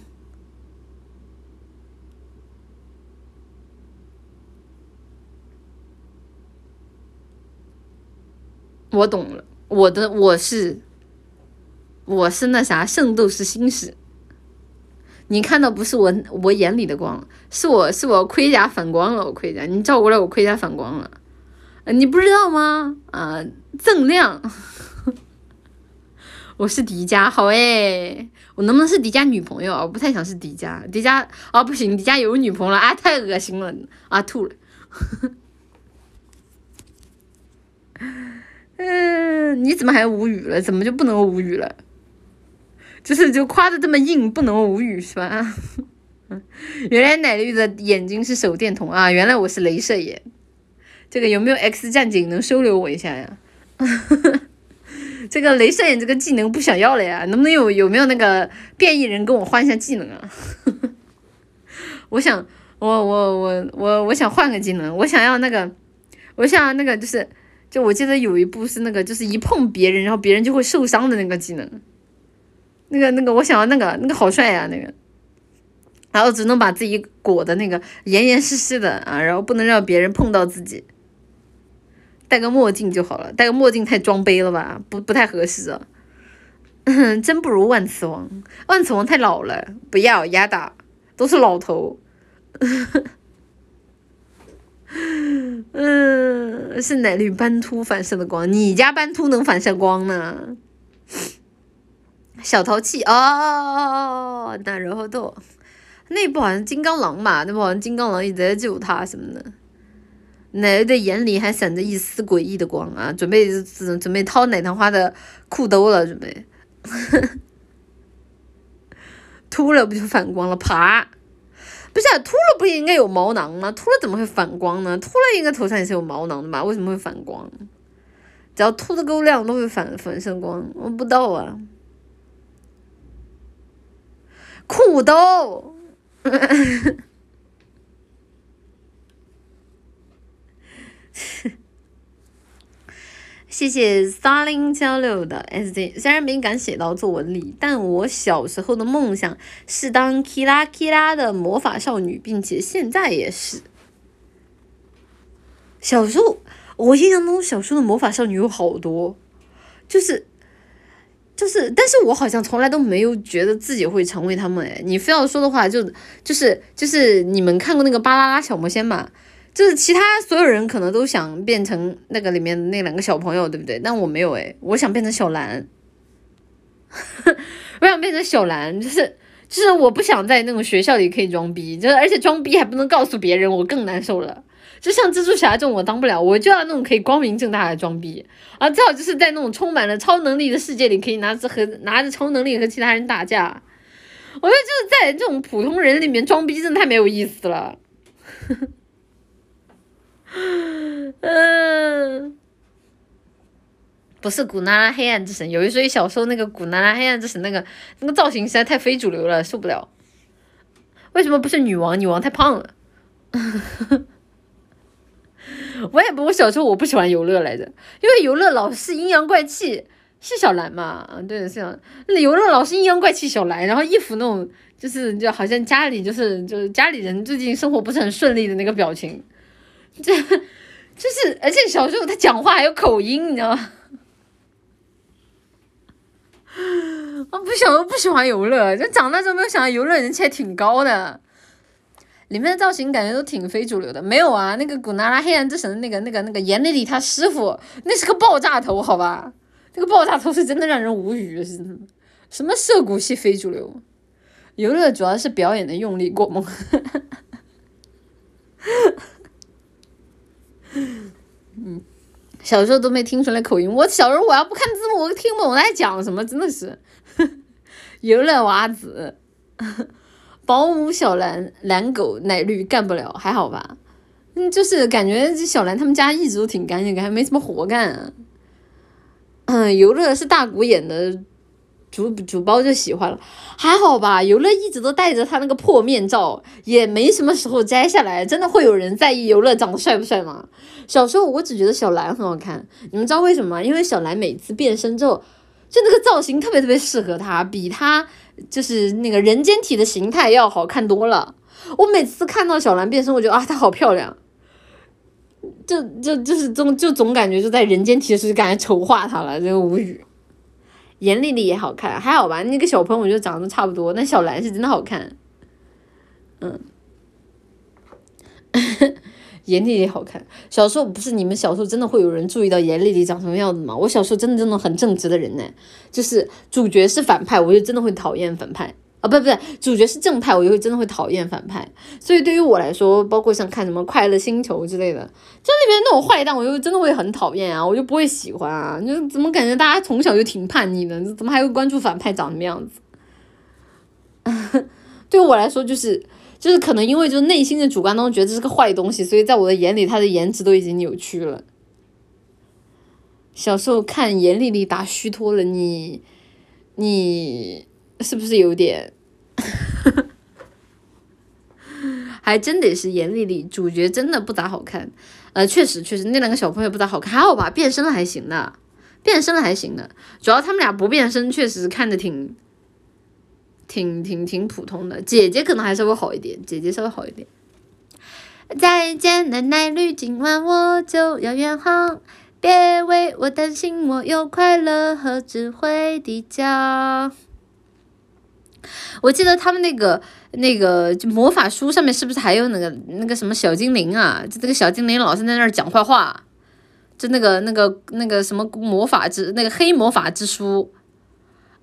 我懂了，我的我是我是那啥，圣斗士星矢。你看到不是我我眼里的光，是我是我盔甲反光了，我盔甲，你照过来我盔甲反光了，你不知道吗？啊，锃亮，我是迪迦，好诶，我能不能是迪迦女朋友啊？我不太想是迪迦，迪迦啊不行，迪迦有女朋友了啊，太恶心了啊，吐了，嗯，你怎么还无语了？怎么就不能无语了？就是就夸的这么硬，不能无语是吧？原来奶绿的眼睛是手电筒啊！原来我是镭射眼。这个有没有 X 战警能收留我一下呀？这个镭射眼这个技能不想要了呀？能不能有有没有那个变异人跟我换一下技能啊？我想我我我我我想换个技能，我想要那个，我想要那个就是就我记得有一部是那个就是一碰别人然后别人就会受伤的那个技能。那个那个，我想要那个那个好帅呀，那个，然后只能把自己裹的那个严严实实的啊，然后不能让别人碰到自己，戴个墨镜就好了，戴个墨镜太装杯了吧，不不太合适啊，真不如万磁王，万磁王太老了，不要压打，都是老头，嗯，是奶绿斑秃反射的光，你家斑秃能反射光呢？小淘气哦，那然后都那部好像金刚狼嘛，那部好像金刚狼一直在救他什么的。奶奶的眼里还闪着一丝诡异的光啊，准备准准备掏奶糖花的裤兜了，准备。秃了不就反光了？啪！不是秃了不应该有毛囊吗？秃了怎么会反光呢？秃了应该头上也是有毛囊的吧？为什么会反光？只要秃的够亮都会反反射光，我不知道啊。裤兜。谢谢 Starling 交流的 SD，虽然没敢写到作文里，但我小时候的梦想是当 Kira Kira 的魔法少女，并且现在也是。小时候，我印象中小时候的魔法少女有好多，就是，就是，但是我好像从来都没有觉得自己会成为他们。哎，你非要说的话，就就是，就是你们看过那个巴啦啦小魔仙吗？就是其他所有人可能都想变成那个里面那两个小朋友，对不对？但我没有诶，我想变成小兰，我想变成小兰，就是就是我不想在那种学校里可以装逼，就是而且装逼还不能告诉别人，我更难受了。就像蜘蛛侠这种我当不了，我就要那种可以光明正大的装逼啊，最好就是在那种充满了超能力的世界里，可以拿着和拿着超能力和其他人打架。我觉得就是在这种普通人里面装逼，真的太没有意思了。嗯，不是古娜拉黑暗之神，有一说一，小时候那个古娜拉黑暗之神那个那个造型实在太非主流了，受不了。为什么不是女王？女王太胖了。我也不，我小时候我不喜欢游乐来着，因为游乐老是阴阳怪气，是小兰嘛？对，是小游乐老是阴阳怪气小兰，然后一副那种就是就好像家里就是就是家里人最近生活不是很顺利的那个表情。这就是，而且小时候他讲话还有口音，你知道吗？我不小时候不喜欢游乐，就长大之后没有想到游乐人气还挺高的。里面的造型感觉都挺非主流的，没有啊？那个古娜拉黑暗之神的那个那个那个严丽丽他师傅，那是个爆炸头，好吧？那个爆炸头是真的让人无语，是什么涉谷系非主流？游乐主要是表演的用力过猛。嗯，小时候都没听出来口音。我小时候我要不看字幕，我听不懂我在讲什么，真的是。游乐娃子，保姆小蓝蓝狗奶绿干不了，还好吧？嗯，就是感觉小兰他们家一直都挺干净，感觉没什么活干。嗯，游乐是大古演的。主主包就喜欢了，还好吧。游乐一直都戴着他那个破面罩，也没什么时候摘下来。真的会有人在意游乐长得帅不帅吗？小时候我只觉得小兰很好看，你们知道为什么吗？因为小兰每次变身之后，就那个造型特别特别适合她，比她就是那个人间体的形态要好看多了。我每次看到小兰变身，我觉得啊，她好漂亮，就就就是总就总感觉就在人间体时感觉丑化她了，真的无语。严丽丽也好看，还好吧？那个小朋友我觉得长得差不多，那小兰是真的好看。嗯，严丽丽好看。小时候不是你们小时候真的会有人注意到严丽丽长什么样子吗？我小时候真的真的很正直的人呢，就是主角是反派，我就真的会讨厌反派。啊，不不是，主角是正派，我就会真的会讨厌反派。所以对于我来说，包括像看什么《快乐星球》之类的，就里面那种坏蛋，我就真的会很讨厌啊，我就不会喜欢啊。就怎么感觉大家从小就挺叛逆的，怎么还会关注反派长什么样子？对我来说，就是就是可能因为就是内心的主观当中觉得这是个坏东西，所以在我的眼里，他的颜值都已经扭曲了。小时候看严丽丽打虚脱了，你你。是不是有点？还真得是严丽丽，主角真的不咋好看。呃，确实确实，那两个小朋友不咋好看，还好吧？变身了还行的，变身了还行的。主要他们俩不变身，确实看着挺挺挺挺普通的。姐姐可能还稍微好一点，姐姐稍微好一点。再见，奶奶绿，今晚我就要远航，别为我担心，我有快乐和智慧的家。我记得他们那个那个就魔法书上面是不是还有那个那个什么小精灵啊？就这个小精灵老是在那儿讲坏话，就那个那个那个什么魔法之那个黑魔法之书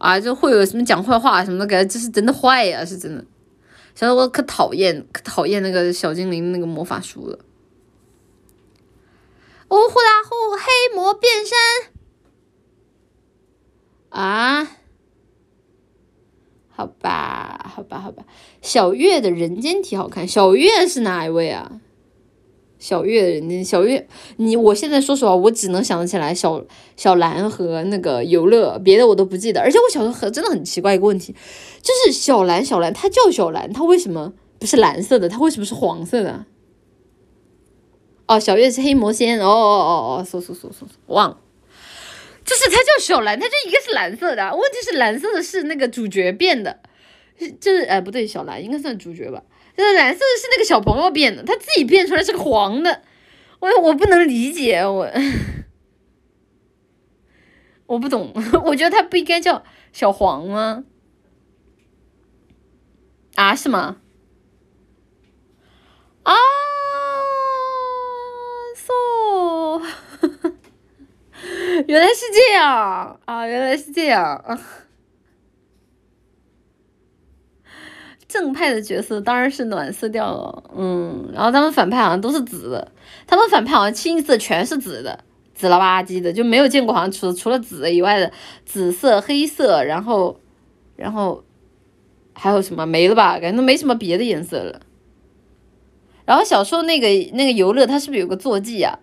啊，就会有什么讲坏话什么的，感觉这是真的坏呀，是真的。小时候我可讨厌可讨厌那个小精灵那个魔法书了。呜呼啦呼，黑魔变身啊！好吧，好吧，好吧。小月的人间体好看，小月是哪一位啊？小月，小月，你我现在说实话，我只能想起来小小兰和那个游乐，别的我都不记得。而且我小时候很真的很奇怪一个问题，就是小兰，小兰，她叫小兰，她为什么不是蓝色的？她为什么是黄色的？哦，小月是黑魔仙，哦哦哦哦，搜搜搜搜，忘了。就是它叫小蓝，它就一个是蓝色的，问题是蓝色的是那个主角变的，就是哎不对，小蓝应该算主角吧？就是蓝色的是那个小朋友变的，他自己变出来是个黄的，我我不能理解我，我不懂，我觉得他不应该叫小黄吗？啊是吗？啊，so。原来是这样啊！原来是这样啊！正派的角色当然是暖色调了，嗯，然后他们反派好像都是紫的，他们反派好像清一色全是紫的，紫了吧唧的，就没有见过好像除除了紫以外的紫色、黑色，然后然后还有什么没了吧？感觉都没什么别的颜色了。然后小时候那个那个游乐，他是不是有个坐骑啊？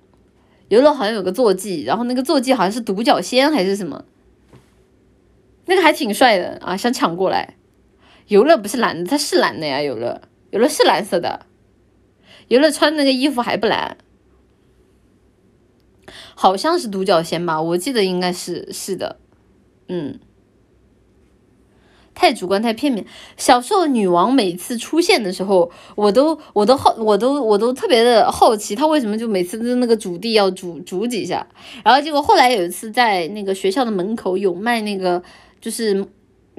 游乐好像有个坐骑，然后那个坐骑好像是独角仙还是什么，那个还挺帅的啊，想抢过来。游乐不是蓝的，它是蓝的呀，游乐，游乐是蓝色的，游乐穿那个衣服还不蓝，好像是独角仙吧，我记得应该是是的，嗯。太主观太片面。小时候女王每次出现的时候，我都我都好我都我都特别的好奇，她为什么就每次都那个主地要主主几下，然后结果后来有一次在那个学校的门口有卖那个就是。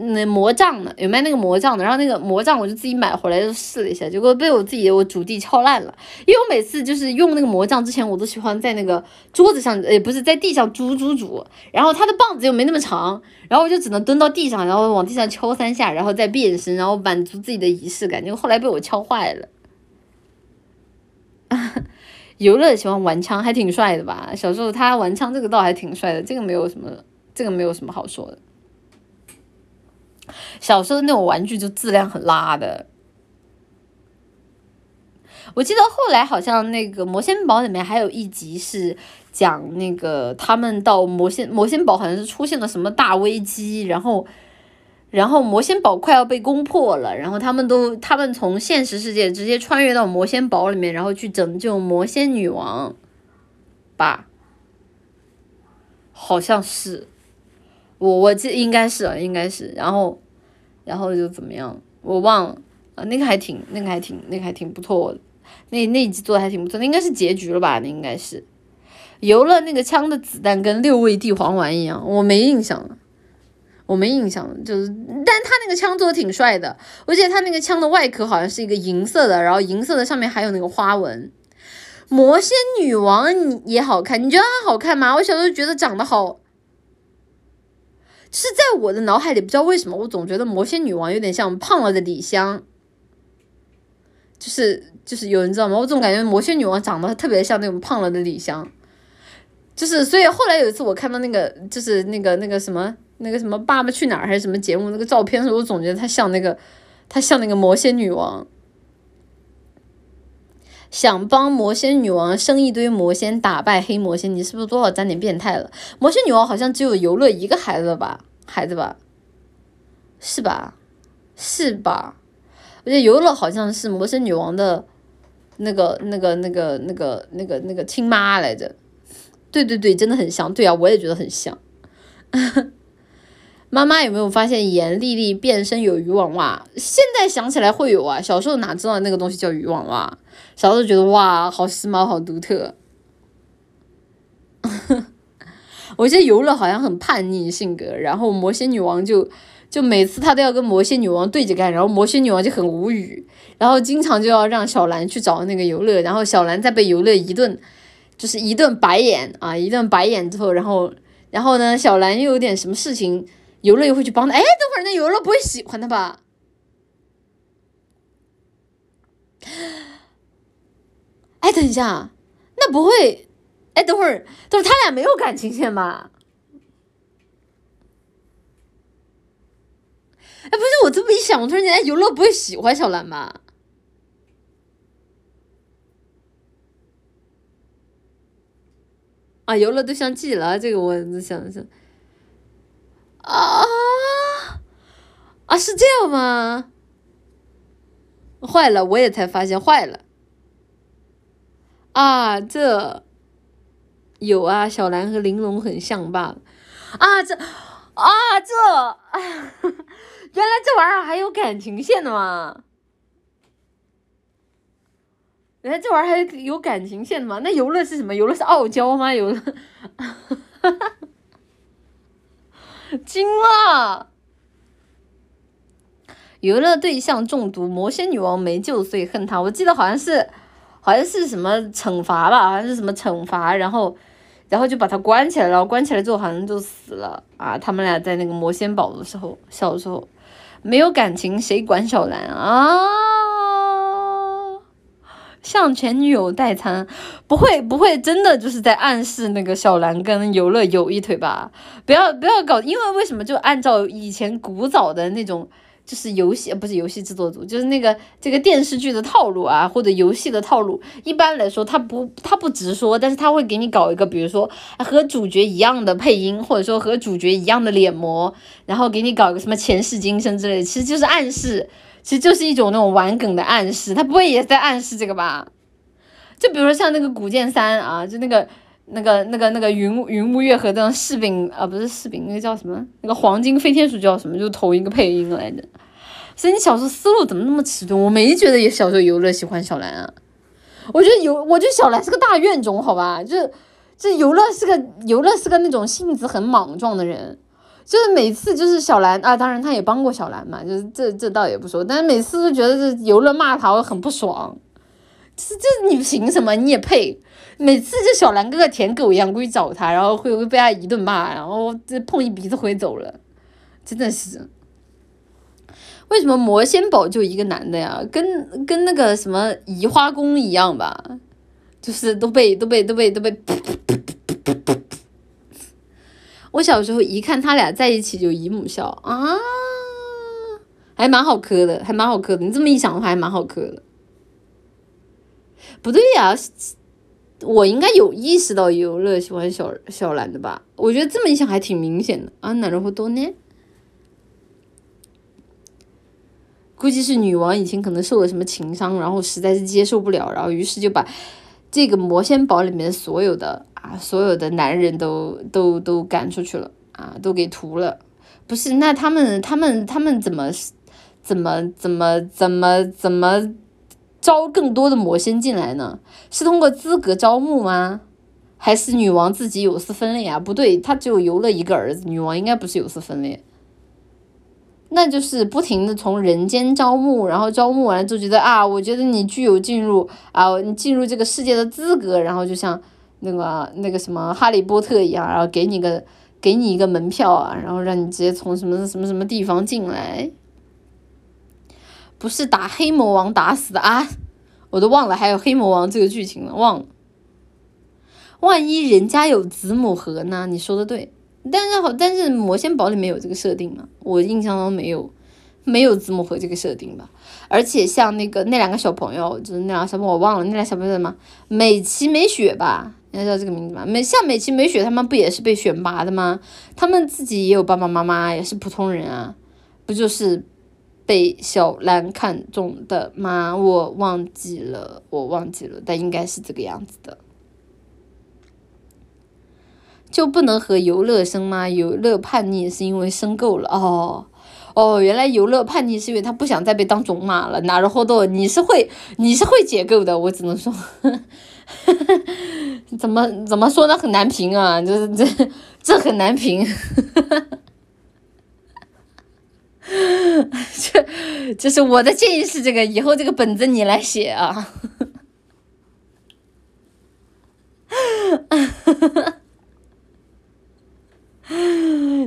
那魔杖呢？有卖那个魔杖的，然后那个魔杖我就自己买回来就试了一下，结果被我自己我主地敲烂了。因为我每次就是用那个魔杖之前，我都喜欢在那个桌子上，也不是在地上煮煮煮，然后它的棒子又没那么长，然后我就只能蹲到地上，然后往地上敲三下，然后再变身，然后满足自己的仪式感。结果后来被我敲坏了。游乐喜欢玩枪，还挺帅的吧？小时候他玩枪这个倒还挺帅的，这个没有什么，这个没有什么好说的。小时候那种玩具就质量很拉的，我记得后来好像那个魔仙堡里面还有一集是讲那个他们到魔仙魔仙堡好像是出现了什么大危机，然后然后魔仙堡快要被攻破了，然后他们都他们从现实世界直接穿越到魔仙堡里面，然后去拯救魔仙女王吧，好像是。我我记应该是应该是，然后，然后就怎么样？我忘了啊，那个还挺，那个还挺，那个还挺不错的，那那一集做的还挺不错，那应该是结局了吧？那应该是，游了那个枪的子弹跟六味地黄丸一样，我没印象了，我没印象了，就是，但他那个枪做的挺帅的，我记得他那个枪的外壳好像是一个银色的，然后银色的上面还有那个花纹。魔仙女王也好看，你觉得她好看吗？我小时候觉得长得好。是在我的脑海里，不知道为什么，我总觉得魔仙女王有点像胖了的李湘，就是就是有人知道吗？我总感觉魔仙女王长得特别像那种胖了的李湘，就是所以后来有一次我看到那个就是那个那个什么那个什么爸爸去哪儿还是什么节目那个照片的时候，我总觉得她像那个她像那个魔仙女王，想帮魔仙女王生一堆魔仙，打败黑魔仙，你是不是多少沾点变态了？魔仙女王好像只有游乐一个孩子吧？孩子吧，是吧？是吧？我觉得游乐好像是魔仙女王的那个、那个、那个、那个、那个、那个亲妈来着。对对对，真的很像。对啊，我也觉得很像。妈妈有没有发现严丽丽变身有渔网袜？现在想起来会有啊，小时候哪知道那个东西叫渔网袜？小时候觉得哇，好时髦，好独特。我记得游乐好像很叛逆性格，然后魔仙女王就就每次他都要跟魔仙女王对着干，然后魔仙女王就很无语，然后经常就要让小兰去找那个游乐，然后小兰再被游乐一顿就是一顿白眼啊，一顿白眼之后，然后然后呢，小兰又有点什么事情，游乐又会去帮他，哎，等会儿那游乐不会喜欢他吧？哎，等一下，那不会。哎，等会儿，等会儿，他俩没有感情线吧？哎，不是我这么一想，我突然间，哎，游乐不会喜欢小兰吧？啊，游乐对象记了，这个我想想。啊啊，是这样吗？坏了，我也才发现坏了。啊，这有啊，小兰和玲珑很像罢了。啊，这啊这，原来这玩意儿还有感情线的吗？原来这玩意儿还有感情线的吗？那游乐是什么？游乐是傲娇吗？游乐，哈 哈 惊了！游乐对象中毒，魔仙女王没救，所以恨他。我记得好像是，好像是什么惩罚吧？好像是什么惩罚，然后，然后就把他关起来了。关起来之后好像就死了啊！他们俩在那个魔仙堡的时候，小时候没有感情，谁管小兰啊？向前女友代餐，不会不会，真的就是在暗示那个小兰跟游乐有一腿吧？不要不要搞，因为为什么就按照以前古早的那种。就是游戏，不是游戏制作组，就是那个这个电视剧的套路啊，或者游戏的套路。一般来说，他不他不直说，但是他会给你搞一个，比如说和主角一样的配音，或者说和主角一样的脸模，然后给你搞个什么前世今生之类，其实就是暗示，其实就是一种那种玩梗的暗示。他不会也在暗示这个吧？就比如说像那个古剑三啊，就那个那个那个那个云云雾月和那种柿饼啊，不是柿饼，那个叫什么？那个黄金飞天鼠叫什么？就同一个配音来着。所以你小时候思路怎么那么迟钝？我没觉得也小时候游乐喜欢小兰啊，我觉得游，我觉得小兰是个大怨种，好吧？就是，这游乐是个游乐是个那种性子很莽撞的人，就是每次就是小兰啊，当然他也帮过小兰嘛，就是这这倒也不说，但是每次都觉得这游乐骂他我很不爽，这这你凭什么？你也配？每次就小兰哥哥舔狗一样过去找他，然后会会被他一顿骂，然后这碰一鼻子灰走了，真的是。为什么魔仙堡就一个男的呀？跟跟那个什么移花宫一样吧，就是都被都被都被都被。我小时候一看他俩在一起就姨母笑啊，还蛮好磕的，还蛮好磕的。你这么一想的话，还蛮好磕的。不对呀，我应该有意识到游乐喜欢小小兰的吧？我觉得这么一想还挺明显的啊，哪能会多呢？估计是女王以前可能受了什么情伤，然后实在是接受不了，然后于是就把这个魔仙堡里面所有的啊所有的男人都都都赶出去了啊，都给屠了。不是，那他们他们他们怎么怎么怎么怎么怎么招更多的魔仙进来呢？是通过资格招募吗？还是女王自己有丝分裂啊？不对，她只有游了一个儿子，女王应该不是有丝分裂。那就是不停的从人间招募，然后招募完了就觉得啊，我觉得你具有进入啊，你进入这个世界的资格，然后就像那个那个什么哈利波特一样，然后给你个给你一个门票啊，然后让你直接从什么什么什么地方进来，不是打黑魔王打死的啊，我都忘了还有黑魔王这个剧情了，忘了。万一人家有子母盒呢？你说的对。但是好，但是魔仙堡里面有这个设定吗？我印象中没有，没有字母盒这个设定吧。而且像那个那两个小朋友，就是那两个小朋友，我忘了那俩小朋友什么，美琪美雪吧，应该叫这个名字吧。美像美琪美雪他们不也是被选拔的吗？他们自己也有爸爸妈妈，也是普通人啊，不就是被小兰看中的吗？我忘记了，我忘记了，但应该是这个样子的。就不能和游乐生吗？游乐叛逆是因为生够了哦哦，原来游乐叛逆是因为他不想再被当种马了。哪儿后头你是会你是会解构的，我只能说，怎么怎么说呢？很难评啊，就是这这很难评，这就是我的建议是这个，以后这个本子你来写啊。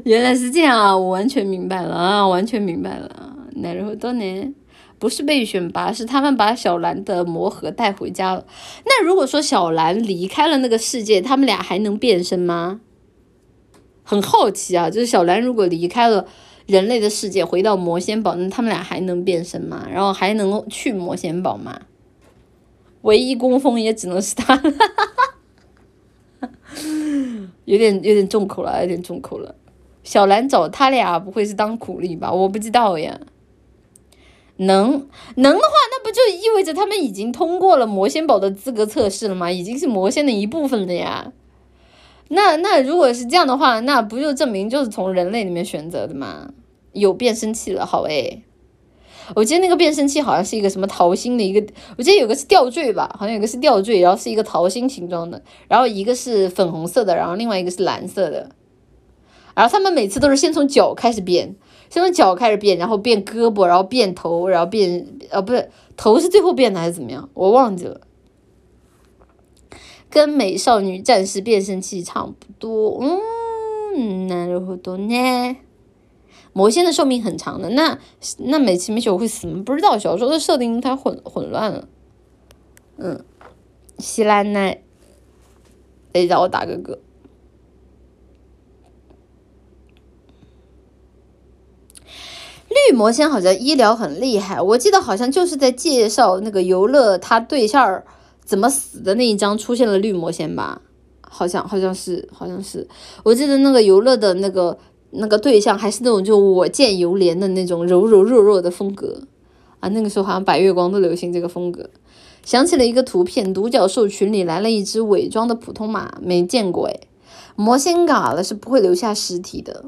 原来是这样啊！我完全明白了啊，完全明白了。那然后多年不是被选拔，是他们把小兰的魔盒带回家了。那如果说小兰离开了那个世界，他们俩还能变身吗？很好奇啊，就是小兰如果离开了人类的世界，回到魔仙堡，那他们俩还能变身吗？然后还能去魔仙堡吗？唯一供奉也只能是他了，有点有点重口了，有点重口了。小兰找他俩不会是当苦力吧？我不知道呀。能能的话，那不就意味着他们已经通过了魔仙堡的资格测试了吗？已经是魔仙的一部分了呀。那那如果是这样的话，那不就证明就是从人类里面选择的吗？有变声器了，好诶。我记得那个变声器好像是一个什么桃心的一个，我记得有个是吊坠吧，好像有个是吊坠，然后是一个桃心形状的，然后一个是粉红色的，然后另外一个是蓝色的。然后他们每次都是先从脚开始变，先从脚开始变，然后变胳膊，然后变头，然后变呃不是头是最后变的还是怎么样？我忘记了。跟美少女战士变声器差不多，嗯，なるほどね。魔仙的寿命很长的，那那美其美久会死吗？不知道，小时候的设定太混混乱了。嗯，希拉奈，得让我打个嗝。 绿魔仙好像医疗很厉害，我记得好像就是在介绍那个游乐他对象怎么死的那一章出现了绿魔仙吧？好像好像是好像是，我记得那个游乐的那个。那个对象还是那种就我见犹怜的那种柔柔弱弱的风格啊，那个时候好像白月光都流行这个风格。想起了一个图片，独角兽群里来了一只伪装的普通马，没见过诶。魔仙嘎了是不会留下尸体的。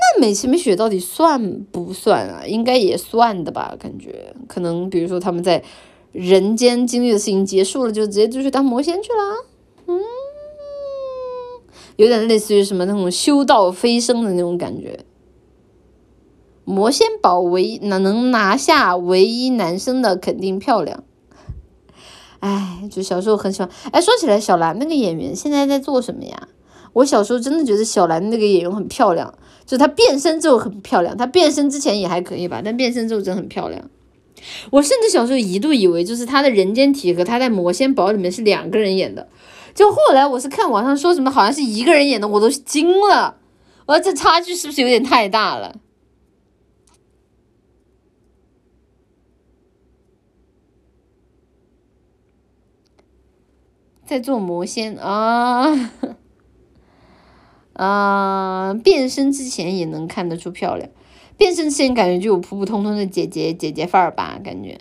那美其美雪到底算不算啊？应该也算的吧，感觉可能比如说他们在人间经历的事情结束了，就直接就去当魔仙去了。嗯。有点类似于什么那种修道飞升的那种感觉。魔仙堡唯一能能拿下唯一男生的肯定漂亮。哎，就小时候很喜欢。哎，说起来，小兰那个演员现在在做什么呀？我小时候真的觉得小兰那个演员很漂亮，就她变身之后很漂亮。她变身之前也还可以吧，但变身之后真很漂亮。我甚至小时候一度以为，就是她的人间体和她在魔仙堡里面是两个人演的。就后来我是看网上说什么好像是一个人演的，我都惊了。我说这差距是不是有点太大了？在做魔仙啊啊！变身之前也能看得出漂亮，变身之前感觉就有普普通通的姐姐姐姐范儿吧，感觉。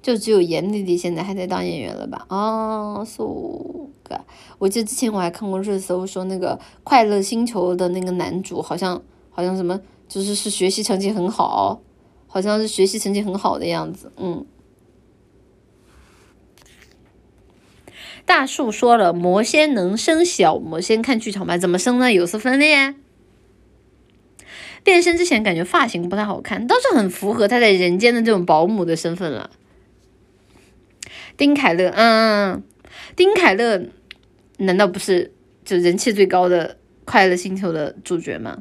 就只有严弟弟现在还在当演员了吧？啊，so good。我记得之前我还看过热搜，说那个《快乐星球》的那个男主好像好像什么，就是是学习成绩很好，好像是学习成绩很好的样子。嗯。大树说了，魔仙能生小魔仙，看剧场版怎么生呢？有丝分裂。变身之前感觉发型不太好看，倒是很符合他在人间的这种保姆的身份了。丁凯乐，嗯，丁凯乐难道不是就人气最高的《快乐星球》的主角吗？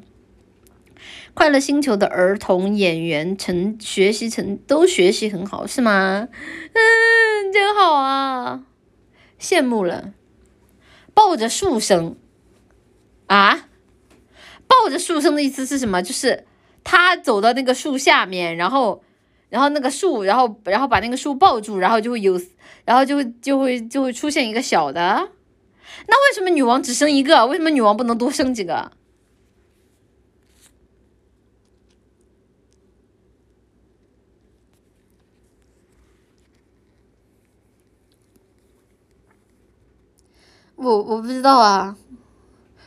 《快乐星球》的儿童演员成学习成都学习很好，是吗？嗯，真好啊，羡慕了。抱着树生啊，抱着树生的意思是什么？就是他走到那个树下面，然后。然后那个树，然后然后把那个树抱住，然后就会有，然后就会就会就会出现一个小的。那为什么女王只生一个？为什么女王不能多生几个？我我不知道啊，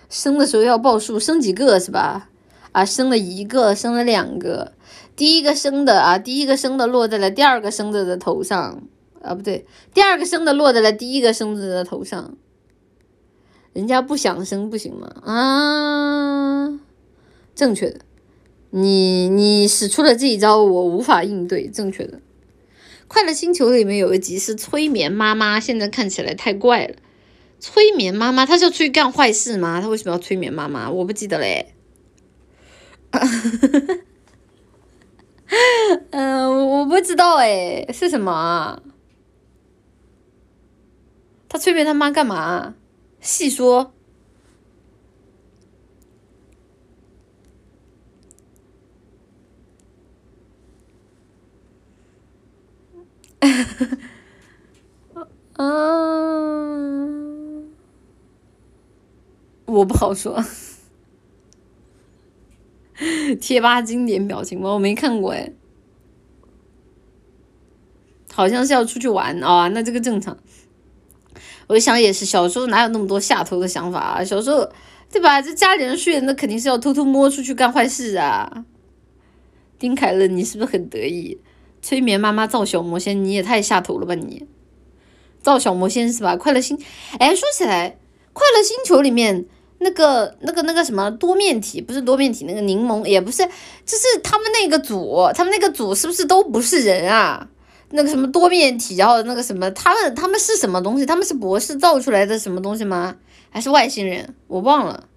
生的时候要报数，生几个是吧？啊，生了一个，生了两个。第一个生的啊，第一个生的落在了第二个生的的头上啊，不对，第二个生的落在了第一个生的的头上。人家不想生不行吗？啊，正确的，你你使出了这一招，我无法应对。正确的，快乐星球里面有一集是催眠妈妈，现在看起来太怪了。催眠妈妈？他是要出去干坏事吗？他为什么要催眠妈妈？我不记得嘞。嗯，我不知道哎，是什么？他催眠他妈干嘛？细说。啊。我不好说。贴吧经典表情包我没看过哎，好像是要出去玩啊，那这个正常。我想也是，小时候哪有那么多下头的想法啊？小时候对吧？这家里人睡，那肯定是要偷偷摸出去干坏事啊。丁凯乐，你是不是很得意？催眠妈妈造小魔仙，你也太下头了吧你！造小魔仙是吧？快乐星，哎，说起来，快乐星球里面。那个、那个、那个什么多面体，不是多面体，那个柠檬也不是，就是他们那个组，他们那个组是不是都不是人啊？那个什么多面体，然后那个什么，他们他们是什么东西？他们是博士造出来的什么东西吗？还是外星人？我忘了。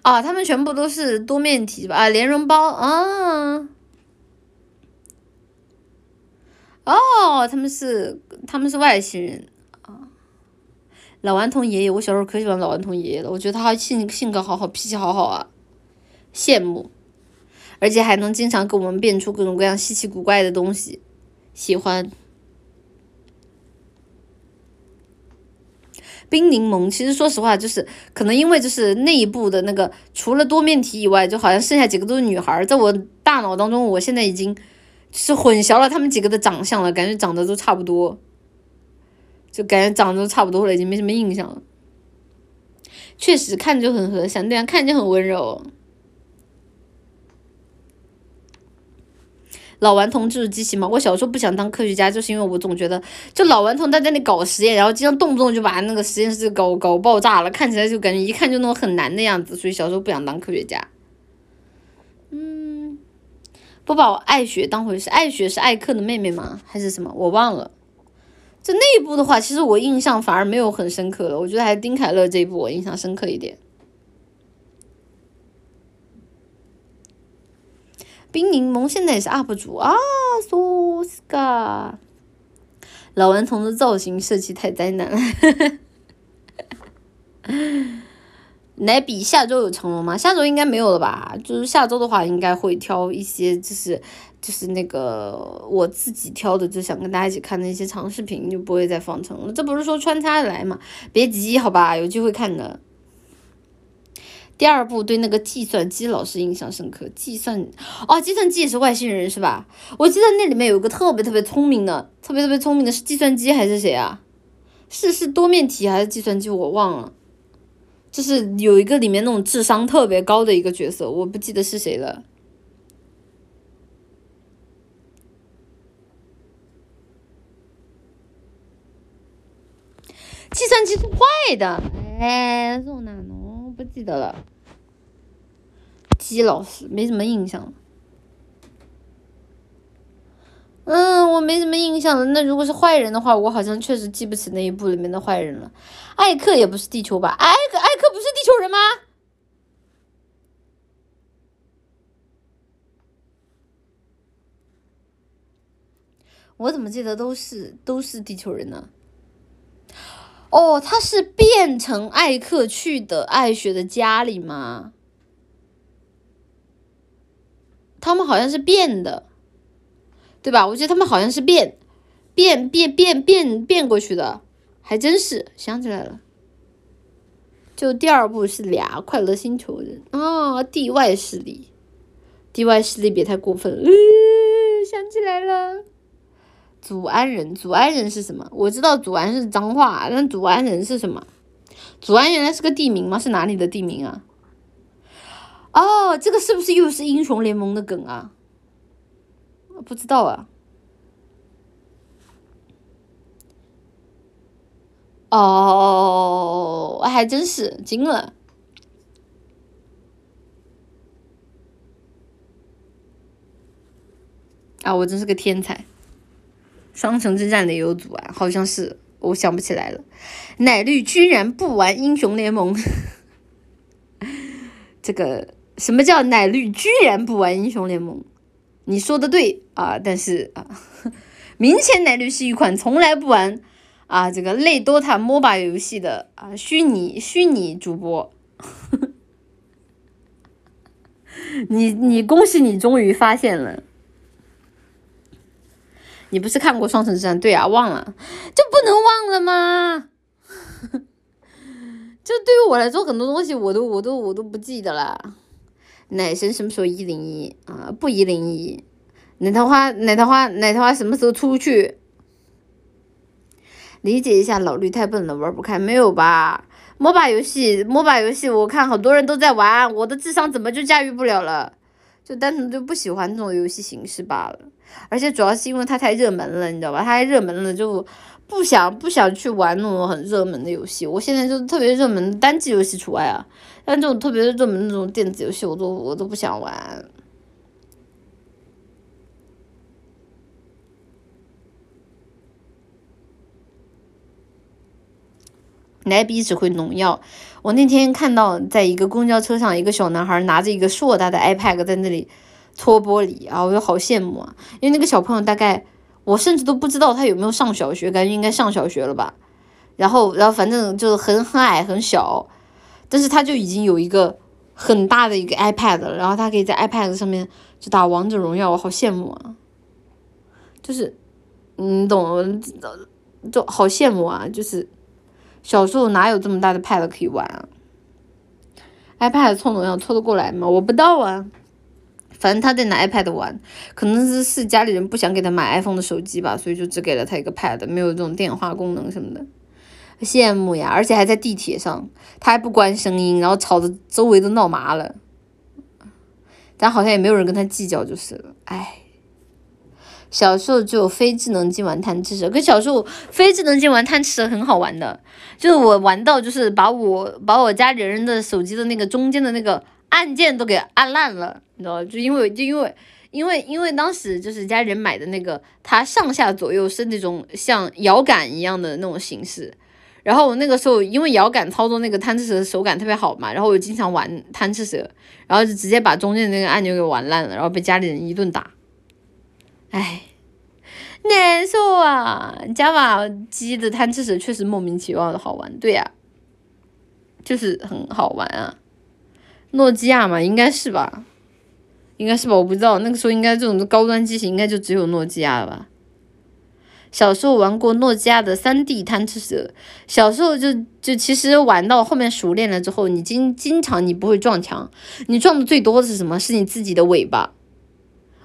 啊，他们全部都是多面体吧？啊，莲蓉包啊。哦，他们是他们是外星人啊！老顽童爷爷，我小时候可喜欢老顽童爷爷了，我觉得他性性格好好，脾气好好啊，羡慕，而且还能经常给我们变出各种各样稀奇古怪的东西，喜欢。冰柠檬，其实说实话，就是可能因为就是内部的那个，除了多面体以外，就好像剩下几个都是女孩，在我大脑当中，我现在已经。是混淆了他们几个的长相了，感觉长得都差不多，就感觉长得都差不多了，已经没什么印象了。确实看着就很和善，对啊，看着就很温柔。老顽童就是机器猫。我小时候不想当科学家，就是因为我总觉得，就老顽童在那里搞实验，然后经常动不动就把那个实验室搞搞爆炸了，看起来就感觉一看就那种很难的样子，所以小时候不想当科学家。嗯不把艾雪当回事，艾雪是艾克的妹妹吗？还是什么？我忘了。这那一部的话，其实我印象反而没有很深刻了。我觉得还是丁凯乐这一部我印象深刻一点。冰柠檬现在也是 UP 主啊，苏斯嘎。老顽童的造型设计太灾难了。来比下周有成龙吗？下周应该没有了吧？就是下周的话，应该会挑一些，就是就是那个我自己挑的，就想跟大家一起看的一些长视频，就不会再放成了。这不是说穿插来嘛？别急，好吧，有机会看的。第二部对那个计算机老师印象深刻，计算哦，计算机也是外星人是吧？我记得那里面有一个特别特别聪明的，特别特别聪明的是计算机还是谁啊？是是多面体还是计算机？我忘了。就是有一个里面那种智商特别高的一个角色，我不记得是谁了。计算机是坏的，哎，这种哪能不记得了？姬老师没什么印象。嗯，我没什么印象了。那如果是坏人的话，我好像确实记不起那一部里面的坏人了。艾克也不是地球吧？艾克，人吗？我怎么记得都是都是地球人呢？哦，他是变成艾克去的艾雪的家里吗？他们好像是变的。对吧？我觉得他们好像是变，变变变变变过去的，还真是想起来了。就第二部是俩快乐星球人啊，地外势力，地外势力别太过分了。想起来了，祖安人，祖安人是什么？我知道祖安是脏话，但祖安人是什么？祖安原来是个地名吗？是哪里的地名啊？哦，这个是不是又是英雄联盟的梗啊？不知道啊，哦，我还真是惊了啊！我真是个天才。双城之战的有组啊，好像是，我想不起来了。奶绿居然不玩英雄联盟，这个什么叫奶绿居然不玩英雄联盟？你说的对啊，但是啊，明显奶绿是一款从来不玩啊这个类 DOTA MOBA 游戏的啊虚拟虚拟主播，你你恭喜你终于发现了。你不是看过《双城之战》？对啊，忘了，就不能忘了吗？就对于我来说，很多东西我都我都我都不记得了。奶神什么时候一零一啊？不一零一。奶桃花奶桃花奶桃花什么时候出去？理解一下，老绿太笨了，玩不开。没有吧？MOBA 游戏，MOBA 游戏，我看好多人都在玩，我的智商怎么就驾驭不了了？就单纯就不喜欢这种游戏形式罢了。而且主要是因为它太热门了，你知道吧？它太热门了，就不想不想去玩那种很热门的游戏。我现在就特别热门单机游戏除外啊，但这种特别热门那种电子游戏，我都我都不想玩。奶比只会农药。我那天看到，在一个公交车上，一个小男孩拿着一个硕大的 iPad 在那里。搓玻璃啊，我就好羡慕啊！因为那个小朋友大概，我甚至都不知道他有没有上小学，感觉应该上小学了吧。然后，然后反正就是很很矮很小，但是他就已经有一个很大的一个 iPad 了，然后他可以在 iPad 上面就打王者荣耀，我好羡慕啊！就是你懂，就好羡慕啊！就是小时候哪有这么大的 pad 可以玩啊？iPad 凑荣耀凑得过来吗？我不到啊。反正他在拿 iPad 玩，可能是是家里人不想给他买 iPhone 的手机吧，所以就只给了他一个 Pad，没有这种电话功能什么的。羡慕呀，而且还在地铁上，他还不关声音，然后吵得周围都闹麻了。但好像也没有人跟他计较就是了。唉，小时候就非智能机玩贪吃蛇，跟小时候非智能机玩贪吃蛇很好玩的，就是我玩到就是把我把我家里人的手机的那个中间的那个。按键都给按烂了，你知道就因为就因为因为因为当时就是家人买的那个，它上下左右是那种像摇杆一样的那种形式。然后我那个时候因为摇杆操作那个贪吃蛇手感特别好嘛，然后我经常玩贪吃蛇，然后就直接把中间那个按钮给玩烂了，然后被家里人一顿打。唉，难受啊！加瓦机的贪吃蛇确实莫名其妙的好玩，对呀，就是很好玩啊。诺基亚嘛，应该是吧，应该是吧，我不知道，那个时候应该这种高端机型应该就只有诺基亚了吧。小时候玩过诺基亚的三 D 贪吃蛇，小时候就就其实玩到后面熟练了之后，你经经常你不会撞墙，你撞的最多的是什么？是你自己的尾巴。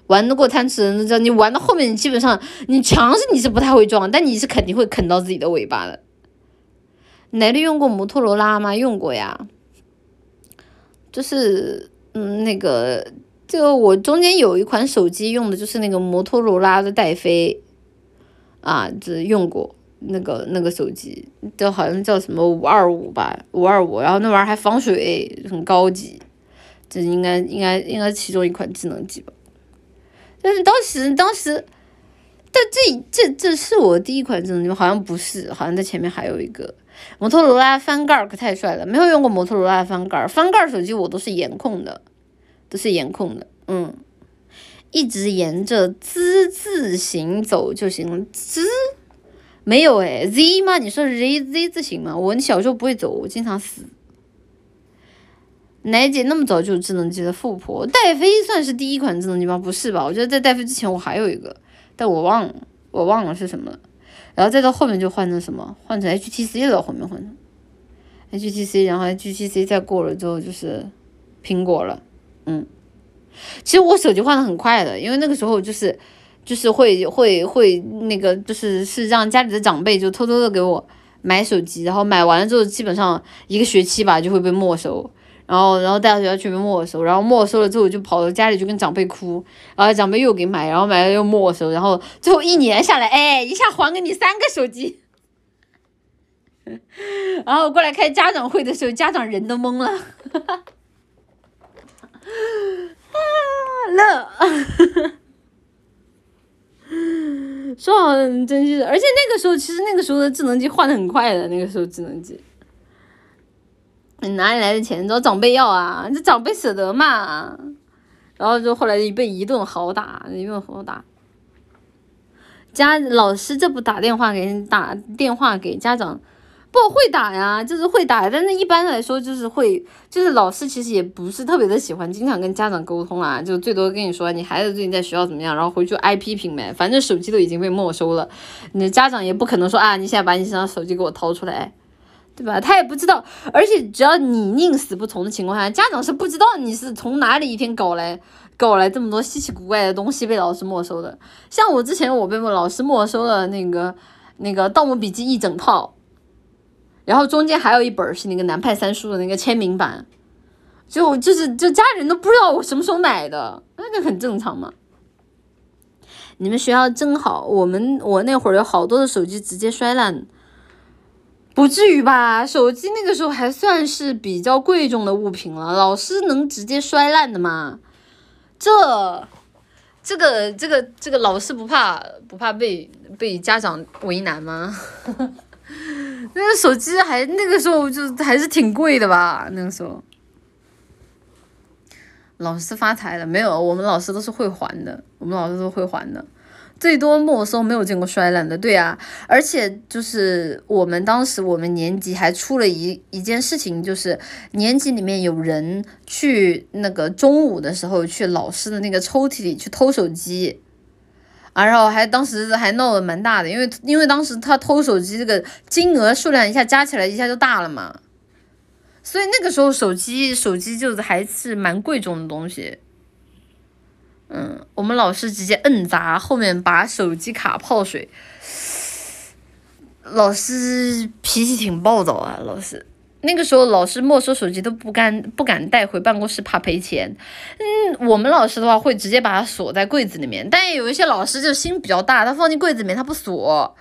玩得过贪吃蛇，知道你玩到后面，你基本上你强是你是不太会撞，但你是肯定会啃到自己的尾巴的。奶绿用过摩托罗拉吗？用过呀。就是，嗯，那个，就我中间有一款手机用的就是那个摩托罗拉的戴飞，啊，只用过那个那个手机，就好像叫什么五二五吧，五二五，然后那玩意儿还防水，很高级，这应该应该应该其中一款智能机吧。但是当时当时，但这这这是我第一款智能机，好像不是，好像在前面还有一个。摩托罗拉翻盖可太帅了，没有用过摩托罗拉翻盖，翻盖手机我都是颜控的，都是颜控的，嗯，一直沿着之字形走就行了，之没有哎，Z 吗？你说 Z Z 字形吗？我小时候不会走，我经常死。奶姐那么早就有智能机的富婆，戴妃算是第一款智能机吗？不是吧？我觉得在戴妃之前我还有一个，但我忘了，我忘了是什么了。然后再到后面就换成什么？换成 HTC 了，后面换成 HTC，然后 HTC 再过了之后就是苹果了。嗯，其实我手机换的很快的，因为那个时候就是就是会会会那个就是是让家里的长辈就偷偷的给我买手机，然后买完了之后基本上一个学期吧就会被没收。然后，然后带到学校去被没收，然后没收了之后就跑到家里就跟长辈哭，然后长辈又给买，然后买了又没收，然后最后一年下来，哎，一下还给你三个手机，然后过来开家长会的时候，家长人都懵了，啊，乐，说好真珍惜的，而且那个时候其实那个时候的智能机换的很快的，那个时候智能机。你哪里来的钱找长辈要啊？这长辈舍得嘛？然后就后来被一顿好打，一顿好打。家老师这不打电话给打电话给家长，不会打呀，就是会打，但是一般来说就是会，就是老师其实也不是特别的喜欢经常跟家长沟通啊，就最多跟你说你孩子最近在学校怎么样，然后回去挨批评呗，反正手机都已经被没收了，你的家长也不可能说啊，你现在把你身上手机给我掏出来，对吧？他也不知道，而且只要你宁死不从的情况下，家长是不知道你是从哪里一天搞来搞来这么多稀奇古怪的东西被老师没收的。像我之前我被老师没收了那个那个《盗墓笔记》一整套。然后中间还有一本是那个南派三叔的那个签名版，就就是就家人都不知道我什么时候买的，那个很正常嘛。你们学校真好，我们我那会儿有好多的手机直接摔烂，不至于吧？手机那个时候还算是比较贵重的物品了，老师能直接摔烂的吗？这这个这个这个老师不怕不怕被被家长为难吗？那个手机还那个时候就还是挺贵的吧？那个时候，老师发财了没有？我们老师都是会还的，我们老师都会还的，最多没收，没有见过摔烂的。对啊，而且就是我们当时我们年级还出了一一件事情，就是年级里面有人去那个中午的时候去老师的那个抽屉里去偷手机。啊，然后还当时还闹得蛮大的，因为因为当时他偷手机这个金额数量一下加起来一下就大了嘛，所以那个时候手机手机就是还是蛮贵重的东西。嗯，我们老师直接摁砸，后面把手机卡泡水。老师脾气挺暴躁啊，老师。那个时候老师没收手机都不敢不敢带回办公室，怕赔钱。嗯，我们老师的话会直接把它锁在柜子里面，但有一些老师就心比较大，他放进柜子里面他不锁，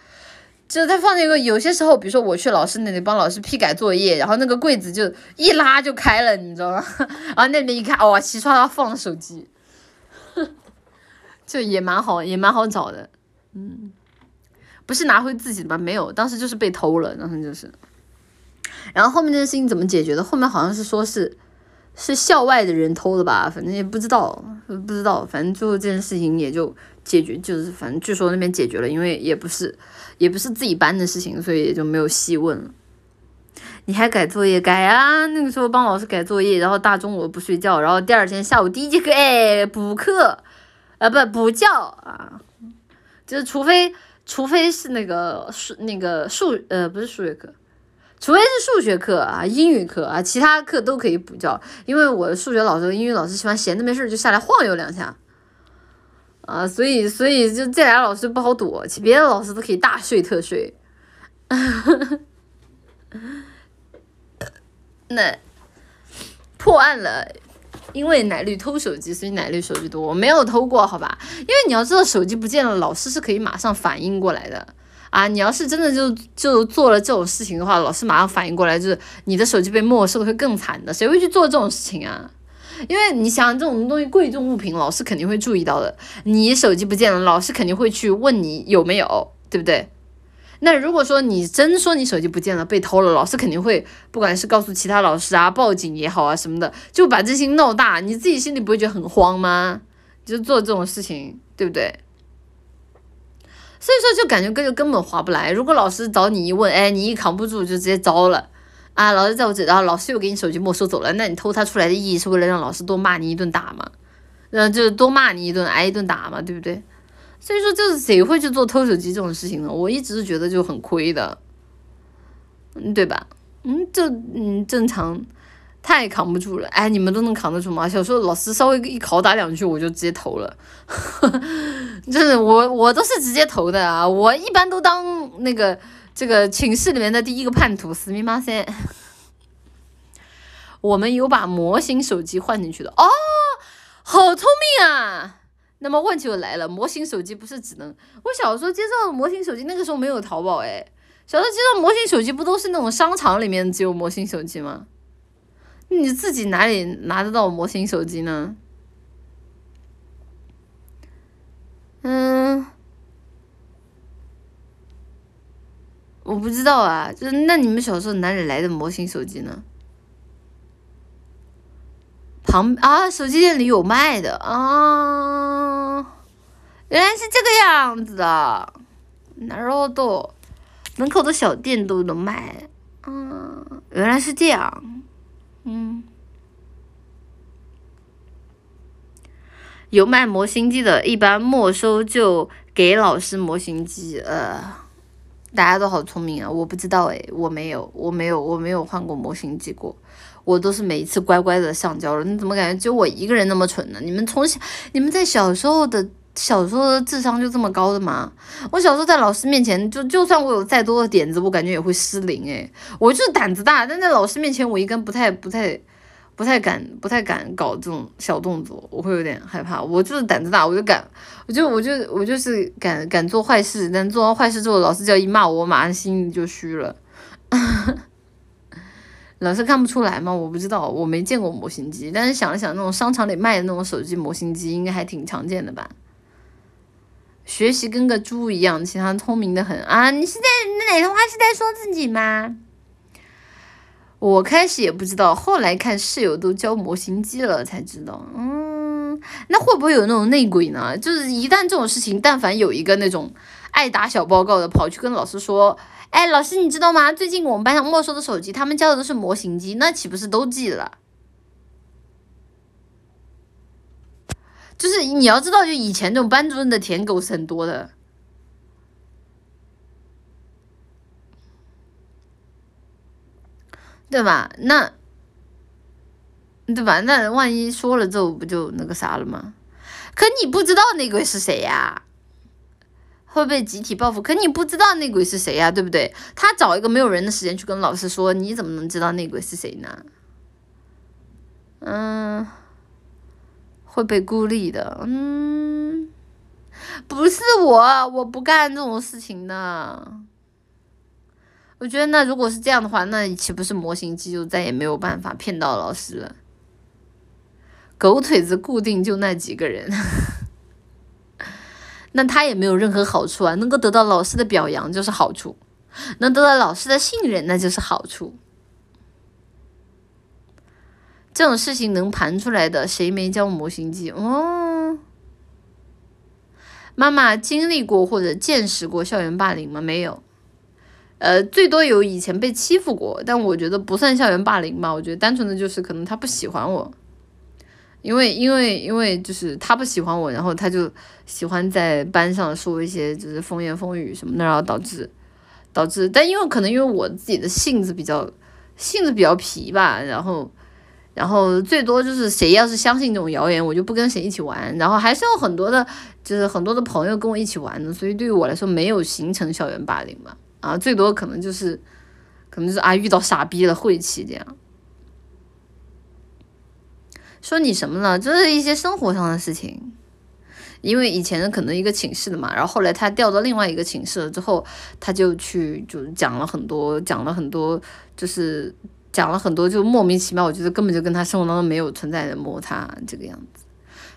就是他放那个有些时候，比如说我去老师那里帮老师批改作业，然后那个柜子就一拉就开了，你知道吗？然后那边一看，哇，齐刷刷放了手机，就也蛮好，也蛮好找的。嗯，不是拿回自己的吧？没有，当时就是被偷了，当时就是。然后后面这件事情怎么解决的？后面好像是说是是校外的人偷的吧，反正也不知道，不知道，反正最后这件事情也就解决，就是反正据说那边解决了，因为也不是也不是自己班的事情，所以也就没有细问了。你还改作业改啊？那个时候帮老师改作业，然后大中午不睡觉，然后第二天下午第一节课哎补课，啊不补觉啊，就是除非除非是那个数那个数呃不是数学课。除非是数学课啊、英语课啊，其他课都可以补觉。因为我数学老师和、英语老师喜欢闲的没事就下来晃悠两下，啊，所以所以就这俩老师不好躲，其别的老师都可以大睡特睡。那破案了，因为奶绿偷手机，所以奶绿手机多。我没有偷过，好吧？因为你要知道，手机不见了，老师是可以马上反应过来的。啊，你要是真的就就做了这种事情的话，老师马上反应过来，就是你的手机被没收的会更惨的。谁会去做这种事情啊？因为你想这种东西贵重物品，老师肯定会注意到的。你手机不见了，老师肯定会去问你有没有，对不对？那如果说你真说你手机不见了，被偷了，老师肯定会不管是告诉其他老师啊，报警也好啊什么的，就把这些闹大，你自己心里不会觉得很慌吗？就做这种事情，对不对？所以说就感觉根就根本划不来。如果老师找你一问，哎，你一扛不住就直接招了啊！老师在我这，然后老师又给你手机没收走了，那你偷他出来的意义是为了让老师多骂你一顿打嘛？嗯，就多骂你一顿，挨一顿打嘛，对不对？所以说就是谁会去做偷手机这种事情呢？我一直是觉得就很亏的，嗯，对吧？嗯，就嗯正常。太扛不住了，哎，你们都能扛得住吗？小时候老师稍微一拷打两句，我就直接投了，就是我我都是直接投的啊，我一般都当那个这个寝室里面的第一个叛徒，死密码噻。我们有把模型手机换进去的哦，好聪明啊！那么问题就来了，模型手机不是只能我小时候接触的模型手机，那个时候没有淘宝哎，小时候接触模型手机不都是那种商场里面只有模型手机吗？你自己哪里拿得到模型手机呢？嗯，我不知道啊，就是那你们小时候哪里来的模型手机呢？旁啊，手机店里有卖的啊，原来是这个样子的，哪儿都门口的小店都能卖。原来是这样，嗯。有卖模型机的，一般没收就给老师模型机。呃，大家都好聪明啊，我不知道诶，我没有，我没有，我没有换过模型机过，我都是每一次乖乖的上交了。你怎么感觉只有我一个人那么蠢呢？你们从小，你们在小时候的小时候的智商就这么高的吗？我小时候在老师面前，就就算我有再多的点子，我感觉也会失灵诶。我就是胆子大，但在老师面前，我一般不太不太。不太不太敢，不太敢搞这种小动作，我会有点害怕。我就是胆子大，我就敢，我就我就我就是敢敢做坏事。但做完坏事之后，老师只要一骂我，我马上心里就虚了。老师看不出来吗？我不知道，我没见过模型机。但是想了想，那种商场里卖的那种手机模型机，应该还挺常见的吧？学习跟个猪一样，其他聪明的很啊！你是在哪句话是在说自己吗？我开始也不知道，后来看室友都交模型机了才知道。嗯，那会不会有那种内鬼呢？就是一旦这种事情，但凡有一个那种爱打小报告的，跑去跟老师说：“哎，老师你知道吗？最近我们班上没收的手机，他们交的都是模型机，那岂不是都记了？”就是你要知道，就以前这种班主任的舔狗是很多的。对吧？那，对吧？那万一说了之后不就那个啥了吗？可你不知道内鬼是谁呀？会被集体报复？可你不知道内鬼是谁呀？对不对？他找一个没有人的时间去跟老师说，你怎么能知道内鬼是谁呢？嗯，会被孤立的。嗯，不是我，我不干这种事情的。我觉得那如果是这样的话，那岂不是模型机就再也没有办法骗到老师了？狗腿子固定就那几个人，那他也没有任何好处啊！能够得到老师的表扬就是好处，能得到老师的信任那就是好处。这种事情能盘出来的，谁没教模型机？哦，妈妈经历过或者见识过校园霸凌吗？没有。呃，最多有以前被欺负过，但我觉得不算校园霸凌吧。我觉得单纯的就是可能他不喜欢我，因为因为因为就是他不喜欢我，然后他就喜欢在班上说一些就是风言风语什么的，然后导致导致，但因为可能因为我自己的性子比较性子比较皮吧，然后然后最多就是谁要是相信这种谣言，我就不跟谁一起玩，然后还是有很多的，就是很多的朋友跟我一起玩的，所以对于我来说没有形成校园霸凌吧。啊，最多可能就是，可能是啊，遇到傻逼了晦气这样。说你什么呢？就是一些生活上的事情。因为以前可能一个寝室的嘛，然后后来他调到另外一个寝室了之后，他就去就讲了很多，讲了很多，就是讲了很多，就莫名其妙，我觉得根本就跟他生活当中没有存在的摩擦这个样子。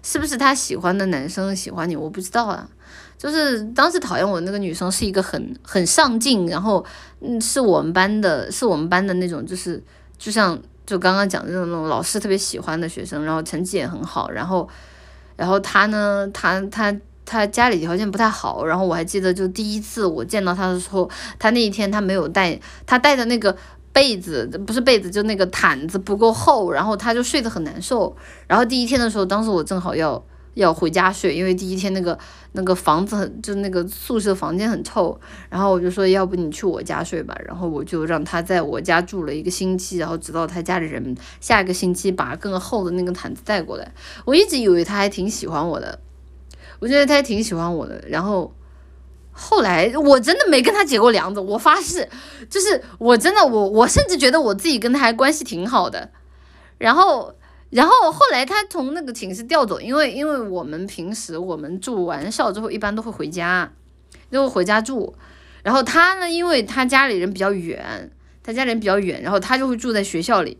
是不是他喜欢的男生喜欢你？我不知道啊。就是当时讨厌我那个女生是一个很很上进，然后嗯是我们班的，是我们班的那种，就是就像就刚刚讲的那种那种老师特别喜欢的学生，然后成绩也很好，然后然后她呢，她她她家里条件不太好，然后我还记得就第一次我见到她的时候，她那一天她没有带她带的那个被子，不是被子就那个毯子不够厚，然后他就睡得很难受，然后第一天的时候，当时我正好要。要回家睡，因为第一天那个那个房子很，就那个宿舍房间很臭，然后我就说，要不你去我家睡吧，然后我就让他在我家住了一个星期，然后直到他家里人下一个星期把更厚的那个毯子带过来。我一直以为他还挺喜欢我的，我觉得他还挺喜欢我的，然后后来我真的没跟他结过梁子，我发誓，就是我真的我我甚至觉得我自己跟他还关系挺好的，然后。然后后来他从那个寝室调走，因为因为我们平时我们住完校之后一般都会回家，就会回家住。然后他呢，因为他家里人比较远，他家里人比较远，然后他就会住在学校里。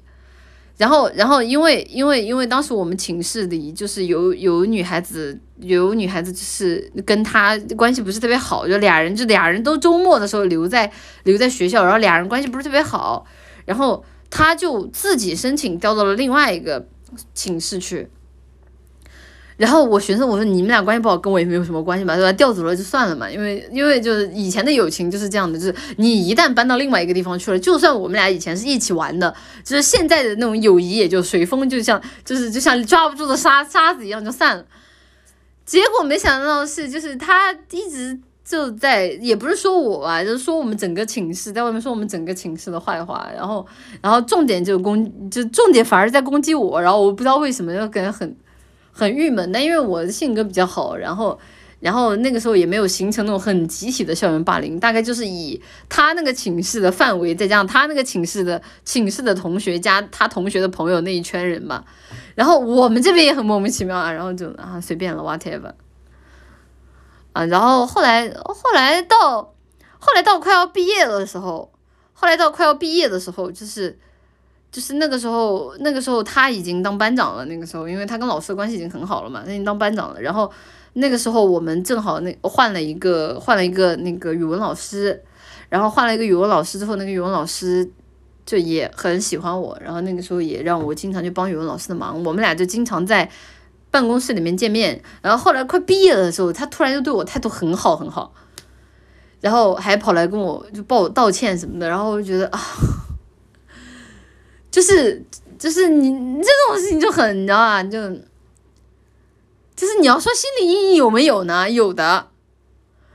然后然后因为因为因为当时我们寝室里就是有有女孩子，有女孩子就是跟他关系不是特别好，就俩人就俩人都周末的时候留在留在学校，然后俩人关系不是特别好，然后他就自己申请调到了另外一个。寝室去，然后我寻思，我说你们俩关系不好，跟我也没有什么关系吧，对吧？调走了就算了嘛，因为因为就是以前的友情就是这样的，就是你一旦搬到另外一个地方去了，就算我们俩以前是一起玩的，就是现在的那种友谊也就随风，就像就是就像抓不住的沙沙子一样就散了。结果没想到是，就是他一直就在，也不是说我吧，就是说我们整个寝室在外面说我们整个寝室的坏话，然后然后重点就攻，就重点反而在攻击我，然后我不知道为什么就感觉很。很郁闷，但因为我的性格比较好，然后，然后那个时候也没有形成那种很集体的校园霸凌，大概就是以他那个寝室的范围，再加上他那个寝室的寝室的同学加他同学的朋友那一圈人吧。然后我们这边也很莫名其妙啊，然后就啊随便了，whatever。啊，然后后来后来到后来到快要毕业的时候，后来到快要毕业的时候，就是。就是那个时候，那个时候他已经当班长了。那个时候，因为他跟老师的关系已经很好了嘛，他已经当班长了。然后那个时候，我们正好那换了一个换了一个那个语文老师，然后换了一个语文老师之后，那个语文老师就也很喜欢我。然后那个时候也让我经常去帮语文老师的忙，我们俩就经常在办公室里面见面。然后后来快毕业的时候，他突然就对我态度很好很好，然后还跑来跟我就报我道歉什么的。然后我就觉得啊。就是就是你这种事情就很你知道吧？就就是你要说心理阴影有没有呢？有的，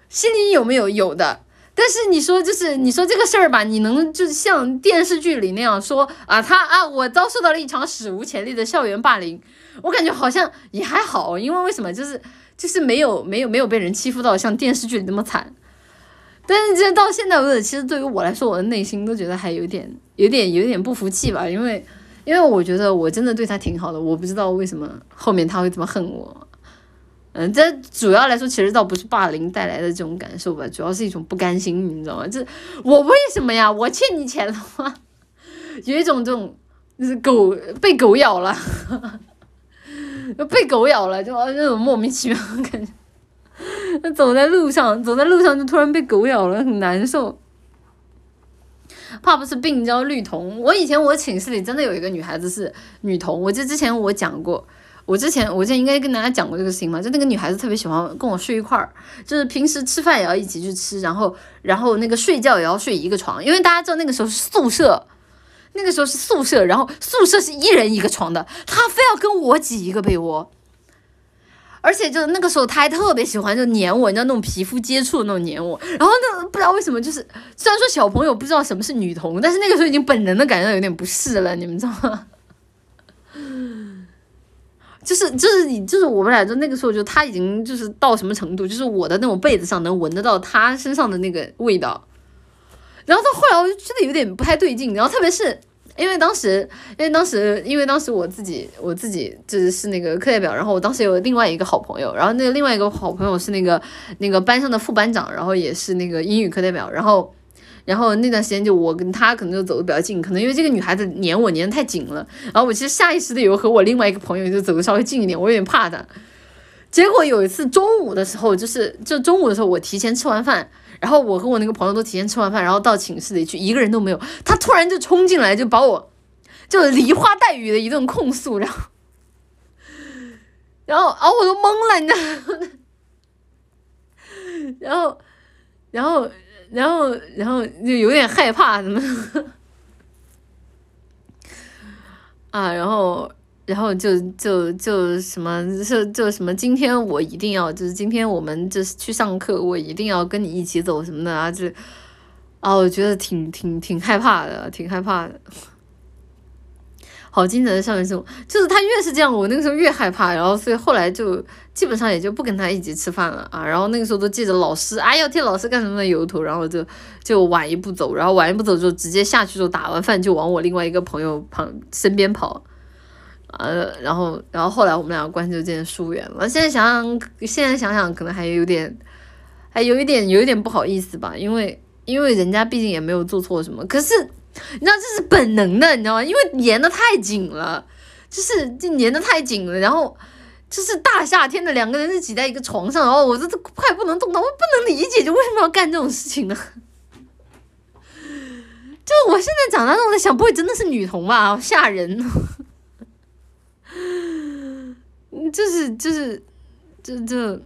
心理阴影有没有？有的。但是你说就是你说这个事儿吧，你能就像电视剧里那样说啊？他啊，我遭受到了一场史无前例的校园霸凌，我感觉好像也还好，因为为什么？就是就是没有没有没有被人欺负到像电视剧里那么惨。但是这到现在为止，其实对于我来说，我的内心都觉得还有点。有点有点不服气吧，因为因为我觉得我真的对他挺好的，我不知道为什么后面他会这么恨我。嗯，这主要来说其实倒不是霸凌带来的这种感受吧，主要是一种不甘心，你知道吗？这我为什么呀？我欠你钱了吗？有一种这种就是狗被狗咬了，被狗咬了，就那种莫名其妙的感觉。走在路上，走在路上就突然被狗咬了，很难受。怕不是病娇绿童。我以前我寝室里真的有一个女孩子是女童，我记得之前我讲过，我之前我之前应该跟大家讲过这个事情嘛，就那个女孩子特别喜欢跟我睡一块儿，就是平时吃饭也要一起去吃，然后然后那个睡觉也要睡一个床，因为大家知道那个时候是宿舍，那个时候是宿舍，然后宿舍是一人一个床的，她非要跟我挤一个被窝。而且就那个时候，他还特别喜欢就黏我，你知道那种皮肤接触的那种黏我。然后那不知道为什么，就是虽然说小朋友不知道什么是女童，但是那个时候已经本能的感觉到有点不适了，你们知道吗？就是就是你就是我们俩就那个时候就他已经就是到什么程度，就是我的那种被子上能闻得到他身上的那个味道。然后到后来我就觉得有点不太对劲，然后特别是。因为当时，因为当时，因为当时我自己，我自己就是是那个课代表，然后我当时有另外一个好朋友，然后那个另外一个好朋友是那个那个班上的副班长，然后也是那个英语课代表，然后，然后那段时间就我跟他可能就走的比较近，可能因为这个女孩子黏我黏的太紧了，然后我其实下意识的有和我另外一个朋友就走的稍微近一点，我有点怕她。结果有一次中午的时候，就是就中午的时候，我提前吃完饭。然后我和我那个朋友都提前吃完饭，然后到寝室里去，一个人都没有。他突然就冲进来，就把我就梨花带雨的一顿控诉，然后，然后啊，我都懵了，你知道？然后，然后，然后，然后就有点害怕，怎么？啊，然后。然后就就就什么就就什么，今天我一定要就是今天我们就是去上课，我一定要跟你一起走什么的啊，就啊，我觉得挺挺挺害怕的，挺害怕的。好精彩的校园生活，就是他越是这样，我那个时候越害怕，然后所以后来就基本上也就不跟他一起吃饭了啊。然后那个时候都借着老师啊要替老师干什么的由头，然后就就晚一步走，然后晚一步走就直接下去就打完饭就往我另外一个朋友旁身边跑。呃，然后，然后后来我们俩关系就渐渐疏远了。现在想想，现在想想，可能还有点，还有一点，有一点不好意思吧，因为，因为人家毕竟也没有做错什么。可是，你知道这是本能的，你知道吗？因为粘的太紧了，就是就粘的太紧了。然后，就是大夏天的两个人是挤在一个床上，然后我这都快不能动弹，我不能理解，就为什么要干这种事情呢？就我现在长大之后在想，不会真的是女童吧？吓人。就是就是就就，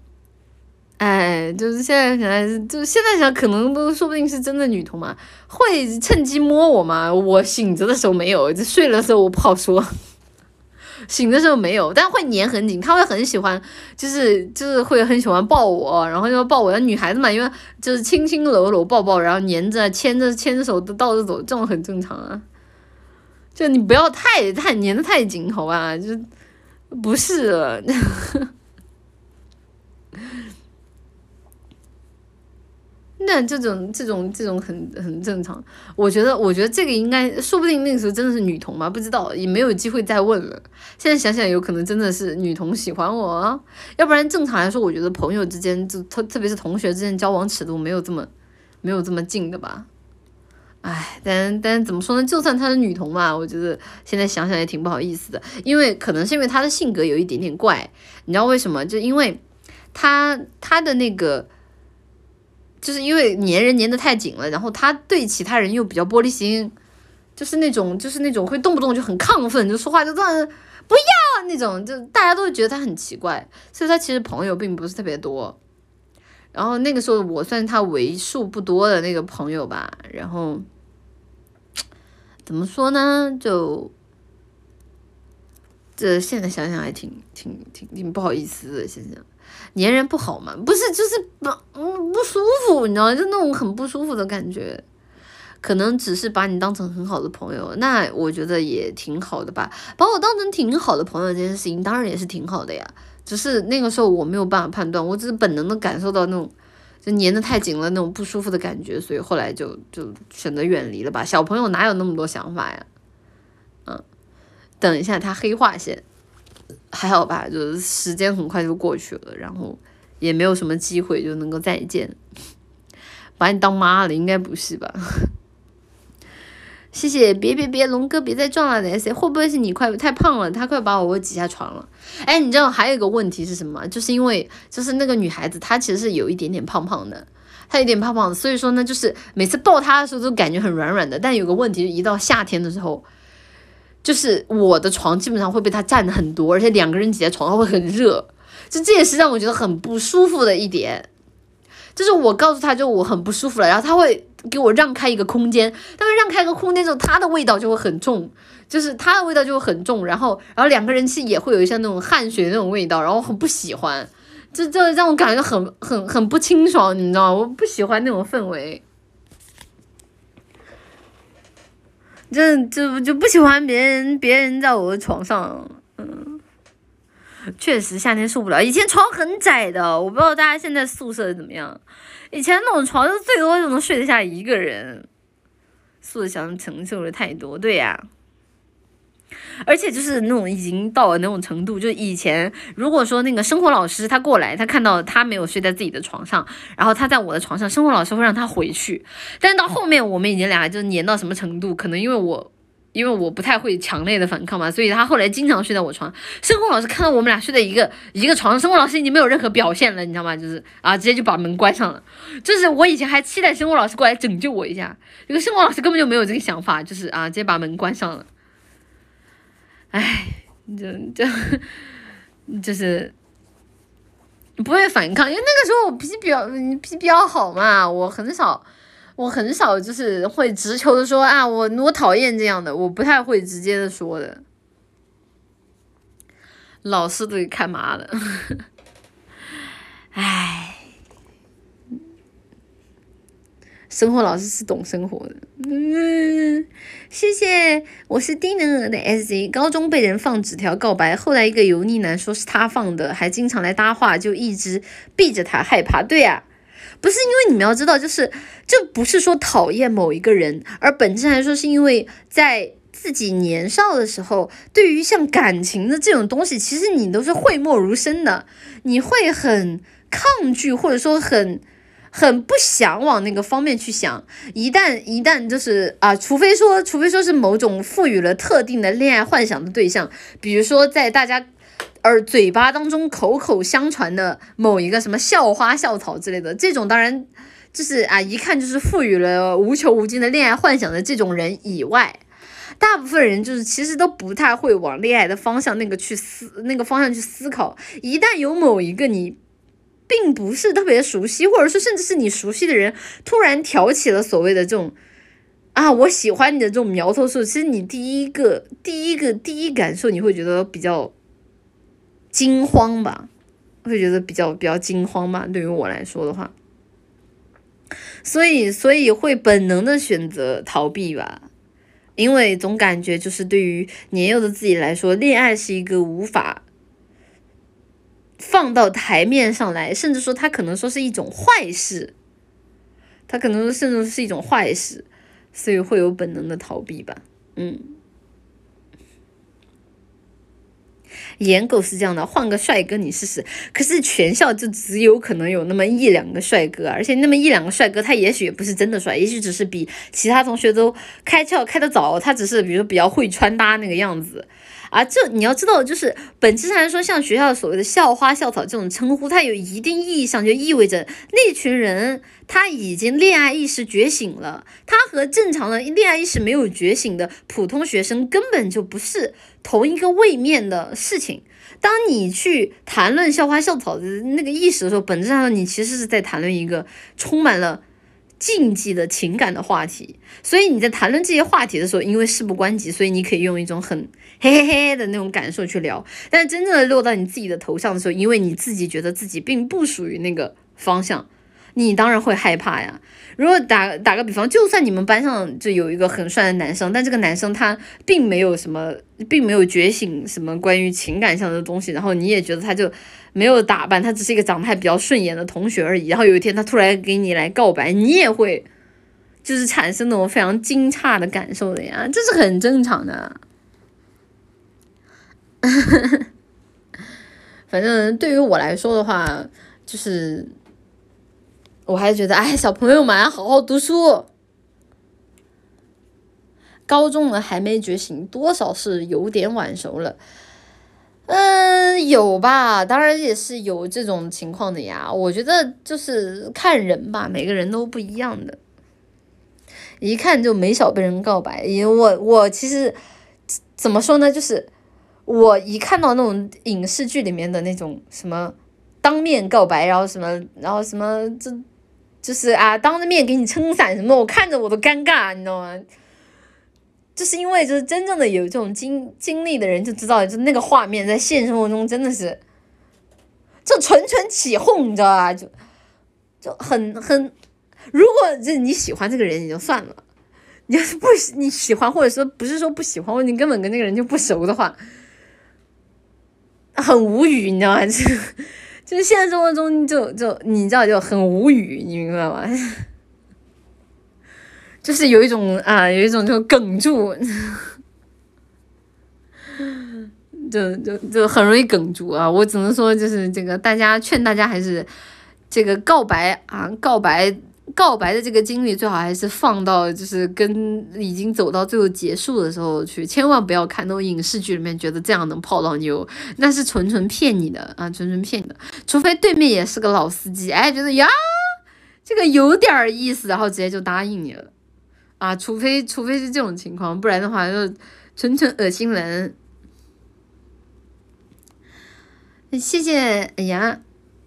哎，就是现在想来，就现在想，可能都说不定是真的女同嘛，会趁机摸我吗？我醒着的时候没有，就睡了的时候我不好说。醒的时候没有，但会粘很紧，他会很喜欢，就是就是会很喜欢抱我，然后就抱我的。女孩子嘛，因为就是亲亲搂搂抱抱，然后粘着牵着牵着手都倒着走，这种很正常啊。就你不要太太粘的太紧，好吧？就不是。那这种这种这种很很正常，我觉得我觉得这个应该说不定那个时候真的是女同嘛，不知道也没有机会再问了。现在想想有可能真的是女同喜欢我，要不然正常来说，我觉得朋友之间就特特别是同学之间交往尺度没有这么没有这么近的吧。唉，但但怎么说呢？就算她是女同嘛，我觉得现在想想也挺不好意思的，因为可能是因为她的性格有一点点怪，你知道为什么？就因为她她的那个。就是因为粘人粘的太紧了，然后他对其他人又比较玻璃心，就是那种就是那种会动不动就很亢奋，就说话就这样不要那种，就大家都会觉得他很奇怪，所以他其实朋友并不是特别多。然后那个时候我算是他为数不多的那个朋友吧，然后怎么说呢？就这现在想想还挺挺挺挺不好意思的，想想。粘人不好嘛？不是，就是不嗯不舒服，你知道就那种很不舒服的感觉。可能只是把你当成很好的朋友，那我觉得也挺好的吧。把我当成挺好的朋友这件事情，当然也是挺好的呀。只是那个时候我没有办法判断，我只是本能的感受到那种就粘的太紧了那种不舒服的感觉，所以后来就就选择远离了吧。小朋友哪有那么多想法呀？嗯，等一下他黑化先。还好吧，就是时间很快就过去了，然后也没有什么机会就能够再见。把你当妈了，应该不是吧？谢谢，别别别，龙哥别再撞了，S 会不会是你快太胖了？他快把我挤下床了。哎，你知道还有一个问题是什么？就是因为就是那个女孩子她其实是有一点点胖胖的，她有点胖胖的，所以说呢，就是每次抱她的时候都感觉很软软的。但有个问题，一到夏天的时候。就是我的床基本上会被他占的很多，而且两个人挤在床上会很热，就这也是让我觉得很不舒服的一点。就是我告诉他就我很不舒服了，然后他会给我让开一个空间，但是让开一个空间之后，他的味道就会很重，就是他的味道就会很重，然后然后两个人其实也会有一些那种汗水那种味道，然后很不喜欢，这这让我感觉很很很不清爽，你知道吗？我不喜欢那种氛围。这这不就不喜欢别人别人在我的床上，嗯，确实夏天受不了。以前床很窄的，我不知道大家现在宿舍怎么样。以前那种床就最多就能睡得下一个人，宿舍想承受了太多，对呀。而且就是那种已经到了那种程度，就以前如果说那个生活老师他过来，他看到他没有睡在自己的床上，然后他在我的床上，生活老师会让他回去。但是到后面我们已经俩就是黏到什么程度，可能因为我因为我不太会强烈的反抗嘛，所以他后来经常睡在我床。生活老师看到我们俩睡在一个一个床上，生活老师已经没有任何表现了，你知道吗？就是啊，直接就把门关上了。就是我以前还期待生活老师过来拯救我一下，这个生活老师根本就没有这个想法，就是啊，直接把门关上了。唉，就就就是不会反抗，因为那个时候我脾气比较脾气比较好嘛，我很少我很少就是会直球的说啊，我我讨厌这样的，我不太会直接的说的，老师都给看麻了，唉。生活老师是懂生活的，嗯，谢谢，我是低能儿的 S J，高中被人放纸条告白，后来一个油腻男说是他放的，还经常来搭话，就一直避着他，害怕。对呀，不是因为你们要知道，就是这不是说讨厌某一个人，而本质来说是因为在自己年少的时候，对于像感情的这种东西，其实你都是讳莫如深的，你会很抗拒，或者说很。很不想往那个方面去想，一旦一旦就是啊，除非说，除非说是某种赋予了特定的恋爱幻想的对象，比如说在大家耳嘴巴当中口口相传的某一个什么校花校草之类的，这种当然就是啊，一看就是赋予了无穷无尽的恋爱幻想的这种人以外。大部分人就是其实都不太会往恋爱的方向那个去思那个方向去思考。一旦有某一个你并不是特别熟悉，或者说甚至是你熟悉的人突然挑起了所谓的这种啊我喜欢你的这种苗头时候，其实你第一个第一个第一感受你会觉得比较惊慌吧，会觉得比较比较惊慌吧。对于我来说的话。所以，所以会本能的选择逃避吧，因为总感觉就是对于年幼的自己来说，恋爱是一个无法放到台面上来，甚至说它可能说是一种坏事，它可能甚至是一种坏事，所以会有本能的逃避吧，嗯。颜狗是这样的，换个帅哥你试试。可是全校就只有可能有那么一两个帅哥，而且那么一两个帅哥，他也许也不是真的帅，也许只是比其他同学都开窍开得早，他只是比如比较会穿搭那个样子。啊，这你要知道，就是本质上来说，像学校所谓的校花、校草这种称呼，它有一定意义上就意味着那群人他已经恋爱意识觉醒了，他和正常的恋爱意识没有觉醒的普通学生根本就不是同一个位面的事情。当你去谈论校花、校草的那个意识的时候，本质上你其实是在谈论一个充满了。禁忌的情感的话题，所以你在谈论这些话题的时候，因为事不关己，所以你可以用一种很嘿嘿嘿的那种感受去聊。但是真正的落到你自己的头上的时候，因为你自己觉得自己并不属于那个方向。你当然会害怕呀。如果打打个比方，就算你们班上就有一个很帅的男生，但这个男生他并没有什么，并没有觉醒什么关于情感上的东西，然后你也觉得他就没有打扮，他只是一个长得还比较顺眼的同学而已。然后有一天他突然给你来告白，你也会就是产生那种非常惊诧的感受的呀，这是很正常的。反正对于我来说的话，就是。我还觉得，哎，小朋友们好好读书。高中了还没觉醒，多少是有点晚熟了。嗯，有吧，当然也是有这种情况的呀。我觉得就是看人吧，每个人都不一样的。一看就没少被人告白，因为我我其实怎么说呢，就是我一看到那种影视剧里面的那种什么当面告白，然后什么，然后什么这。就是啊，当着面给你撑伞什么，我看着我都尴尬，你知道吗？就是因为就是真正的有这种经经历的人就知道，就那个画面在现实生活中真的是，就纯纯起哄，你知道吧？就就很很，如果就你喜欢这个人也就算了，你要是不喜你喜欢或者说不是说不喜欢，或者你根本跟那个人就不熟的话，很无语，你知道吗？就。就是现实生活中就就你知道就很无语，你明白吗？就是有一种啊，有一种就梗住，就就就很容易梗住啊！我只能说，就是这个大家劝大家还是这个告白啊，告白。告白的这个经历最好还是放到就是跟已经走到最后结束的时候去，千万不要看那种影视剧里面觉得这样能泡到妞，那是纯纯骗你的啊，纯纯骗你的。除非对面也是个老司机，哎，觉得呀这个有点意思，然后直接就答应你了啊。除非除非是这种情况，不然的话就纯纯恶心人。谢谢，哎呀。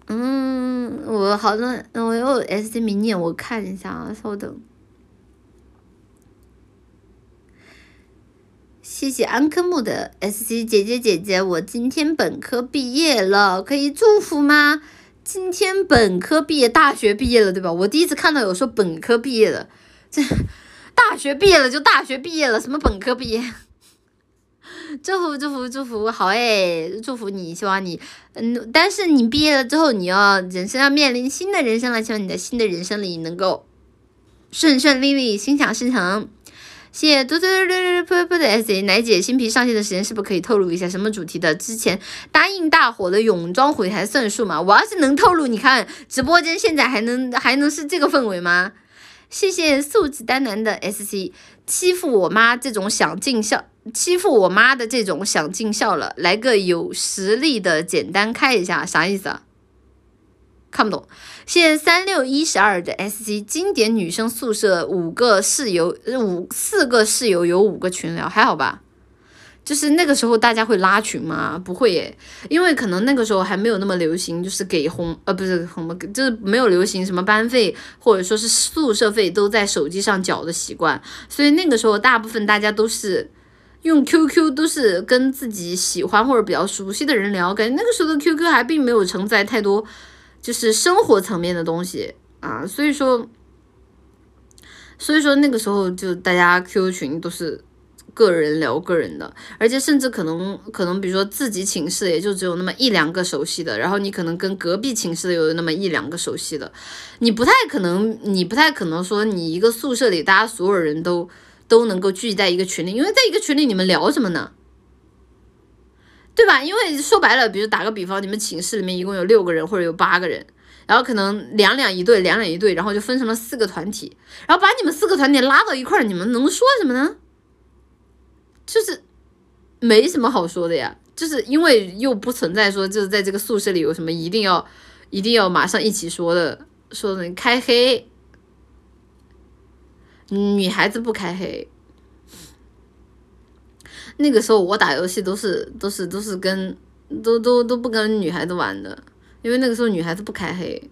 嗯，我好像，我有 S C 明年我看一下啊，稍等。谢谢安科木的 S C 姐姐姐姐，我今天本科毕业了，可以祝福吗？今天本科毕业，大学毕业了对吧？我第一次看到有说本科毕业的，这大学毕业了就大学毕业了，什么本科毕业？祝福祝福祝福，好诶，祝福你，希望你，嗯，但是你毕业了之后，你要人生要面临新的人生了，希望你在新的人生里能够顺顺利利，心想事成。谢谢嘟嘟嘟嘟嘟嘟的 S A 奶姐新皮上线的时间是不是可以透露一下什么主题的？之前答应大伙的泳装回还算数吗？我要是能透露，你看直播间现在还能还能是这个氛围吗？谢谢素质丹南的 S C 欺负我妈这种想尽孝。欺负我妈的这种想尽孝了，来个有实力的简单开一下，啥意思啊？看不懂。谢谢三六一十二的 S C，经典女生宿舍五个室友，五四个室友有五个群聊，还好吧？就是那个时候大家会拉群吗？不会耶，因为可能那个时候还没有那么流行，就是给红呃不是红就是没有流行什么班费或者说是宿舍费都在手机上缴的习惯，所以那个时候大部分大家都是用 QQ，都是跟自己喜欢或者比较熟悉的人聊，感觉那个时候的 QQ 还并没有承载太多就是生活层面的东西啊，所以说所以说那个时候就大家 QQ 群都是。个人聊个人的，而且甚至可能可能，比如说自己寝室也就只有那么一两个熟悉的，然后你可能跟隔壁寝室的有那么一两个熟悉的，你不太可能，你不太可能说你一个宿舍里大家所有人都都能够聚在一个群里，因为在一个群里你们聊什么呢？对吧？因为说白了，比如打个比方，你们寝室里面一共有六个人或者有八个人，然后可能两两一对，两两一对，然后就分成了四个团体，然后把你们四个团体拉到一块，你们能说什么呢？就是没什么好说的呀，就是因为又不存在说就是在这个宿舍里有什么一定要一定要马上一起说的，说的开黑，女孩子不开黑。那个时候我打游戏都是都是都是跟都都都不跟女孩子玩的，因为那个时候女孩子不开黑。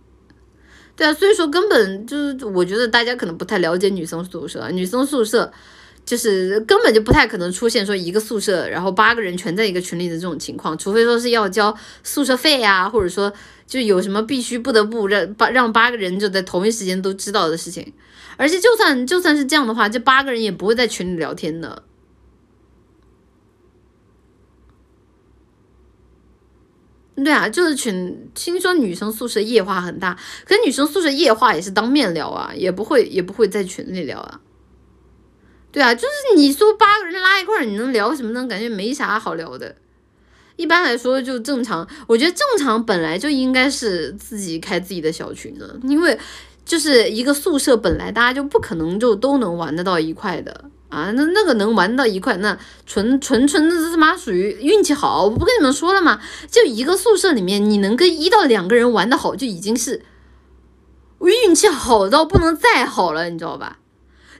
对啊，所以说根本就是我觉得大家可能不太了解女生宿舍，女生宿舍。就是根本就不太可能出现说一个宿舍，然后八个人全在一个群里的这种情况，除非说是要交宿舍费呀，或者说就有什么必须不得不让 八让八个人就在同一时间都知道的事情。而且就算就算是这样的话，这八个人也不会在群里聊天的。对啊，就是群，听说女生宿舍夜话很大，可女生宿舍夜话也是当面聊啊，也不会也不会在群里聊啊。对啊，就是你说八个人拉一块儿，你能聊什么呢？感觉没啥好聊的。一般来说就正常，我觉得正常本来就应该是自己开自己的小群的，因为就是一个宿舍本来大家就不可能就都能玩得到一块的啊。那那个能玩到一块，那纯纯纯的他妈属于运气好。我不跟你们说了吗？就一个宿舍里面，你能跟一到两个人玩得好，就已经是运气好到不能再好了，你知道吧？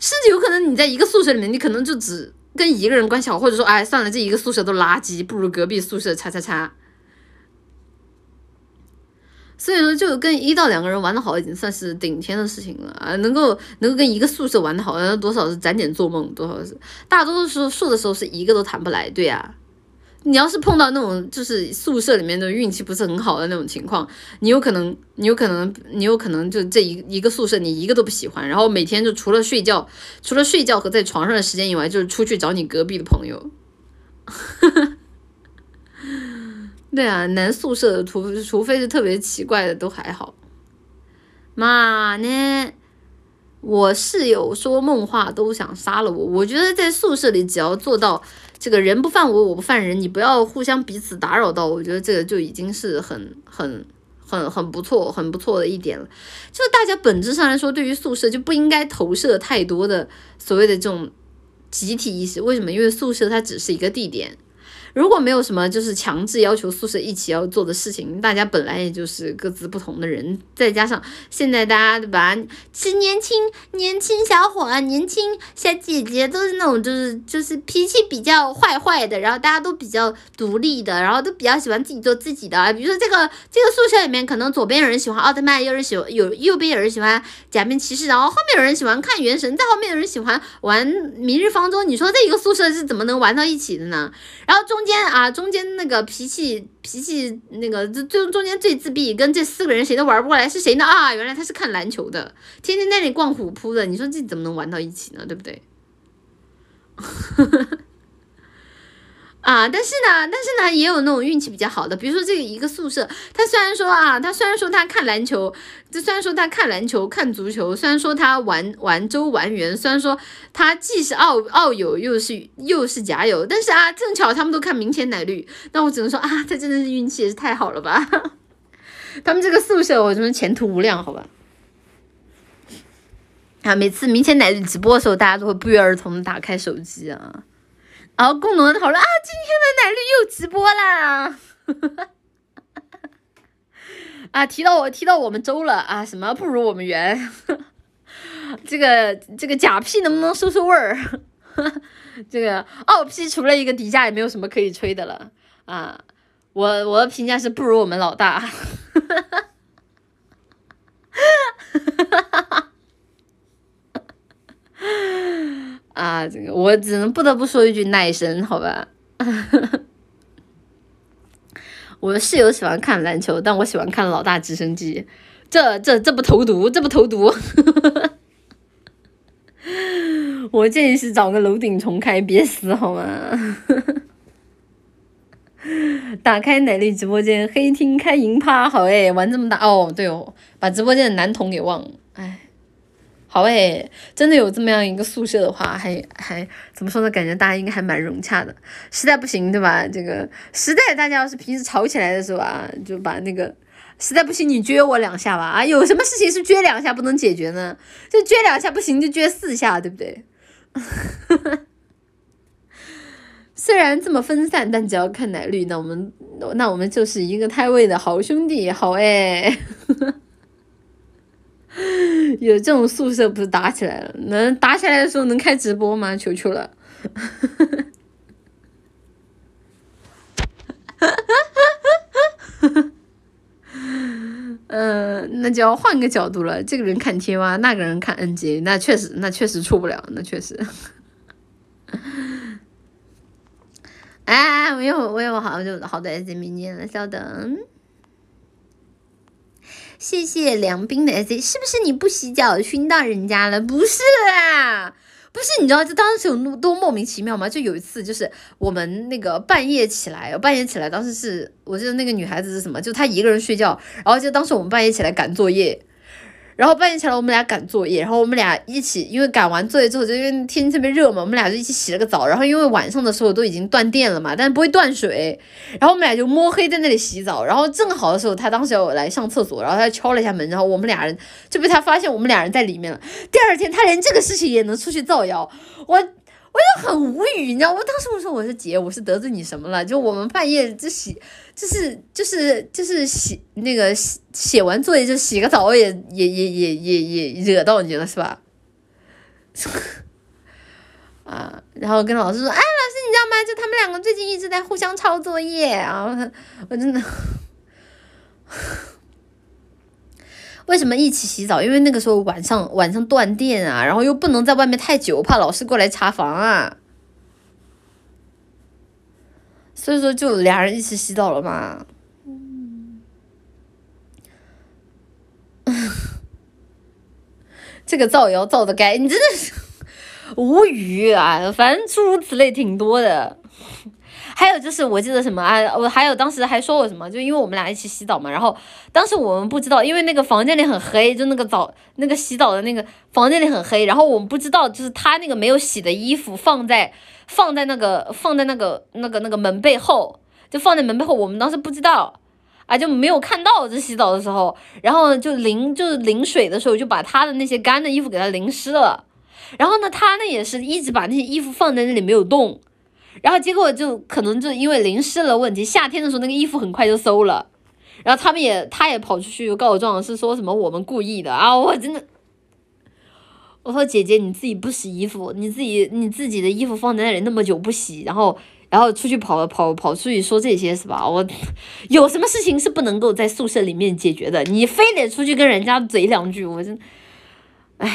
甚至有可能你在一个宿舍里面，你可能就只跟一个人关系好，或者说，哎，算了，这一个宿舍都垃圾，不如隔壁宿舍叉叉叉。所以说，就跟一到两个人玩的好，已经算是顶天的事情了啊！能够能够跟一个宿舍玩的好，那多少是攒点做梦，多少是大多数数的时候是一个都谈不来，对呀。你要是碰到那种就是宿舍里面的运气不是很好的那种情况，你有可能，你有可能，你有可能就这一一个宿舍你一个都不喜欢，然后每天就除了睡觉，除了睡觉和在床上的时间以外，就是出去找你隔壁的朋友。对啊，男宿舍的除除非是特别奇怪的都还好。妈呢？我室友说梦话都想杀了我。我觉得在宿舍里只要做到。这个人不犯我，我不犯人，你不要互相彼此打扰到，我觉得这个就已经是很很很很不错、很不错的一点了。就大家本质上来说，对于宿舍就不应该投射太多的所谓的这种集体意识。为什么？因为宿舍它只是一个地点。如果没有什么就是强制要求宿舍一起要做的事情，大家本来也就是各自不同的人，再加上现在大家对吧，是年轻年轻小伙啊、年轻小姐姐，都是那种就是就是脾气比较坏坏的，然后大家都比较独立的，然后都比较喜欢自己做自己的。比如说这个这个宿舍里面，可能左边有人喜欢奥特曼，有人喜欢有右边有人喜欢假面骑士，然后后面有人喜欢看原神，再后面有人喜欢玩明日方舟。你说这一个宿舍是怎么能玩到一起的呢？然后中。中间啊，中间那个脾气脾气那个，最中中间最自闭，跟这四个人谁都玩不过来，是谁呢？啊，原来他是看篮球的，天天在那里逛虎扑的，你说这怎么能玩到一起呢？对不对？啊，但是呢，但是呢，也有那种运气比较好的，比如说这个一个宿舍，他虽然说啊，他虽然说他看篮球，这虽然说他看篮球看足球，虽然说他玩玩周玩圆，虽然说他既是奥奥友又是又是甲友，但是啊，正巧他们都看明前奶绿，那我只能说啊，他真的是运气也是太好了吧，他们这个宿舍我真的前途无量，好吧？啊，每次明天奶绿直播的时候，大家都会不约而同的打开手机啊。然后共同的讨论啊，今天的奶绿又直播啦！啊，提到我提到我们周了啊，什么不如我们圆？这个这个假 P 能不能收收味儿？这个傲 P 除了一个底价也没有什么可以吹的了啊！我我的评价是不如我们老大。哈哈哈哈哈啊，这个我只能不得不说一句耐神，好吧。我室友喜欢看篮球，但我喜欢看老大直升机。这这这不投毒，这不投毒。我建议是找个楼顶重开，别死好吗？打开奶绿直播间，黑厅开银趴，好诶，玩这么大哦，对哦，把直播间的男童给忘了，好诶，真的有这么样一个宿舍的话，还还怎么说呢？感觉大家应该还蛮融洽的。实在不行，对吧？这个实在大家要是平时吵起来的时候啊，就把那个实在不行你撅我两下吧啊！有什么事情是撅两下不能解决呢？就撅两下不行就撅四下，对不对？虽然这么分散，但只要看奶绿，那我们那我们就是一个胎位的好兄弟，好诶。有这种宿舍不是打起来了？能打起来的时候能开直播吗？求求了！嗯，那就要换个角度了。这个人看贴吧，那个人看 NG，那确实，那确实出不了，那确实。哎，我有我有好久好多 NJ 没念了，稍等。谢谢梁斌的 S，是不是你不洗脚熏到人家了？不是啦，不是，你知道这当时有那么多莫名其妙吗？就有一次，就是我们那个半夜起来，半夜起来，当时是我记得那个女孩子是什么，就她一个人睡觉，然后就当时我们半夜起来赶作业。然后半夜起来，我们俩赶作业，然后我们俩一起，因为赶完作业之后，就因为天气特别热嘛，我们俩就一起洗了个澡。然后因为晚上的时候都已经断电了嘛，但是不会断水，然后我们俩就摸黑在那里洗澡。然后正好的时候，他当时要来上厕所，然后他敲了一下门，然后我们俩人就被他发现我们俩人在里面了。第二天他连这个事情也能出去造谣，我。我就很无语，你知道，我当时我说我说姐，我是得罪你什么了？就我们半夜就洗，就是就是就是洗那个写写完作业就洗个澡，也也也也也也惹到你了是吧？啊，然后跟老师说，哎，老师你知道吗？就他们两个最近一直在互相抄作业啊，我真的。为什么一起洗澡？因为那个时候晚上晚上断电啊，然后又不能在外面太久，怕老师过来查房啊，所以说就俩人一起洗澡了嘛。这个造谣造的该，你真的是无语啊！反正诸如此类挺多的。还有就是，我记得什么啊？我还有当时还说我什么？就因为我们俩一起洗澡嘛，然后当时我们不知道，因为那个房间里很黑，就那个澡那个洗澡的那个房间里很黑，然后我们不知道，就是他那个没有洗的衣服放在放在那个放在那个那个那个门背后，就放在门背后，我们当时不知道啊，就没有看到这洗澡的时候，然后就淋就是淋水的时候，就把他的那些干的衣服给他淋湿了，然后呢，他呢也是一直把那些衣服放在那里没有动。然后结果就可能就因为淋湿了问题，夏天的时候那个衣服很快就馊了，然后他们也他也跑出去告状，是说什么我们故意的啊！我真的，我说姐姐你自己不洗衣服，你自己你自己的衣服放在那里那么久不洗，然后然后出去跑跑跑出去说这些是吧？我有什么事情是不能够在宿舍里面解决的？你非得出去跟人家嘴两句，我真，唉。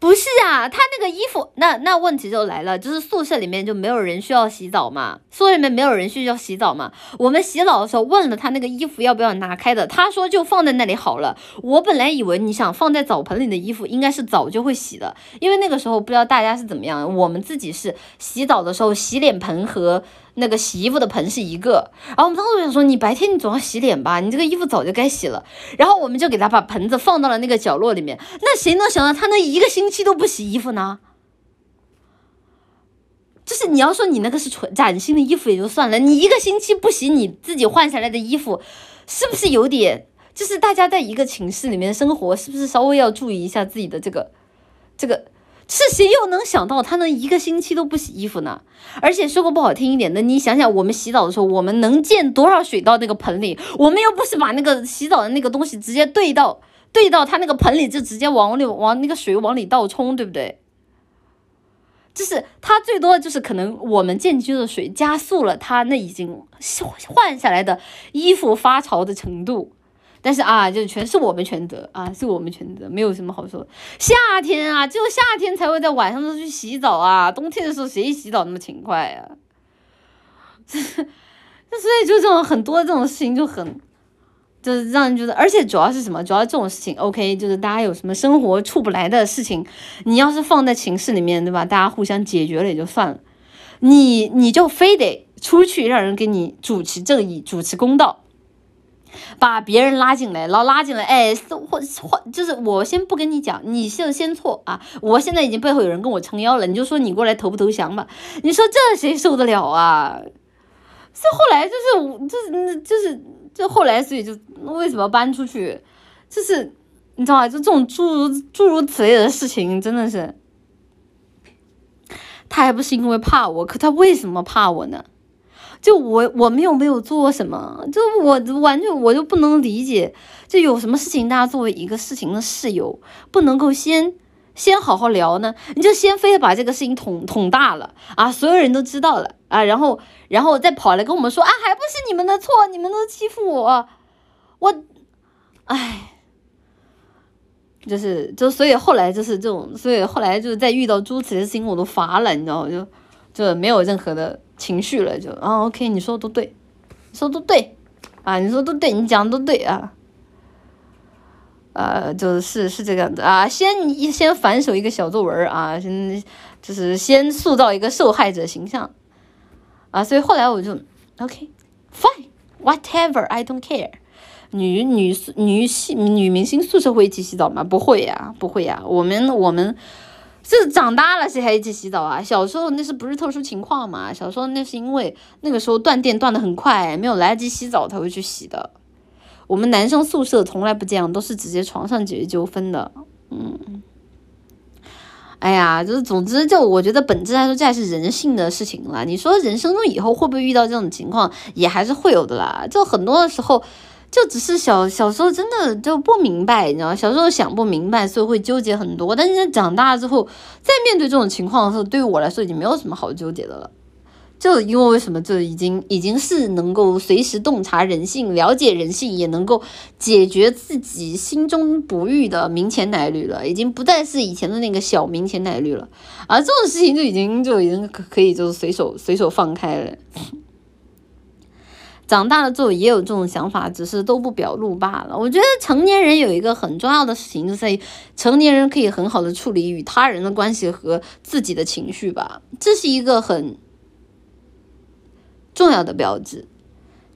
不是啊，他那个衣服，那那问题就来了，就是宿舍里面就没有人需要洗澡嘛，宿舍里面没有人需要洗澡嘛。我们洗澡的时候问了他那个衣服要不要拿开的，他说就放在那里好了。我本来以为你想放在澡盆里的衣服应该是早就会洗的，因为那个时候不知道大家是怎么样，我们自己是洗澡的时候洗脸盆和。那个洗衣服的盆是一个，然后我们当时就想说，你白天你总要洗脸吧，你这个衣服早就该洗了。然后我们就给他把盆子放到了那个角落里面。那谁能想到他那一个星期都不洗衣服呢？就是你要说你那个是纯崭新的衣服也就算了，你一个星期不洗你自己换下来的衣服，是不是有点？就是大家在一个寝室里面生活，是不是稍微要注意一下自己的这个这个？是谁又能想到他能一个星期都不洗衣服呢？而且说个不好听一点的，你想想，我们洗澡的时候，我们能溅多少水到那个盆里？我们又不是把那个洗澡的那个东西直接兑到兑到他那个盆里，就直接往里往那个水往里倒冲，对不对？就是他最多就是可能我们溅进去的水加速了他那已经换下来的衣服发潮的程度。但是啊，就全是我们全责啊，是我们全责，没有什么好说。夏天啊，只有夏天才会在晚上都去洗澡啊，冬天的时候谁洗澡那么勤快呀？这，那所以就这种很多这种事情就很，就是让人觉得，而且主要是什么？主要这种事情，OK，就是大家有什么生活处不来的事情，你要是放在寝室里面，对吧？大家互相解决了也就算了，你你就非得出去让人给你主持正义、主持公道。把别人拉进来，然后拉进来，哎，或或就是我先不跟你讲，你是先错啊！我现在已经背后有人跟我撑腰了，你就说你过来投不投降吧？你说这谁受得了啊？是后来就是就是就是就后来，所以就为什么搬出去？就是你知道吗？就这种诸如诸如此类的事情，真的是，他还不是因为怕我，可他为什么怕我呢？就我我们又没有做什么，就我完全我就不能理解，就有什么事情大家作为一个事情的室友，不能够先先好好聊呢？你就先非得把这个事情捅捅大了啊，所有人都知道了啊，然后然后再跑来跟我们说啊，还不是你们的错，你们都欺负我，我，唉，就是就所以后来就是这种，所以后来就是在遇到诸此的事情我都乏了，你知道吗？就就没有任何的。情绪了就啊，OK，你说的都对，说都对，啊，你说都对，你讲的都对啊，呃，就是是这个样子啊，先一先反手一个小作文啊，先就是先塑造一个受害者形象啊，所以后来我就 OK，Fine，Whatever，I don't care。女女女系女明星宿舍会一起洗澡吗？不会呀，不会呀，我们我们。是长大了谁还一起洗澡啊？小时候那是不是特殊情况嘛？小时候那是因为那个时候断电断的很快，没有来得及洗澡才会去洗的。我们男生宿舍从来不这样，都是直接床上解决纠纷的。嗯，哎呀，就是总之就我觉得本质来说这还是人性的事情了。你说人生中以后会不会遇到这种情况，也还是会有的啦。就很多的时候。就只是小小时候真的就不明白，你知道，小时候想不明白，所以会纠结很多。但是长大之后，在面对这种情况的时候，对于我来说已经没有什么好纠结的了。就因为为什么，就已经已经是能够随时洞察人性、了解人性，也能够解决自己心中不育的明前奶绿了，已经不再是以前的那个小明前奶绿了。而这种事情就已经就已经可以就是随手随手放开了。长大了之后也有这种想法，只是都不表露罢了。我觉得成年人有一个很重要的事情，就在于成年人可以很好的处理与他人的关系和自己的情绪吧，这是一个很重要的标志，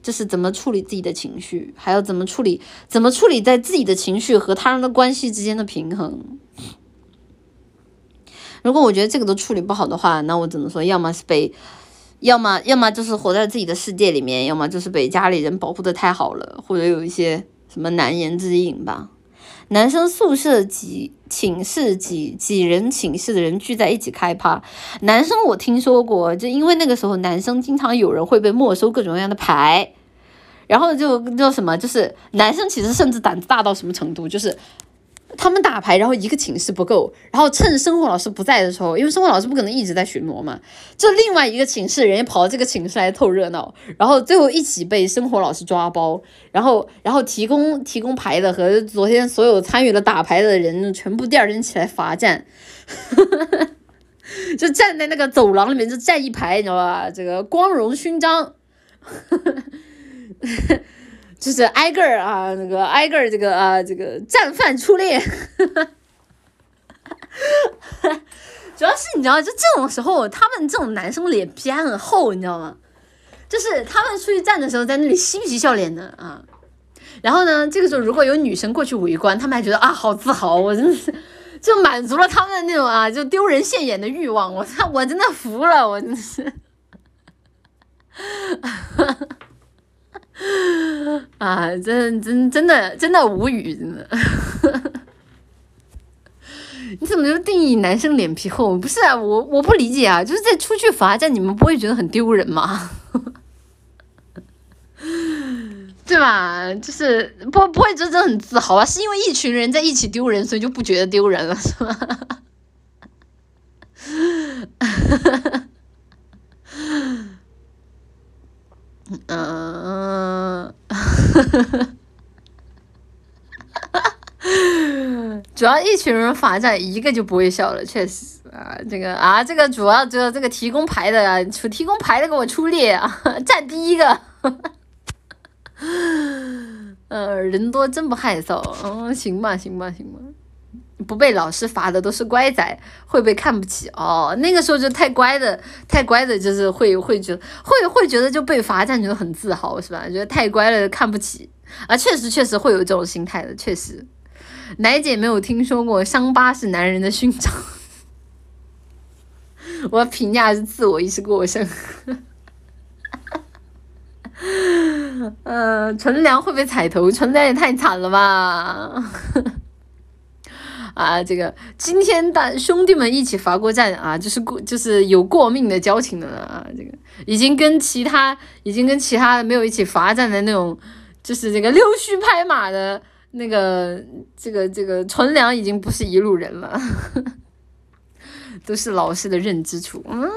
就是怎么处理自己的情绪，还要怎么处理，怎么处理在自己的情绪和他人的关系之间的平衡。如果我觉得这个都处理不好的话，那我只能说，要么是被。要么要么就是活在自己的世界里面，要么就是被家里人保护的太好了，或者有一些什么难言之隐吧。男生宿舍几寝室几几人寝室的人聚在一起开趴，男生我听说过，就因为那个时候男生经常有人会被没收各种各样的牌，然后就叫什么，就是男生其实甚至胆子大到什么程度，就是。他们打牌，然后一个寝室不够，然后趁生活老师不在的时候，因为生活老师不可能一直在巡逻嘛，就另外一个寝室人也跑到这个寝室来凑热闹，然后最后一起被生活老师抓包，然后然后提供提供牌的和昨天所有参与了打牌的人全部第二天起来罚站，就站在那个走廊里面就站一排，你知道吧？这个光荣勋章。就是挨个儿啊，那个挨个儿这个啊，这个战犯初恋，主要是你知道，就这种时候，他们这种男生脸皮还很厚，你知道吗？就是他们出去站的时候，在那里嬉皮笑脸的啊。然后呢，这个时候如果有女生过去围观，他们还觉得啊，好自豪，我真的是就满足了他们的那种啊，就丢人现眼的欲望。我操，我真的服了，我真是。啊，真真真的真的无语，真的，你怎么就定义男生脸皮厚？不是啊，我我不理解啊，就是在出去罚站，你们不会觉得很丢人吗？对吧？就是不不会真的很自豪啊，是因为一群人在一起丢人，所以就不觉得丢人了，是吧？嗯，主要一群人罚站，一个就不会笑了，确实啊，这个啊，这个主要这个这个提供牌的啊，出提供牌的给我出列啊，站第一个。呃，人多真不害臊。嗯，行吧，行吧，行吧。不被老师罚的都是乖仔，会被看不起哦。那个时候就太乖的，太乖的，就是会会觉得会会觉得就被罚站觉得很自豪，是吧？觉得太乖了看不起啊。确实确实会有这种心态的，确实。奶姐没有听说过伤疤是男人的勋章。我评价是自我意识过剩。嗯，纯良会被踩头，纯良也太惨了吧！啊，这个今天大兄弟们一起罚过站啊，就是过就是有过命的交情的啊！这个已经跟其他已经跟其他没有一起罚站的那种，就是这个溜须拍马的那个这个这个纯良已经不是一路人了，都是老师的认知处，嗯。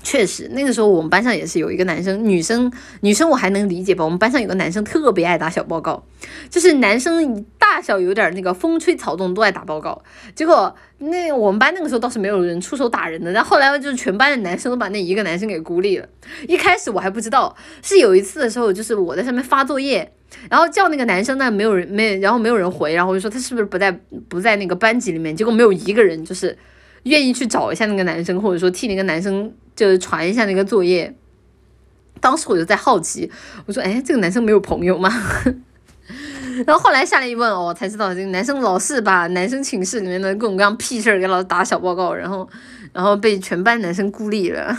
确实，那个时候我们班上也是有一个男生，女生女生我还能理解吧。我们班上有个男生特别爱打小报告，就是男生大小有点那个风吹草动都爱打报告。结果那我们班那个时候倒是没有人出手打人的，但后后来就是全班的男生都把那一个男生给孤立了。一开始我还不知道，是有一次的时候，就是我在上面发作业，然后叫那个男生呢，没有人没，然后没有人回，然后我就说他是不是不在不在那个班级里面，结果没有一个人就是愿意去找一下那个男生，或者说替那个男生。就是传一下那个作业，当时我就在好奇，我说：“哎，这个男生没有朋友吗？”然后后来下来一问，哦，才知道这个男生老是把男生寝室里面的各种各样屁事儿给老师打小报告，然后，然后被全班男生孤立了。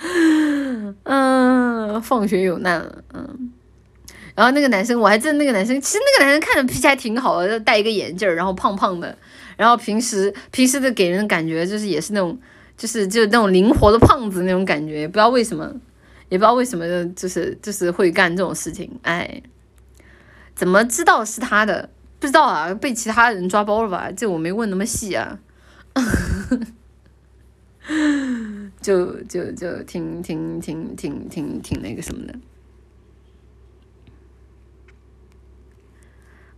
嗯，放学有难了，嗯。然后那个男生，我还记得那个男生，其实那个男生看着脾气还挺好的，戴一个眼镜儿，然后胖胖的，然后平时平时的给人感觉就是也是那种。就是就那种灵活的胖子那种感觉，也不知道为什么，也不知道为什么就是就是会干这种事情，哎，怎么知道是他的？不知道啊，被其他人抓包了吧？这我没问那么细啊，就就就挺挺挺挺挺挺那个什么的。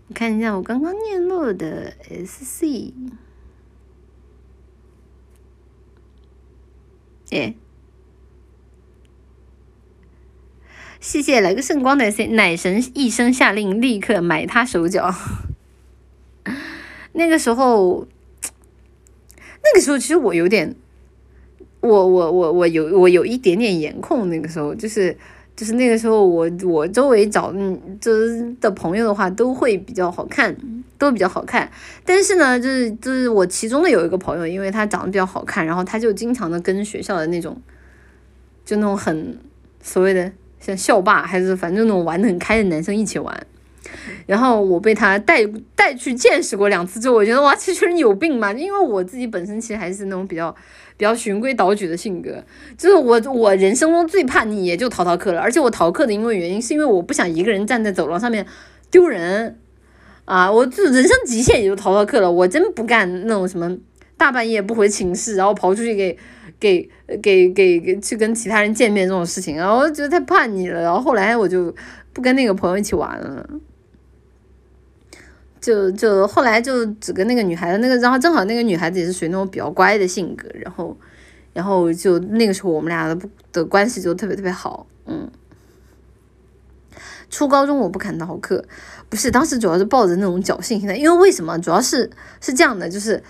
我看一下我刚刚念落的 S C。谢谢来个圣光的奶神一声下令，立刻买他手脚。那个时候，那个时候其实我有点，我我我我有我有一点点颜控。那个时候就是就是那个时候，我我周围找嗯就是的朋友的话，都会比较好看。都比较好看，但是呢，就是就是我其中的有一个朋友，因为他长得比较好看，然后他就经常的跟学校的那种，就那种很所谓的像校霸，还是反正那种玩的很开的男生一起玩，然后我被他带带去见识过两次之后，我觉得哇，这群人有病嘛！因为我自己本身其实还是那种比较比较循规蹈矩的性格，就是我我人生中最叛逆也就逃逃课了，而且我逃课的因为原因是因为我不想一个人站在走廊上面丢人。啊，我这人生极限也就逃逃课了，我真不干那种什么大半夜不回寝室，然后跑出去给给给给给去跟其他人见面这种事情，然后我觉得太叛逆了，然后后来我就不跟那个朋友一起玩了，就就后来就只跟那个女孩子，那个然后正好那个女孩子也是属于那种比较乖的性格，然后然后就那个时候我们俩的的关系就特别特别好，嗯。初高中我不敢逃课，不是当时主要是抱着那种侥幸心态，因为为什么？主要是是这样的，就是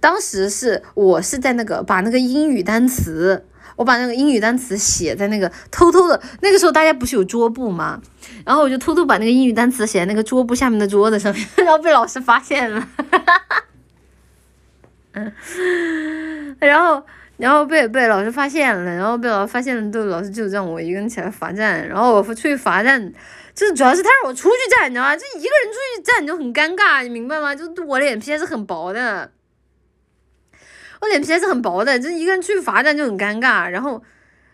当时是我是在那个把那个英语单词，我把那个英语单词写在那个偷偷的，那个时候大家不是有桌布吗？然后我就偷偷把那个英语单词写在那个桌布下面的桌子上面，然后被老师发现了，嗯，然后。然后被被老师发现了，然后被老师发现了，就老师就让我一个人起来罚站。然后我出去罚站，就是主要是他让我出去站，你知道吗？就一个人出去站就很尴尬，你明白吗？就我脸皮还是很薄的，我脸皮还是很薄的，就一个人出去罚站就很尴尬。然后，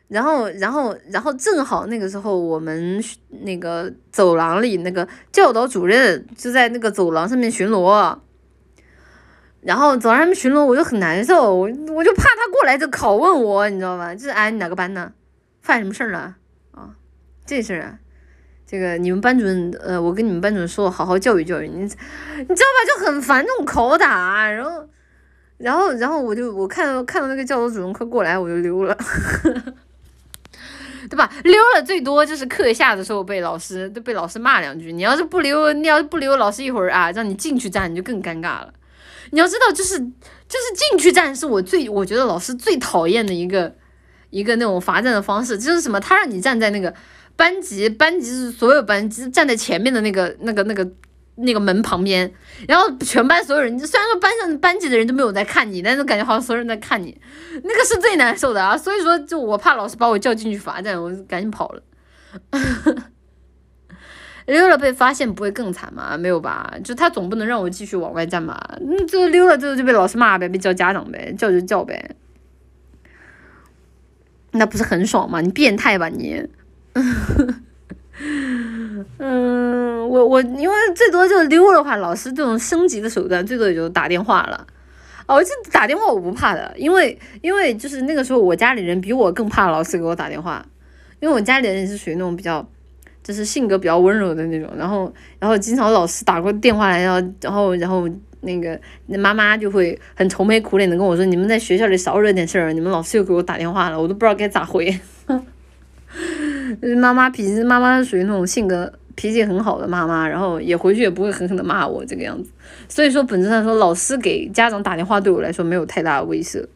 然后，然后，然后正好那个时候我们那个走廊里那个教导主任就在那个走廊上面巡逻，然后走廊上面巡逻我就很难受，我就怕他过来就拷问我，你知道吗？就是哎，哪个班的？犯什么事儿了？啊，这事儿啊。这个你们班主任，呃，我跟你们班主任说，好好教育教育你，你知道吧？就很烦那种拷打，然后，然后，然后我就我看到看到那个教导主任快过来，我就溜了，对吧？溜了最多就是课下的时候被老师都被老师骂两句。你要是不溜，你要是不溜，老师一会儿啊让你进去站，你就更尴尬了。你要知道，就是就是进去站是我最我觉得老师最讨厌的一个一个那种罚站的方式，就是什么？他让你站在那个。班级班级所有班级站在前面的那个那个那个那个门旁边，然后全班所有人，虽然说班上班级的人都没有在看你，但是感觉好像所有人在看你，那个是最难受的啊！所以说，就我怕老师把我叫进去罚站，我就赶紧跑了。溜了被发现不会更惨吗？没有吧？就他总不能让我继续往外站吧？嗯，就溜了之后就被老师骂呗，被叫家长呗，叫就叫呗，那不是很爽吗？你变态吧你！嗯，我我因为最多就是溜的话，老师这种升级的手段最多也就打电话了。哦，这打电话我不怕的，因为因为就是那个时候我家里人比我更怕老师给我打电话，因为我家里人是属于那种比较就是性格比较温柔的那种，然后然后经常老师打过电话来，然后然后然后那个那妈妈就会很愁眉苦脸的跟我说：“你们在学校里少惹点事儿，你们老师又给我打电话了，我都不知道该咋回。” 妈妈脾气，妈妈属于那种性格脾气很好的妈妈，然后也回去也不会狠狠的骂我这个样子。所以说，本质上说，老师给家长打电话对我来说没有太大的威慑。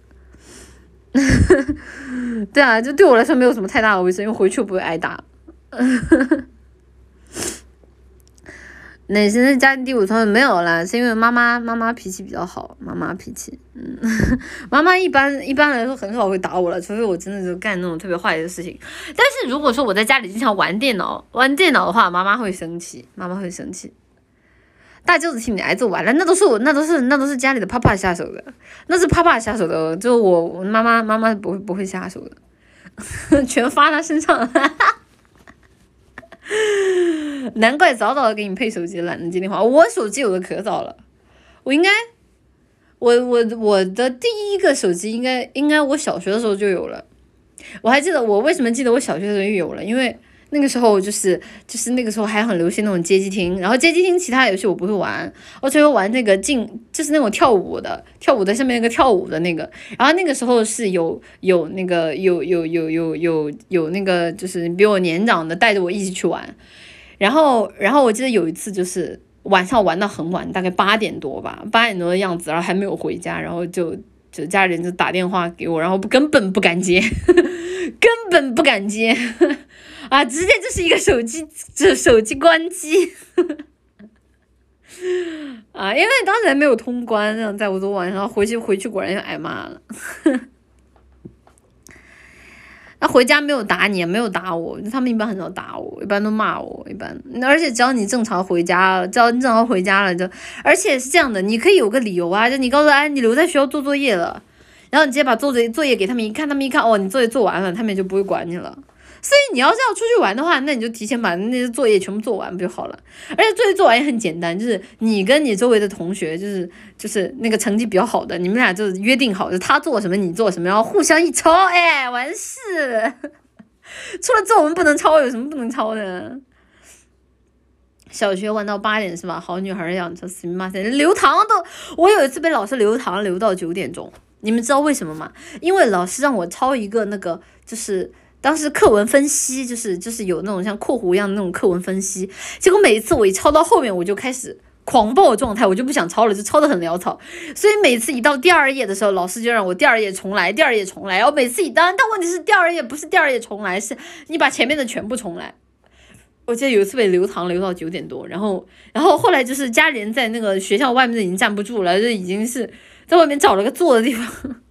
对啊，就对我来说没有什么太大的威慑，因为回去不会挨打。那现在家庭第五层没有了，是因为妈妈妈妈脾气比较好，妈妈脾气，嗯，妈妈一般一般来说很少会打我了，除非我真的就干那种特别坏的事情。但是如果说我在家里经常玩电脑玩电脑的话，妈妈会生气，妈妈会生气。大舅子替你挨揍完了，那都是我那都是那都是家里的爸爸下手的，那是爸爸下手的，就我妈妈妈妈不会不会下手的，全发他身上。难怪早早的给你配手机，懒得接电话。我手机有的可早了，我应该，我我我的第一个手机应该应该我小学的时候就有了。我还记得我为什么记得我小学的时候就有了，因为。那个时候就是就是那个时候还很流行那种街机厅，然后街机厅其他游戏我不会玩，我只会玩那个竞，就是那种跳舞的，跳舞的上面那个跳舞的那个。然后那个时候是有有那个有有有有有有那个就是比我年长的带着我一起去玩。然后然后我记得有一次就是晚上玩到很晚，大概八点多吧，八点多的样子，然后还没有回家，然后就就家里人就打电话给我，然后根本不敢接，根本不敢接。啊！直接就是一个手机，这手机关机，啊！因为当时还没有通关，这样在我昨晚上回去回去果然要挨骂了。那回家没有打你，没有打我，他们一般很少打我，一般都骂我，一般。而且只要你正常回家了，只要你正常回家了，就而且是这样的，你可以有个理由啊，就你告诉哎，你留在学校做作业了，然后你直接把作业作业给他们一看，他们一看哦，你作业做完了，他们也就不会管你了。所以你要是要出去玩的话，那你就提前把那些作业全部做完不就好了？而且作业做完也很简单，就是你跟你周围的同学，就是就是那个成绩比较好的，你们俩就约定好，就他做什么你做什么，然后互相一抄，哎，完事。除了作文不能抄，有什么不能抄的？小学玩到八点是吧？好女孩的样子，死命骂谁？留堂都，我有一次被老师留堂留到九点钟，你们知道为什么吗？因为老师让我抄一个那个就是。当时课文分析就是就是有那种像括弧一样的那种课文分析，结果每一次我一抄到后面我就开始狂暴状态，我就不想抄了，就抄的很潦草。所以每次一到第二页的时候，老师就让我第二页重来，第二页重来。然后每次一当，但问题是第二页不是第二页重来，是你把前面的全部重来。我记得有一次被留堂留到九点多，然后然后后来就是家里人在那个学校外面已经站不住了，就已经是在外面找了个坐的地方。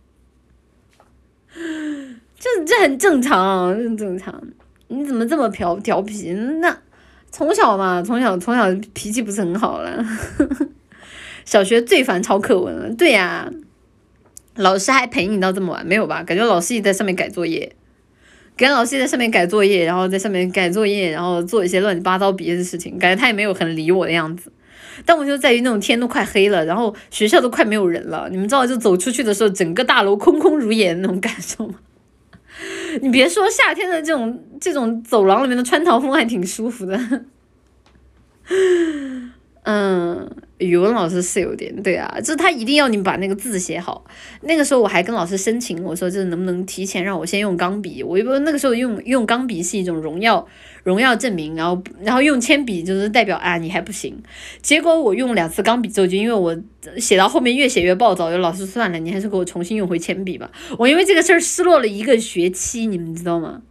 这这很正常，很正常。你怎么这么调调皮？那从小嘛，从小从小脾气不是很好了。小学最烦抄课文了，对呀，老师还陪你到这么晚？没有吧？感觉老师也在上面改作业，感觉老师在上面改作业，然后在上面改作业，然后做一些乱七八糟别的事情，感觉他也没有很理我的样子。但我就在于那种天都快黑了，然后学校都快没有人了，你们知道就走出去的时候，整个大楼空空如也那种感受吗？你别说夏天的这种这种走廊里面的穿堂风还挺舒服的，嗯。语文老师是有点对啊，就是他一定要你把那个字写好。那个时候我还跟老师申请，我说就是能不能提前让我先用钢笔？我一般那个时候用用钢笔是一种荣耀荣耀证明，然后然后用铅笔就是代表啊你还不行。结果我用两次钢笔之后，就因为我写到后面越写越暴躁，就老师算了，你还是给我重新用回铅笔吧。我因为这个事儿失落了一个学期，你们知道吗？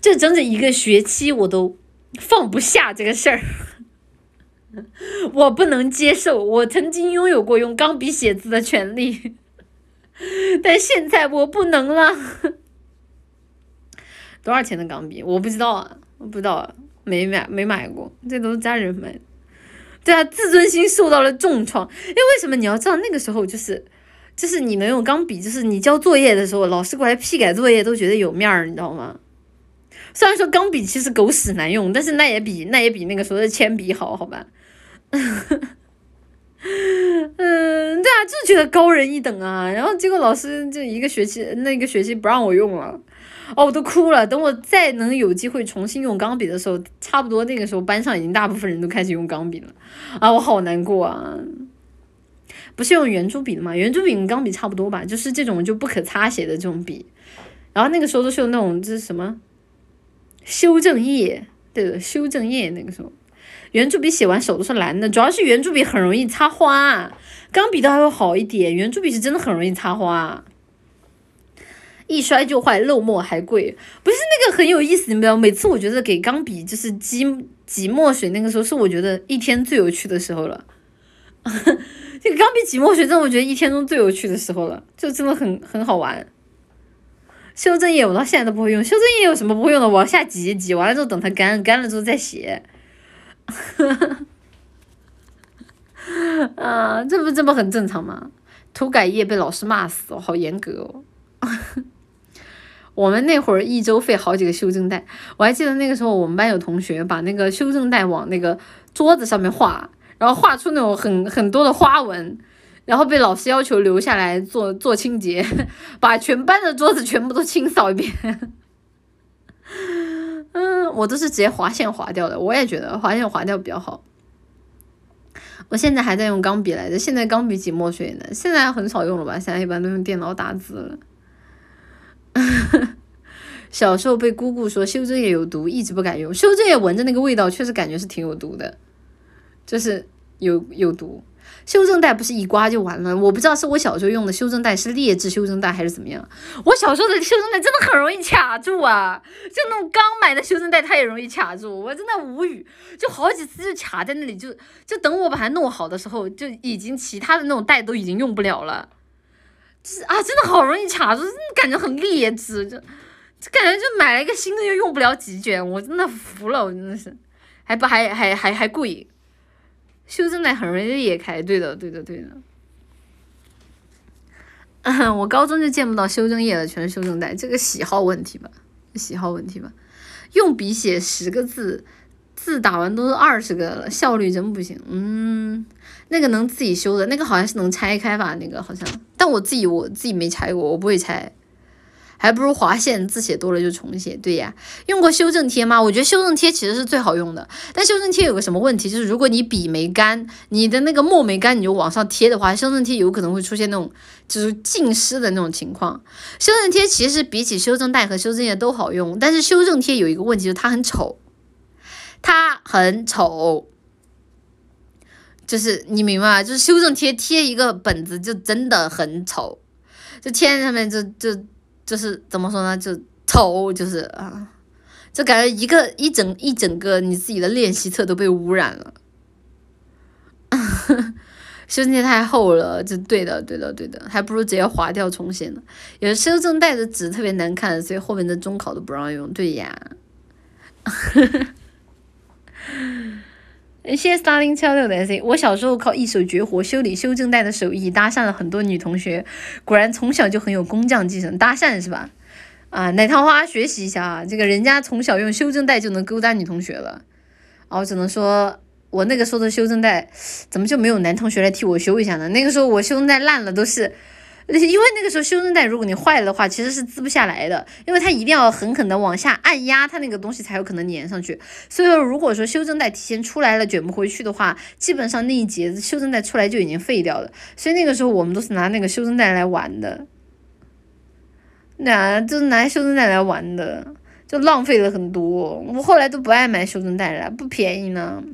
这整整一个学期我都放不下这个事儿。我不能接受，我曾经拥有过用钢笔写字的权利，但现在我不能了。多少钱的钢笔？我不知道啊，我不知道，啊，没买，没买过，这都是家人买。对啊，自尊心受到了重创。因为为什么你要知道那个时候就是，就是你能用钢笔，就是你交作业的时候，老师过来批改作业都觉得有面儿，你知道吗？虽然说钢笔其实狗屎难用，但是那也比那也比那个时候的铅笔好，好吧？嗯，对啊，就觉得高人一等啊，然后结果老师就一个学期，那个学期不让我用了，哦，我都哭了。等我再能有机会重新用钢笔的时候，差不多那个时候班上已经大部分人都开始用钢笔了，啊，我好难过啊。不是用圆珠笔的吗？圆珠笔跟钢笔差不多吧，就是这种就不可擦写的这种笔。然后那个时候都是用那种就是什么修正液，对的，修正液那个时候。圆珠笔写完手都是蓝的，主要是圆珠笔很容易擦花，钢笔倒还会好一点。圆珠笔是真的很容易擦花，一摔就坏，漏墨还贵。不是那个很有意思，你知道每次我觉得给钢笔就是挤挤墨水，那个时候是我觉得一天最有趣的时候了。这个钢笔挤墨水，真的我觉得一天中最有趣的时候了，就真的很很好玩。修正液我到现在都不会用，修正液有什么不会用的？我要下挤，挤完了之后等它干，干了之后再写。啊，这不这不很正常吗？涂改液被老师骂死哦，好严格哦。我们那会儿一周费好几个修正带，我还记得那个时候我们班有同学把那个修正带往那个桌子上面画，然后画出那种很很多的花纹，然后被老师要求留下来做做清洁，把全班的桌子全部都清扫一遍。嗯，我都是直接划线划掉的，我也觉得划线划掉比较好。我现在还在用钢笔来着，现在钢笔挤墨水呢，现在很少用了吧？现在一般都用电脑打字了。小时候被姑姑说修正液有毒，一直不敢用。修正液闻着那个味道，确实感觉是挺有毒的，就是有有毒。修正带不是一刮就完了，我不知道是我小时候用的修正带是劣质修正带还是怎么样。我小时候的修正带真的很容易卡住啊，就那种刚买的修正带它也容易卡住，我真的无语，就好几次就卡在那里，就就等我把它弄好的时候，就已经其他的那种带都已经用不了了，就是啊，真的好容易卡住，感觉很劣质，就就感觉就买了一个新的又用不了几卷，我真的服了，我真的是，还不还还还还贵。修正带很容易裂开，对的，对的，对的。我高中就见不到修正液了，全是修正带，这个喜好问题吧，喜好问题吧。用笔写十个字，字打完都是二十个了，效率真不行。嗯，那个能自己修的，那个好像是能拆开吧，那个好像，但我自己我自己没拆过，我不会拆。还不如划线，字写多了就重写。对呀，用过修正贴吗？我觉得修正贴其实是最好用的。但修正贴有个什么问题，就是如果你笔没干，你的那个墨没干，你就往上贴的话，修正贴有可能会出现那种就是浸湿的那种情况。修正贴其实比起修正带和修正液都好用，但是修正贴有一个问题，就是它很丑，它很丑，就是你明白吗？就是修正贴贴一个本子就真的很丑，就贴在上面就就。就是怎么说呢，就丑，就是啊，就感觉一个一整一整个你自己的练习册都被污染了。修正贴太厚了，就对的，对的，对的，还不如直接划掉重写呢。有修正带的纸特别难看，所以后面的中考都不让用。对呀。谢谢 Starling 七六的 S。我小时候靠一手绝活修理修正带的手艺搭讪了很多女同学，果然从小就很有工匠精神。搭讪是吧？啊，奶糖花学习一下啊！这个人家从小用修正带就能勾搭女同学了，啊，我只能说，我那个时候的修正带怎么就没有男同学来替我修一下呢？那个时候我修正带烂了，都是。因为那个时候修正带，如果你坏了的话，其实是撕不下来的，因为它一定要狠狠的往下按压，它那个东西才有可能粘上去。所以说，如果说修正带提前出来了，卷不回去的话，基本上那一节修正带出来就已经废掉了。所以那个时候我们都是拿那个修正带来玩的，那就是拿修正带来玩的，就浪费了很多。我后来都不爱买修正带了，不便宜呢。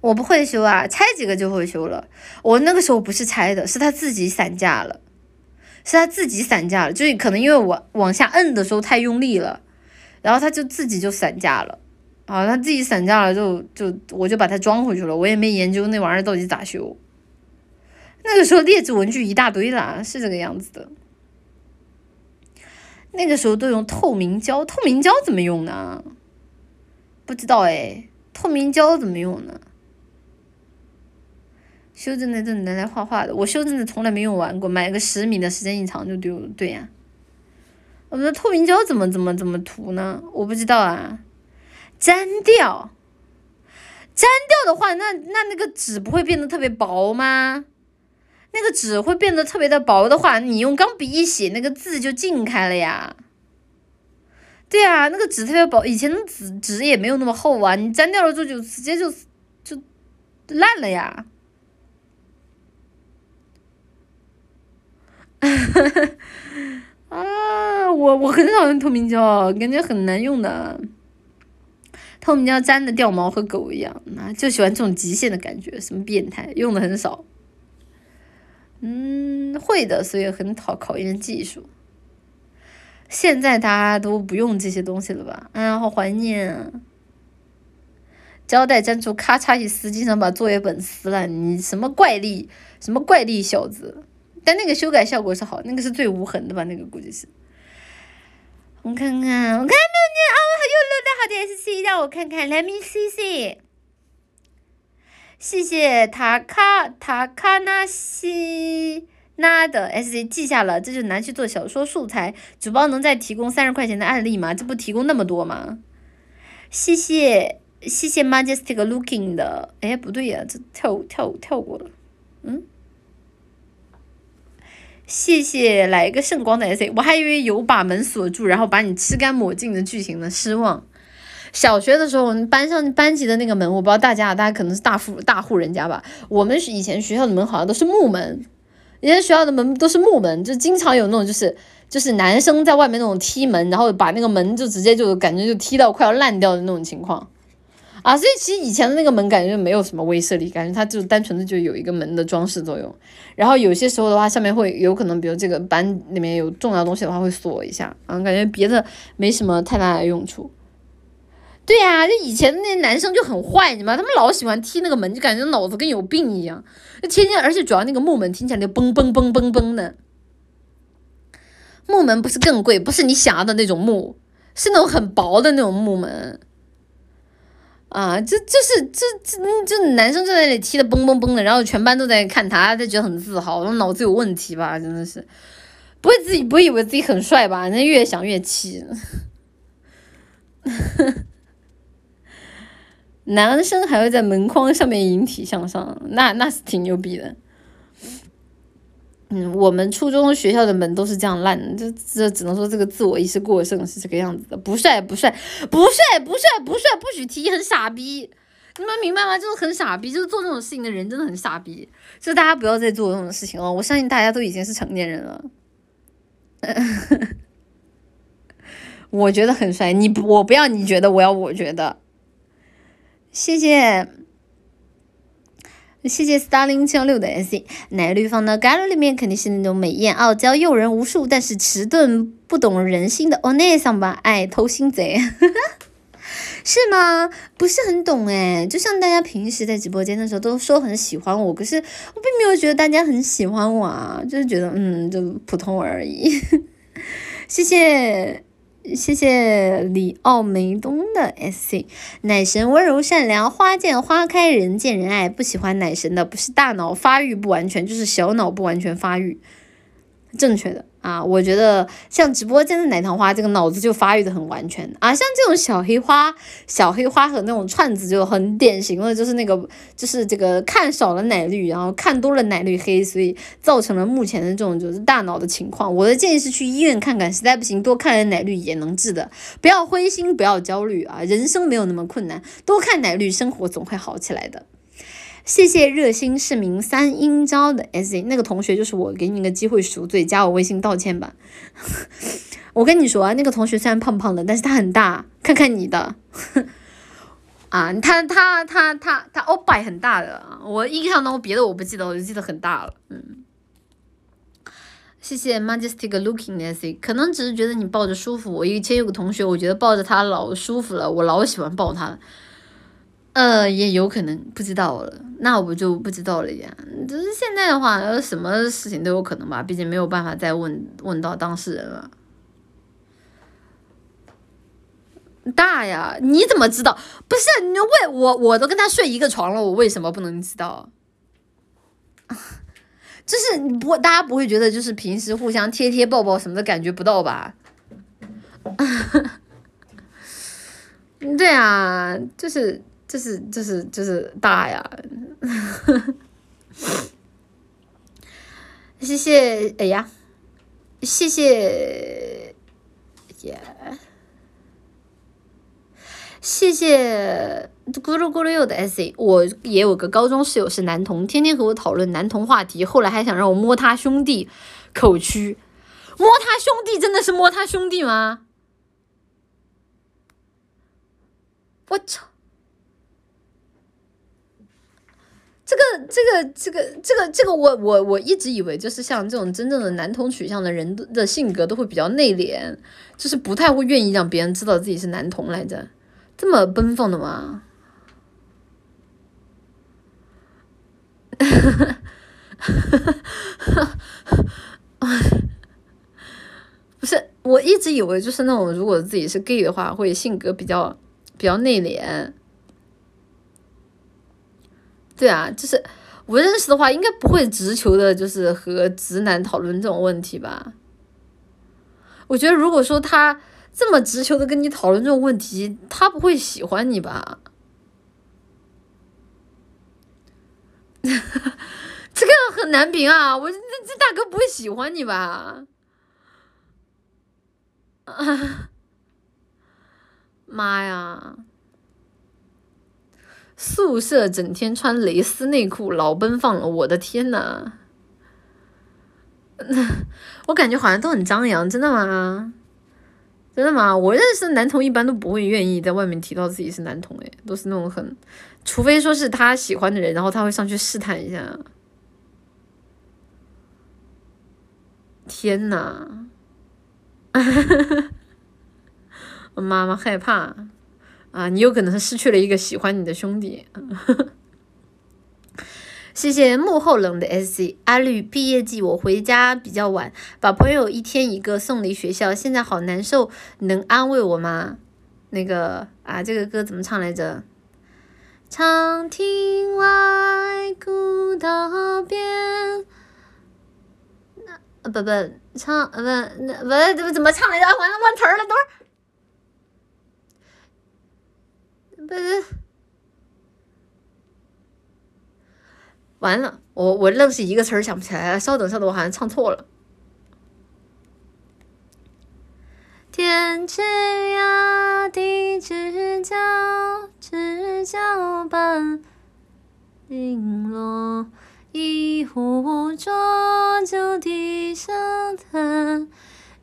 我不会修啊，拆几个就会修了。我那个时候不是拆的，是它自己散架了，是它自己散架了，就是可能因为我往下摁的时候太用力了，然后它就自己就散架了。啊，它自己散架了就就我就把它装回去了，我也没研究那玩意儿到底咋修。那个时候劣质文具一大堆啦，是这个样子的。那个时候都用透明胶，透明胶怎么用呢？不知道哎，透明胶怎么用呢？修正带都拿来画画的，我修正的从来没用完过，买个十米的时间一长就丢了。对呀，我们的透明胶怎么怎么怎么涂呢？我不知道啊，粘掉，粘掉的话，那那那个纸不会变得特别薄吗？那个纸会变得特别的薄的话，你用钢笔一写，那个字就泾开了呀。对啊，那个纸特别薄，以前的纸纸也没有那么厚啊，你粘掉了之后就直接就就烂了呀。啊，我我很少用透明胶，感觉很难用的。透明胶粘的掉毛和狗一样，啊，就喜欢这种极限的感觉，什么变态，用的很少。嗯，会的，所以很考考验技术。现在大家都不用这些东西了吧？哎呀，好怀念啊！胶带粘住，咔嚓一撕，经常把作业本撕烂。你什么怪力，什么怪力小子！但那个修改效果是好，那个是最无痕的吧？那个估计是。我看看，我看没有你啊！又录的好的 S C，让我看看，Let me see see。谢谢塔卡塔卡纳西纳的 S C 记下了，这就拿去做小说素材。主播能再提供三十块钱的案例吗？这不提供那么多吗？谢谢谢谢 Majestic Looking 的，哎，不对呀，这跳跳跳过了，嗯。谢谢来一个圣光的 S A，我还以为有把门锁住，然后把你吃干抹净的剧情呢，失望。小学的时候，我们班上班级的那个门，我不知道大家，大家可能是大户大户人家吧。我们以前学校的门好像都是木门，以前学校的门都是木门，就经常有那种就是就是男生在外面那种踢门，然后把那个门就直接就感觉就踢到快要烂掉的那种情况。啊，所以其实以前的那个门感觉就没有什么威慑力，感觉它就单纯的就有一个门的装饰作用。然后有些时候的话，上面会有可能，比如这个班里面有重要东西的话，会锁一下。啊，感觉别的没什么太大的用处。对呀，就以前那些男生就很坏，你知道吗？他们老喜欢踢那个门，就感觉脑子跟有病一样。就天天，而且主要那个木门听起来就嘣嘣嘣嘣嘣的。木门不是更贵，不是你想要的那种木，是那种很薄的那种木门。啊，这就是这这这男生就在那里踢的嘣嘣嘣的，然后全班都在看他，他觉得很自豪，脑子有问题吧？真的是，不会自己不会以为自己很帅吧？那越想越气。男生还会在门框上面引体向上，那那是挺牛逼的。嗯，我们初中学校的门都是这样烂的，这这只能说这个自我意识过剩是这个样子的，不帅不帅不帅不帅不帅不许提，很傻逼，你们明白吗？就是很傻逼，就是做这种事情的人真的很傻逼，就大家不要再做这种事情了。我相信大家都已经是成年人了，我觉得很帅，你不我不要你觉得，我要我觉得，谢谢。谢谢 Starling 七幺六的 S，奶绿放到 Gallo 里面肯定是那种美艳傲娇、诱人无数，但是迟钝不懂人心的 o n e 桑吧？哎，偷心贼，是吗？不是很懂哎，就像大家平时在直播间的时候都说很喜欢我，可是我并没有觉得大家很喜欢我啊，就是觉得嗯，就普通而已。谢谢谢谢李奥梅东的 S C，奶神温柔善良，花见花开，人见人爱。不喜欢奶神的不是大脑发育不完全，就是小脑不完全发育，正确的。啊，我觉得像直播间的奶糖花，这个脑子就发育的很完全啊。像这种小黑花、小黑花和那种串子就很典型的，就是那个就是这个看少了奶绿，然后看多了奶绿黑，所以造成了目前的这种就是大脑的情况。我的建议是去医院看看，实在不行多看点奶绿也能治的。不要灰心，不要焦虑啊，人生没有那么困难，多看奶绿，生活总会好起来的。谢谢热心市民三英招的 S，那个同学就是我，给你个机会赎罪，加我微信道歉吧。我跟你说啊，那个同学虽然胖胖的，但是他很大，看看你的，啊，他他他他他欧巴很大的，我印象中别的我不记得，我就记得很大了。嗯，谢谢 Majestic Looking S，可能只是觉得你抱着舒服。我以前有个同学，我觉得抱着他老舒服了，我老喜欢抱他了。呃，也有可能不知道了，那我就不知道了呀。只是现在的话，什么事情都有可能吧，毕竟没有办法再问问到当事人了。大呀，你怎么知道？不是你为我，我都跟他睡一个床了，我为什么不能知道？就是你不，大家不会觉得就是平时互相贴贴抱抱什么的感觉不到吧？对啊，就是。这是这是这是大呀，谢谢哎呀，谢谢。耶，谢谢。咕噜咕噜又的 S，我也有个高中室友是男同，天天和我讨论男同话题，后来还想让我摸他兄弟口区，摸他兄弟真的是摸他兄弟吗？我操！这个这个这个这个，我我我一直以为就是像这种真正的男同取向的人的性格都会比较内敛，就是不太会愿意让别人知道自己是男同来着，这么奔放的吗？不是，我一直以为就是那种如果自己是 gay 的话，会性格比较比较内敛。对啊，就是我认识的话，应该不会直球的，就是和直男讨论这种问题吧。我觉得，如果说他这么直球的跟你讨论这种问题，他不会喜欢你吧？这个很难评啊！我这这大哥不会喜欢你吧？啊 妈呀！宿舍整天穿蕾丝内裤，老奔放了。我的天呐，我感觉好像都很张扬，真的吗？真的吗？我认识的男同一般都不会愿意在外面提到自己是男同，诶，都是那种很，除非说是他喜欢的人，然后他会上去试探一下。天呐，我妈妈害怕。啊，你有可能失去了一个喜欢你的兄弟。谢谢幕后冷的 S C 阿绿，毕业季我回家比较晚，把朋友一天一个送离学校，现在好难受，能安慰我吗？那个啊，这个歌怎么唱来着？长亭外，古道边。那不不唱不那不怎么怎么唱来着？完了忘词儿了，等会儿。完了，我我愣是一个词儿想不起来了。稍等，稍等，我好像唱错了。天之涯，地之角，知交半零落。一壶浊酒低声叹，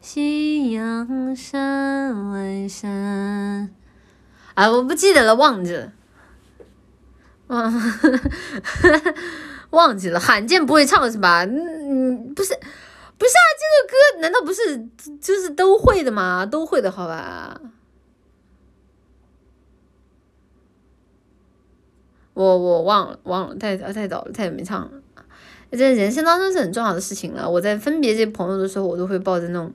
夕阳山外山。啊，我不记得了，忘记了，忘 忘记了，罕见不会唱是吧？嗯，不是，不是啊，这个歌难道不是就是都会的吗？都会的好吧？我我忘了，忘了，太太早了，太久没唱了。这人生当中是很重要的事情了。我在分别这些朋友的时候，我都会抱着那种。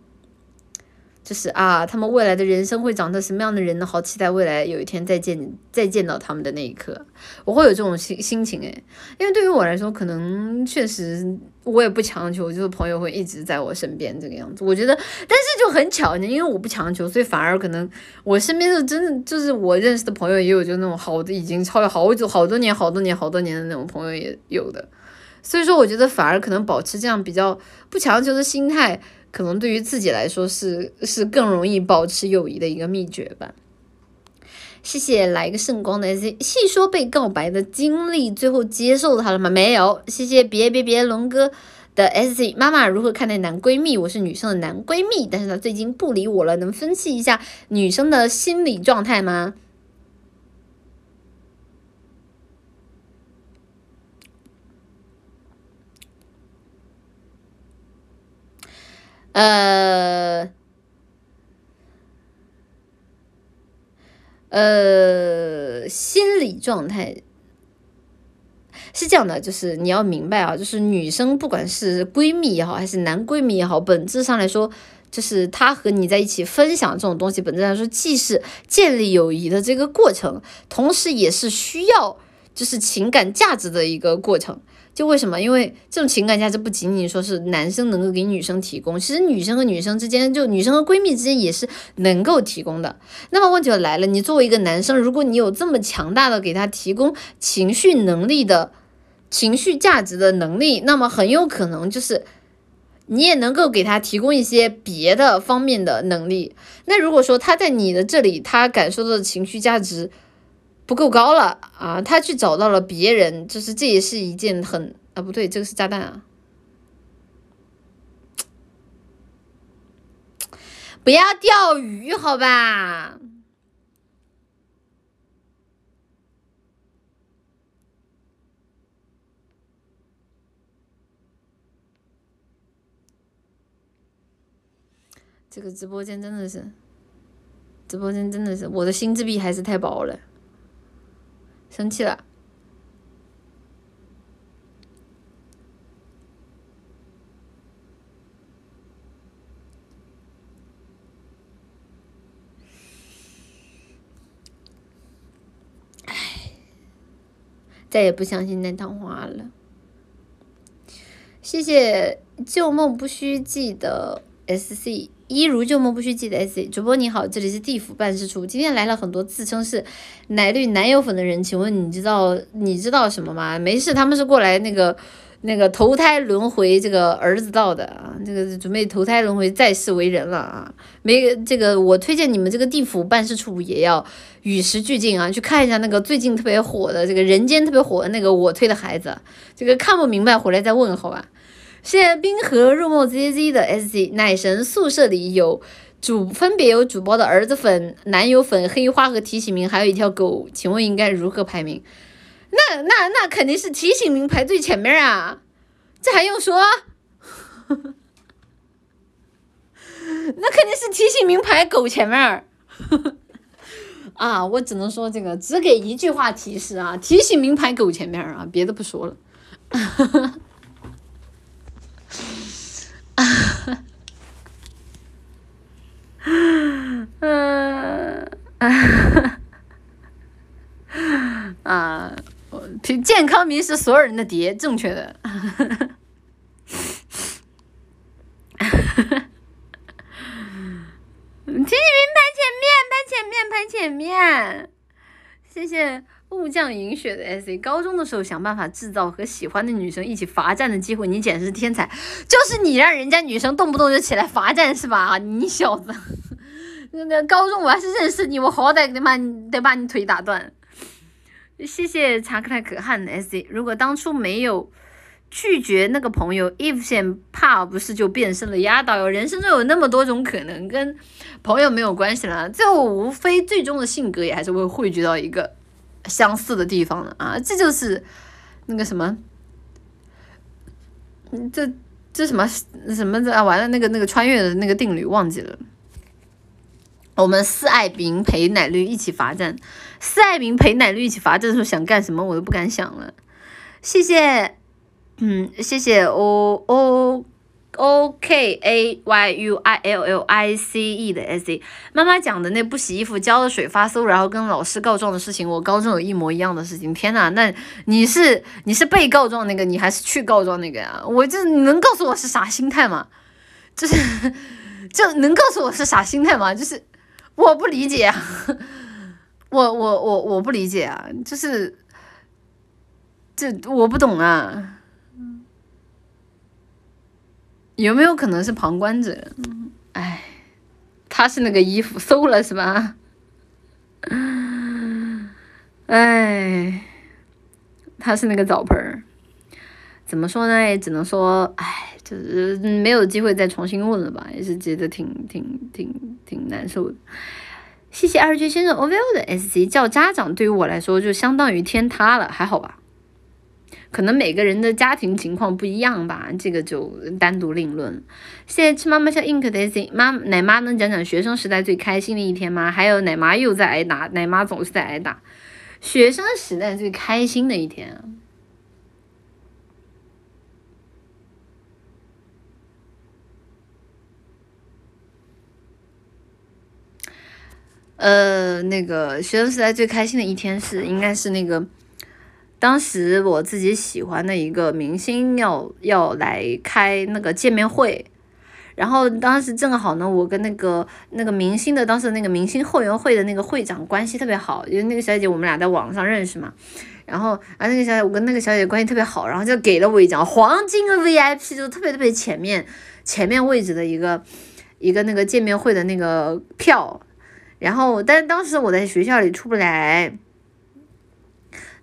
就是啊，他们未来的人生会长成什么样的人呢？好期待未来有一天再见，再见到他们的那一刻，我会有这种心心情诶，因为对于我来说，可能确实我也不强求，就是朋友会一直在我身边这个样子。我觉得，但是就很巧呢，因为我不强求，所以反而可能我身边的真的就是我认识的朋友也有就那种好的，已经超越好久好多年、好多年、好多年的那种朋友也有的。所以说，我觉得反而可能保持这样比较不强求的心态。可能对于自己来说是是更容易保持友谊的一个秘诀吧。谢谢来个圣光的 S，细说被告白的经历，最后接受他了吗？没有。谢谢别别别龙哥的 S，妈妈如何看待男闺蜜？我是女生的男闺蜜，但是他最近不理我了，能分析一下女生的心理状态吗？呃，呃，心理状态是这样的，就是你要明白啊，就是女生不管是闺蜜也好，还是男闺蜜也好，本质上来说，就是她和你在一起分享这种东西，本质上说既是建立友谊的这个过程，同时也是需要就是情感价值的一个过程。就为什么？因为这种情感价值不仅仅说是男生能够给女生提供，其实女生和女生之间，就女生和闺蜜之间也是能够提供的。那么问题就来了，你作为一个男生，如果你有这么强大的给他提供情绪能力的情绪价值的能力，那么很有可能就是 你也能够给他提供一些别的方面的能力。那如果说他在你的这里，他感受到的情绪价值，不够高了啊！他去找到了别人，就是这也是一件很啊，不对，这个是炸弹啊！不要钓鱼，好吧？这个直播间真的是，直播间真的是，我的心智壁还是太薄了。生气了，唉，再也不相信那套话了。谢谢旧梦不须记的 S C。一如旧梦不须记得 S 主播你好，这里是地府办事处。今天来了很多自称是奶绿男友粉的人，请问你知道你知道什么吗？没事，他们是过来那个 那个投胎轮回这个儿子道的啊，这个准备投胎轮回再世为人了啊。没这个，我推荐你们这个地府办事处也要与时俱进啊，去看一下那个最近特别火的这个人间特别火的那个我推的孩子，这个看不明白回来再问好吧。谢谢冰河入梦 Z Z 的 S C 奶神宿舍里有主分别有主播的儿子粉、男友粉、黑花和提醒名，还有一条狗，请问应该如何排名？那那那肯定是提醒名排最前面啊，这还用说？那肯定是提醒名排狗前面。啊，我只能说这个只给一句话提示啊，提醒名排狗前面啊，别的不说了。嗯，啊，健康迷是所有人的爹，正确的。提醒名排前面，排前面，排前面，谢谢。雾降银雪的 S A，高中的时候想办法制造和喜欢的女生一起罚站的机会，你简直是天才！就是你让人家女生动不动就起来罚站是吧？你小子，那个高中我要是认识你，我好歹得把你得把你腿打断。谢谢查克泰可汗的 S A，如果当初没有拒绝那个朋友，if 先怕不是就变身了压倒哟？人生中有那么多种可能，跟朋友没有关系了，最后无非最终的性格也还是会汇聚到一个。相似的地方了啊，这就是那个什么，嗯这这什么什么的啊，完了那个那个穿越的那个定律忘记了。我们四爱民陪奶绿一起罚站，四爱民陪奶绿一起罚站的时候想干什么我都不敢想了。谢谢，嗯，谢谢 o o o k a y u i L L I C E 的 S C。妈妈讲的那不洗衣服浇了水发馊，然后跟老师告状的事情，我高中有一模一样的事情。天呐，那你是你是被告状那个，你还是去告状那个呀？我这你能告诉我是啥心态吗？就是就能告诉我是啥心态吗？就是我不理解，我我我我不理解啊，就是这我不懂啊。有没有可能是旁观者？哎，他是那个衣服馊了是吧？哎，他是那个澡盆儿，怎么说呢？也只能说，哎，就是没有机会再重新问了吧，也是觉得挺挺挺挺难受的。谢谢二绝先生 OVO 的 SC，叫家长对于我来说就相当于天塌了，还好吧？可能每个人的家庭情况不一样吧，这个就单独另论。谢谢吃妈妈笑 ink 的 C 妈奶妈能讲讲学生时代最开心的一天吗？还有奶妈又在挨打，奶妈总是在挨打。学生时代最开心的一天，呃，那个学生时代最开心的一天是应该是那个。当时我自己喜欢的一个明星要要来开那个见面会，然后当时正好呢，我跟那个那个明星的当时那个明星后援会的那个会长关系特别好，因为那个小姐姐我们俩在网上认识嘛，然后啊那个小姐我跟那个小姐关系特别好，然后就给了我一张黄金的 VIP，就特别特别前面前面位置的一个一个那个见面会的那个票，然后但是当时我在学校里出不来。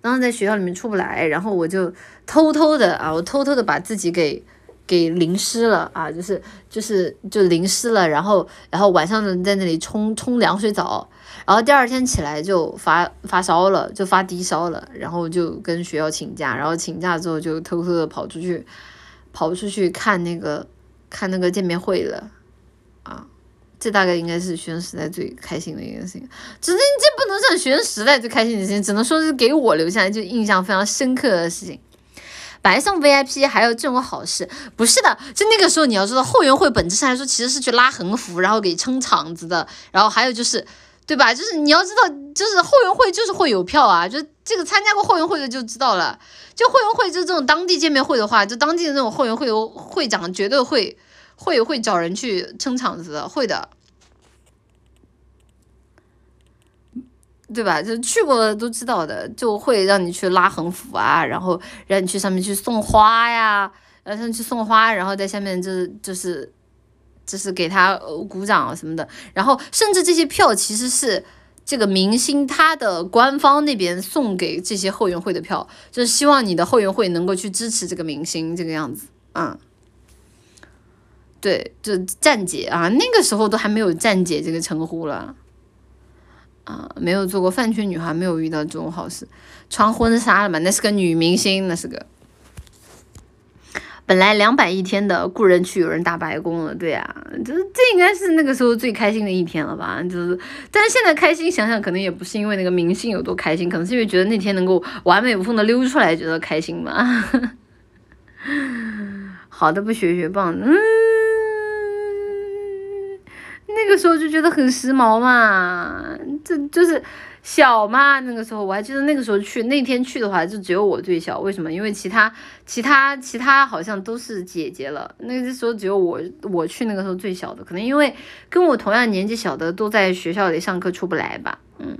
当时在学校里面出不来，然后我就偷偷的啊，我偷偷的把自己给给淋湿了啊，就是就是就淋湿了，然后然后晚上呢在那里冲冲凉水澡，然后第二天起来就发发烧了，就发低烧了，然后就跟学校请假，然后请假之后就偷偷的跑出去跑出去看那个看那个见面会了。这大概应该是学生时代最开心的一件事情，只是这不能算学生时代最开心的事情，只能说是给我留下来就印象非常深刻的事情。白送 VIP 还有这种好事，不是的，就那个时候你要知道，后援会本质上来说其实是去拉横幅，然后给撑场子的，然后还有就是，对吧？就是你要知道，就是后援会就是会有票啊，就这个参加过后援会的就知道了，就后援会就这种当地见面会的话，就当地的那种后援会会长绝对会。会会找人去撑场子的，会的，对吧？就去过的都知道的，就会让你去拉横幅啊，然后让你去上面去送花呀，让上去送花，然后在下面就是就是就是给他鼓掌什么的，然后甚至这些票其实是这个明星他的官方那边送给这些后援会的票，就是希望你的后援会能够去支持这个明星这个样子，嗯。对，就站姐啊，那个时候都还没有站姐这个称呼了，啊，没有做过饭圈女孩，没有遇到这种好事，穿婚纱了嘛？那是个女明星，那是个。本来两百一天的故人去，有人打白工了，对啊，就是这应该是那个时候最开心的一天了吧？就是，但是现在开心想想，可能也不是因为那个明星有多开心，可能是因为觉得那天能够完美无缝的溜出来，觉得开心嘛。好的，不学学棒，嗯。那个时候就觉得很时髦嘛，这就是小嘛。那个时候我还记得那个时候去那天去的话，就只有我最小。为什么？因为其他其他其他好像都是姐姐了。那个时候只有我我去那个时候最小的，可能因为跟我同样年纪小的都在学校里上课出不来吧，嗯。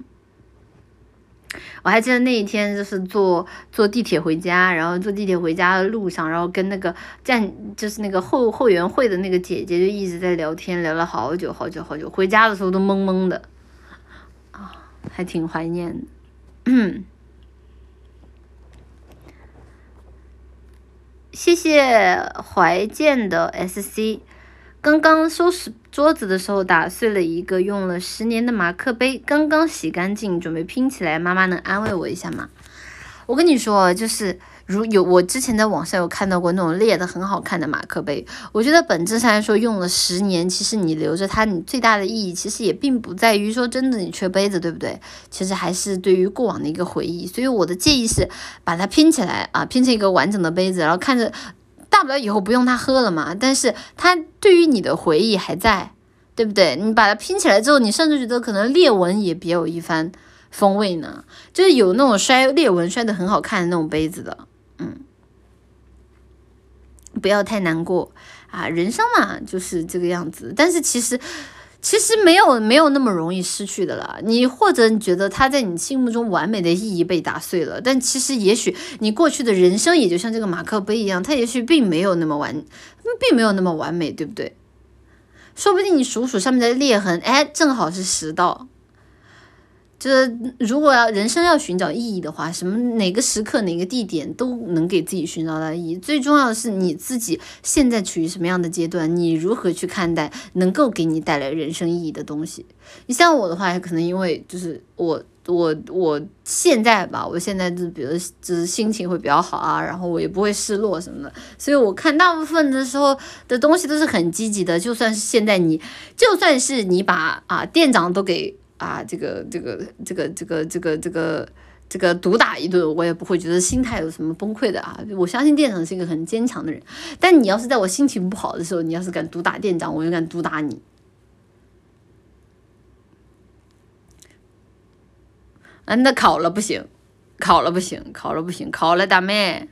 我还记得那一天，就是坐坐地铁回家，然后坐地铁回家的路上，然后跟那个站就是那个后后援会的那个姐姐就一直在聊天，聊了好久好久好久。回家的时候都懵懵的，啊，还挺怀念的。谢谢怀建的 SC。刚刚收拾桌子的时候打碎了一个用了十年的马克杯，刚刚洗干净，准备拼起来。妈妈能安慰我一下吗？我跟你说，就是如有我之前在网上有看到过那种裂的很好看的马克杯，我觉得本质上来说用了十年，其实你留着它，你最大的意义其实也并不在于说真的你缺杯子，对不对？其实还是对于过往的一个回忆。所以我的建议是把它拼起来啊，拼成一个完整的杯子，然后看着。大不了以后不用它喝了嘛。但是它对于你的回忆还在，对不对？你把它拼起来之后，你甚至觉得可能裂纹也别有一番风味呢。就是有那种摔裂纹摔得很好看的那种杯子的，嗯，不要太难过啊，人生嘛就是这个样子。但是其实。其实没有没有那么容易失去的了，你或者你觉得他在你心目中完美的意义被打碎了，但其实也许你过去的人生也就像这个马克杯一样，它也许并没有那么完，并没有那么完美，对不对？说不定你数数上面的裂痕，哎，正好是十道。就是如果要人生要寻找意义的话，什么哪个时刻哪个地点都能给自己寻找到意义。最重要的是你自己现在处于什么样的阶段，你如何去看待能够给你带来人生意义的东西。你像我的话，可能因为就是我我我现在吧，我现在就比如就是心情会比较好啊，然后我也不会失落什么的，所以我看大部分的时候的东西都是很积极的。就算是现在你，就算是你把啊店长都给。啊，这个这个这个这个这个这个这个毒打一顿，我也不会觉得心态有什么崩溃的啊！我相信店长是一个很坚强的人，但你要是在我心情不好的时候，你要是敢毒打店长，我就敢毒打你。啊，那考了不行，考了不行，考了不行，考了大妹，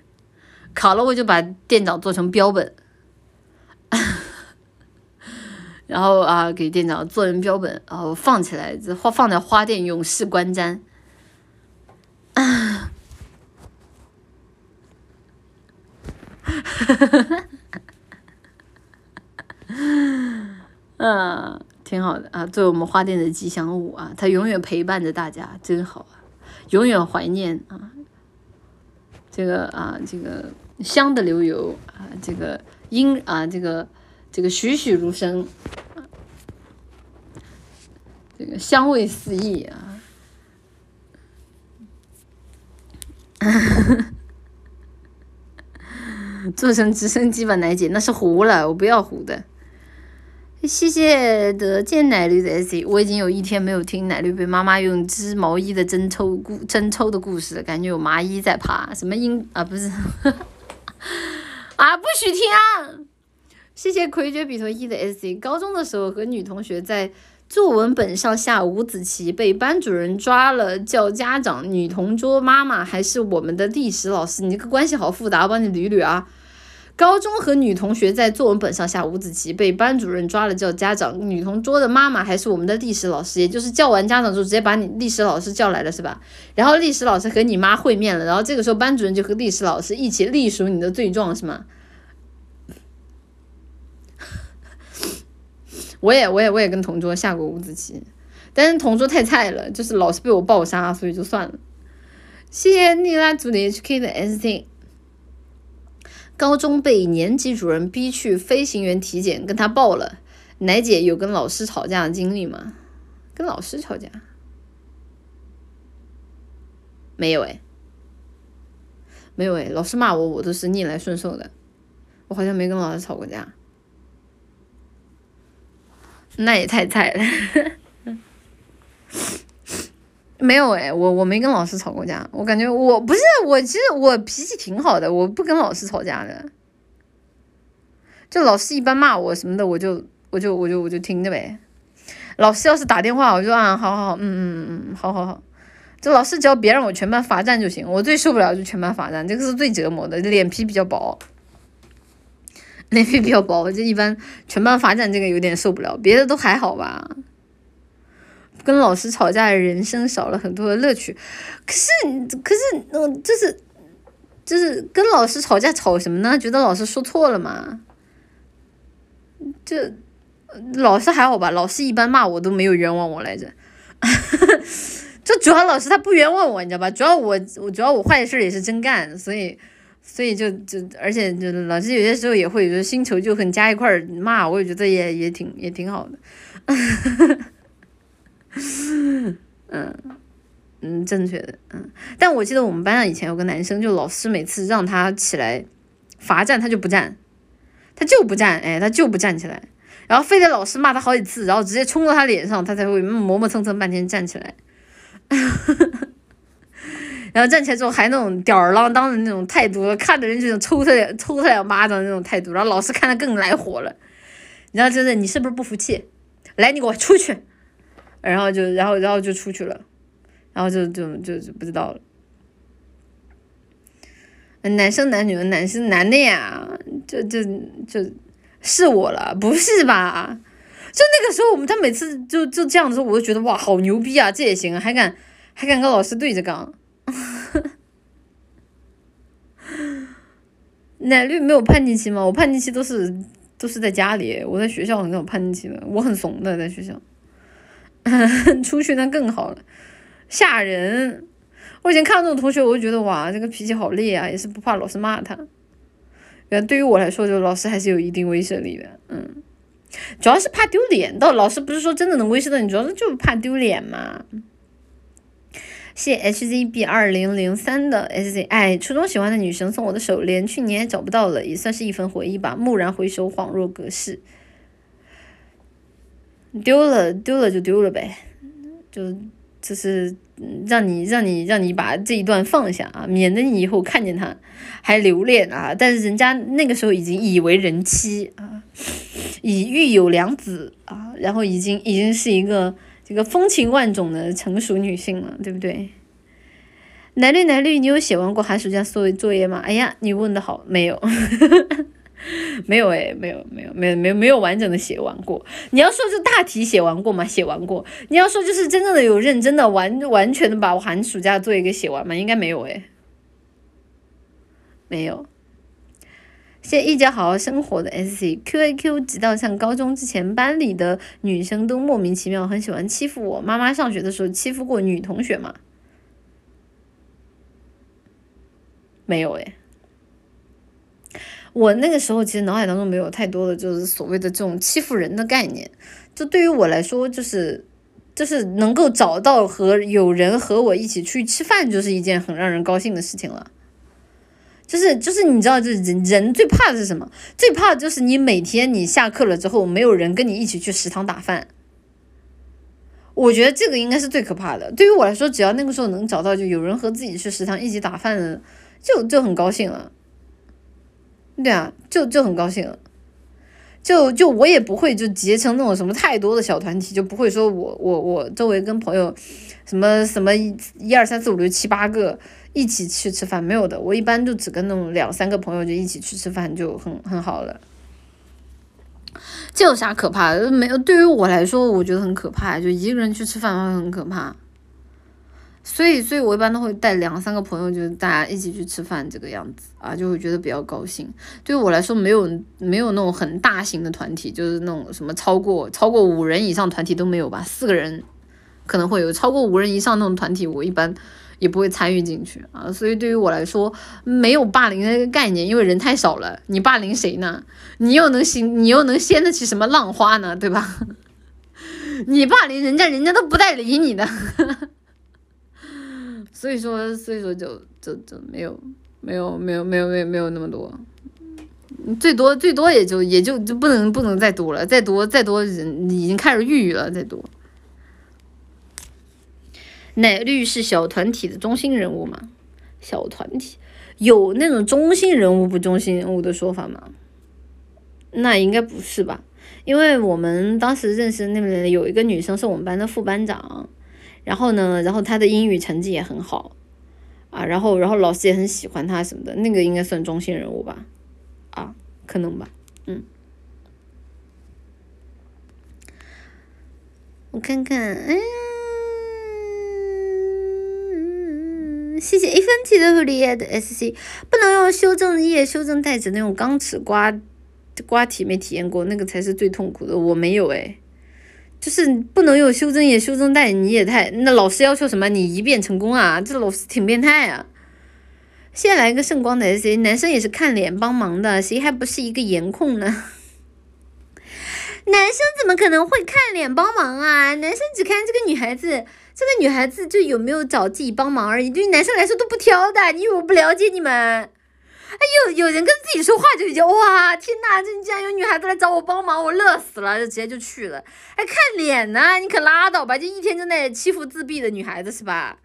考了我就把店长做成标本。然后啊，给店长做成标本，然后放起来，放放在花店永世观瞻。嗯，挺好的啊，作为我们花店的吉祥物啊，它永远陪伴着大家，真好啊，永远怀念啊。这个啊，这个香的流油啊，这个音啊，这个。这个栩栩如生，这个香味四溢啊！做成直升机吧，奶姐，那是糊了，我不要糊的。谢谢得见奶绿的 S，我已经有一天没有听奶绿被妈妈用织毛衣的针抽故针抽的故事了，感觉有麻衣在爬。什么音啊？不是 啊，不许听啊！谢谢魁绝比头一的 S C。高中的时候和女同学在作文本上下五子棋，被班主任抓了叫家长。女同桌妈妈还是我们的历史老师，你这个关系好复杂，我帮你捋捋啊。高中和女同学在作文本上下五子棋，被班主任抓了叫家长。女同桌的妈妈还是我们的历史老师，也就是叫完家长之后直接把你历史老师叫来了是吧？然后历史老师和你妈会面了，然后这个时候班主任就和历史老师一起隶属你的罪状是吗？我也我也我也跟同桌下过五子棋，但是同桌太菜了，就是老是被我爆杀，所以就算了。谢谢你啦，组的 HK 的 ST。高中被年级主任逼去飞行员体检，跟他爆了。奶姐有跟老师吵架的经历吗？跟老师吵架？没有哎，没有哎，老师骂我，我都是逆来顺受的。我好像没跟老师吵过架。那也太菜了，没有哎，我我没跟老师吵过架，我感觉我不是我，其实我脾气挺好的，我不跟老师吵架的，就老师一般骂我什么的，我就我就我就我就听着呗。老师要是打电话，我就啊，好好好，嗯嗯嗯嗯，好好好。就老师只要别让我全班罚站就行，我最受不了就全班罚站，这个是最折磨的，脸皮比较薄。脸 皮比较薄，就一般全班罚站这个有点受不了，别的都还好吧。跟老师吵架，人生少了很多的乐趣。可是，可是，嗯，就是就是跟老师吵架，吵什么呢？觉得老师说错了吗？这老师还好吧？老师一般骂我都没有冤枉我来着。就主要老师他不冤枉我，你知道吧？主要我我主要我坏事也是真干，所以。所以就就而且就老师有些时候也会，就新仇旧恨加一块骂，我也觉得也也挺也挺好的，嗯嗯，正确的，嗯。但我记得我们班上以前有个男生，就老师每次让他起来罚站，他就不站，他就不站，哎，他就不站起来，然后非得老师骂他好几次，然后直接冲到他脸上，他才会磨磨蹭蹭半天站起来。然后站起来之后还那种吊儿郎当的那种态度，看的人就想抽他抽他两巴掌那种态度，然后老师看的更来火了，然后就是你是不是不服气？来，你给我出去，然后就然后然后就出去了，然后就就就就不知道了。男生男女的男生男的呀，就就就是我了，不是吧？就那个时候，我们他每次就就这样的时候，我就觉得哇，好牛逼啊！这也行，还敢还敢跟老师对着杠。奶绿没有叛逆期吗？我叛逆期都是都是在家里，我在学校很有叛逆期的，我很怂的在学校。出去那更好了，吓人！我以前看到这种同学，我就觉得哇，这个脾气好烈啊，也是不怕老师骂他。原对于我来说，就老师还是有一定威慑力的，嗯。主要是怕丢脸，到老师不是说真的能威慑到你，主要是就怕丢脸嘛。谢 HZB 二零零三的 SZ，哎，初中喜欢的女生送我的手链，去年也找不到了，也算是一份回忆吧。蓦然回首，恍若隔世。丢了，丢了就丢了呗，就就是让你让你让你把这一段放下啊，免得你以后看见他还留恋啊。但是人家那个时候已经已为人妻啊。已育有两子啊，然后已经已经是一个这个风情万种的成熟女性了，对不对？奶绿奶绿，你有写完过寒暑假作作业吗？哎呀，你问的好，没有，没有哎，没有没有没有没有没有完整的写完过。你要说就大题写完过吗？写完过。你要说就是真正的有认真的完完全的把我寒暑假作业给写完吗？应该没有哎，没有。谢一直好好生活的 S C Q A Q，直到上高中之前，班里的女生都莫名其妙很喜欢欺负我。妈妈上学的时候欺负过女同学吗？没有诶。我那个时候其实脑海当中没有太多的就是所谓的这种欺负人的概念。就对于我来说，就是就是能够找到和有人和我一起去吃饭，就是一件很让人高兴的事情了。就是就是你知道，就人人最怕的是什么？最怕就是你每天你下课了之后，没有人跟你一起去食堂打饭。我觉得这个应该是最可怕的。对于我来说，只要那个时候能找到就有人和自己去食堂一起打饭的，就就很高兴了。对啊，就就很高兴。就就我也不会就结成那种什么太多的小团体，就不会说我我我周围跟朋友什么什么一二三四五六七八个。一起去吃饭没有的，我一般就只跟那种两三个朋友就一起去吃饭就很很好了。这有啥可怕的？没有，对于我来说，我觉得很可怕，就一个人去吃饭会很可怕。所以，所以我一般都会带两三个朋友，就是大家一起去吃饭这个样子啊，就会觉得比较高兴。对于我来说，没有没有那种很大型的团体，就是那种什么超过超过五人以上团体都没有吧，四个人可能会有，超过五人以上那种团体，我一般。也不会参与进去啊，所以对于我来说，没有霸凌的概念，因为人太少了。你霸凌谁呢？你又能行，你又能掀得起什么浪花呢？对吧？你霸凌人家，人家都不带理你的。所以说，所以说就就就没有没有没有没有没有没有那么多，最多最多也就也就就不能不能再多了，再多再多人已经开始抑郁了，再多。奶绿是小团体的中心人物吗？小团体有那种中心人物不中心人物的说法吗？那应该不是吧？因为我们当时认识那边有一个女生是我们班的副班长，然后呢，然后她的英语成绩也很好啊，然后然后老师也很喜欢她什么的，那个应该算中心人物吧？啊，可能吧，嗯，我看看，嗯。谢谢一分钱的狐狸的 SC，不能用修正液、修正带子那种钢尺刮刮体，没体验过，那个才是最痛苦的。我没有哎，就是不能用修正液、修正带，你也太……那老师要求什么？你一遍成功啊？这老师挺变态啊！现在来个圣光的 SC，男生也是看脸帮忙的，谁还不是一个颜控呢？男生怎么可能会看脸帮忙啊？男生只看这个女孩子。这个女孩子就有没有找自己帮忙而已，对于男生来说都不挑的。你以为我不了解你们？哎，有有人跟自己说话就已经哇，天哪！这你竟然有女孩子来找我帮忙，我乐死了，就直接就去了。还看脸呢？你可拉倒吧！就一天就那欺负自闭的女孩子是吧？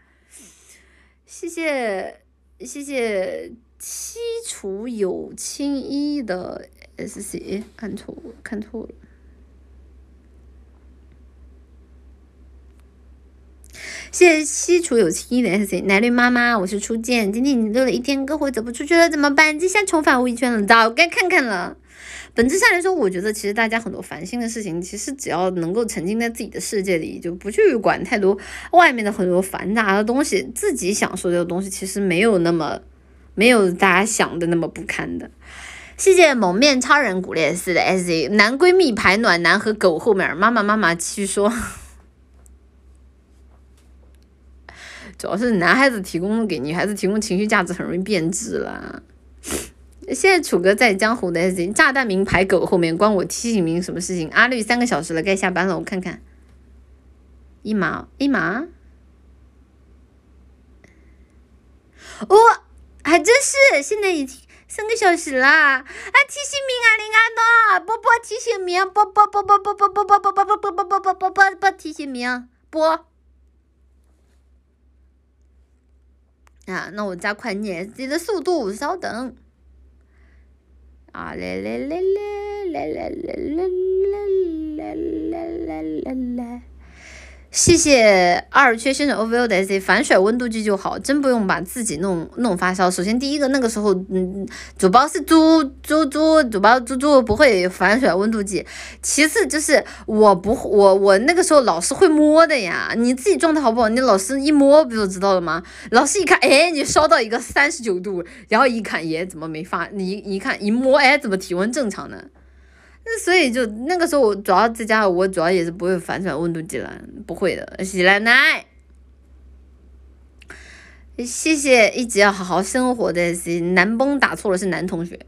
谢谢谢谢七楚有青衣的 S C，看错看错了。谢谢西楚有情意的 S C 奶绿妈妈，我是初见。今天你溜了一天歌会走不出去了，怎么办？这下重返无一圈了，早该看看了。本质上来说，我觉得其实大家很多烦心的事情，其实只要能够沉浸在自己的世界里，就不去管太多外面的很多繁杂的东西，自己享受的东西，其实没有那么没有大家想的那么不堪的。谢谢蒙面超人古烈斯的 S C 男闺蜜排暖男和狗后面，妈妈妈妈继续说。主要是男孩子提供给女孩子提供情绪价值很容易变质了。谢谢楚哥在江湖的炸弹名牌狗后面关我提醒名什么事情？阿绿三个小时了，该下班了，我看看。一毛一毛，哦，还真是，现在已经三个小时了。啊，提醒名啊，林阿诺，波波提醒名，波波波波波波波波波波波波波波波波波提醒名，波。啊，那我加快念自己的速度，稍等。啊嘞嘞嘞嘞嘞嘞嘞嘞嘞嘞嘞嘞嘞。谢谢二缺先生 O V O 的 S C 反甩温度计就好，真不用把自己弄弄发烧。首先第一个那个时候，嗯，主包是猪猪猪，主包猪猪不会反甩温度计。其次就是我不我我那个时候老师会摸的呀，你自己状态好不好，你老师一摸不就知道了吗？老师一看，哎，你烧到一个三十九度，然后一看，耶，怎么没发？你一看一摸，哎，怎么体温正常呢？那所以就那个时候，我主要在家，我主要也是不会反转温度计了，不会的。喜奶奶，谢谢一直要好好生活的男崩打错了是男同学，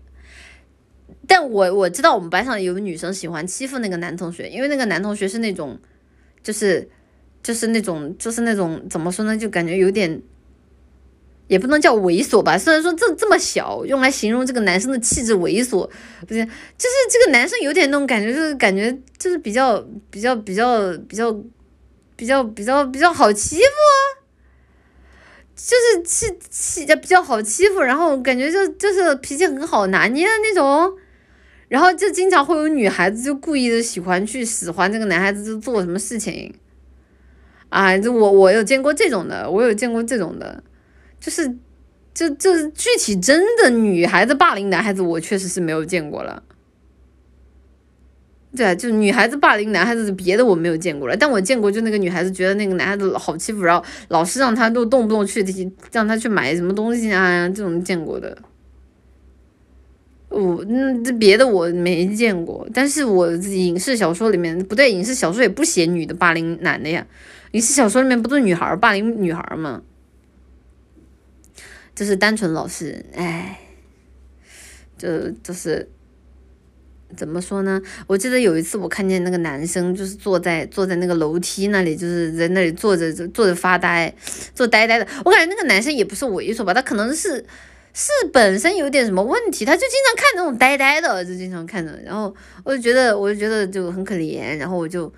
但我我知道我们班上有女生喜欢欺负那个男同学，因为那个男同学是那种，就是就是那种就是那种怎么说呢，就感觉有点。也不能叫猥琐吧，虽然说这这么小，用来形容这个男生的气质猥琐，不是，就是这个男生有点那种感觉，就是感觉就是比较比较比较比较比较比较比较好欺负，就是气气比较好欺负，然后感觉就就是脾气很好拿捏的那种，然后就经常会有女孩子就故意的喜欢去使唤这个男孩子就做什么事情，啊，就我我有见过这种的，我有见过这种的。就是，就就是具体真的女孩子霸凌男孩子，我确实是没有见过了。对啊，就女孩子霸凌男孩子，别的我没有见过了。但我见过，就那个女孩子觉得那个男孩子好欺负，然后老是让他都动不动去让他去买什么东西啊，这种见过的。我那这别的我没见过，但是我影视小说里面不对，影视小说也不写女的霸凌男的呀。影视小说里面不都女孩霸凌女孩吗？就是单纯老师，哎，就就是怎么说呢？我记得有一次我看见那个男生，就是坐在坐在那个楼梯那里，就是在那里坐着坐着发呆，坐呆呆的。我感觉那个男生也不是猥琐吧，他可能是是本身有点什么问题，他就经常看那种呆呆的，就经常看着。然后我就觉得，我就觉得就很可怜，然后我就。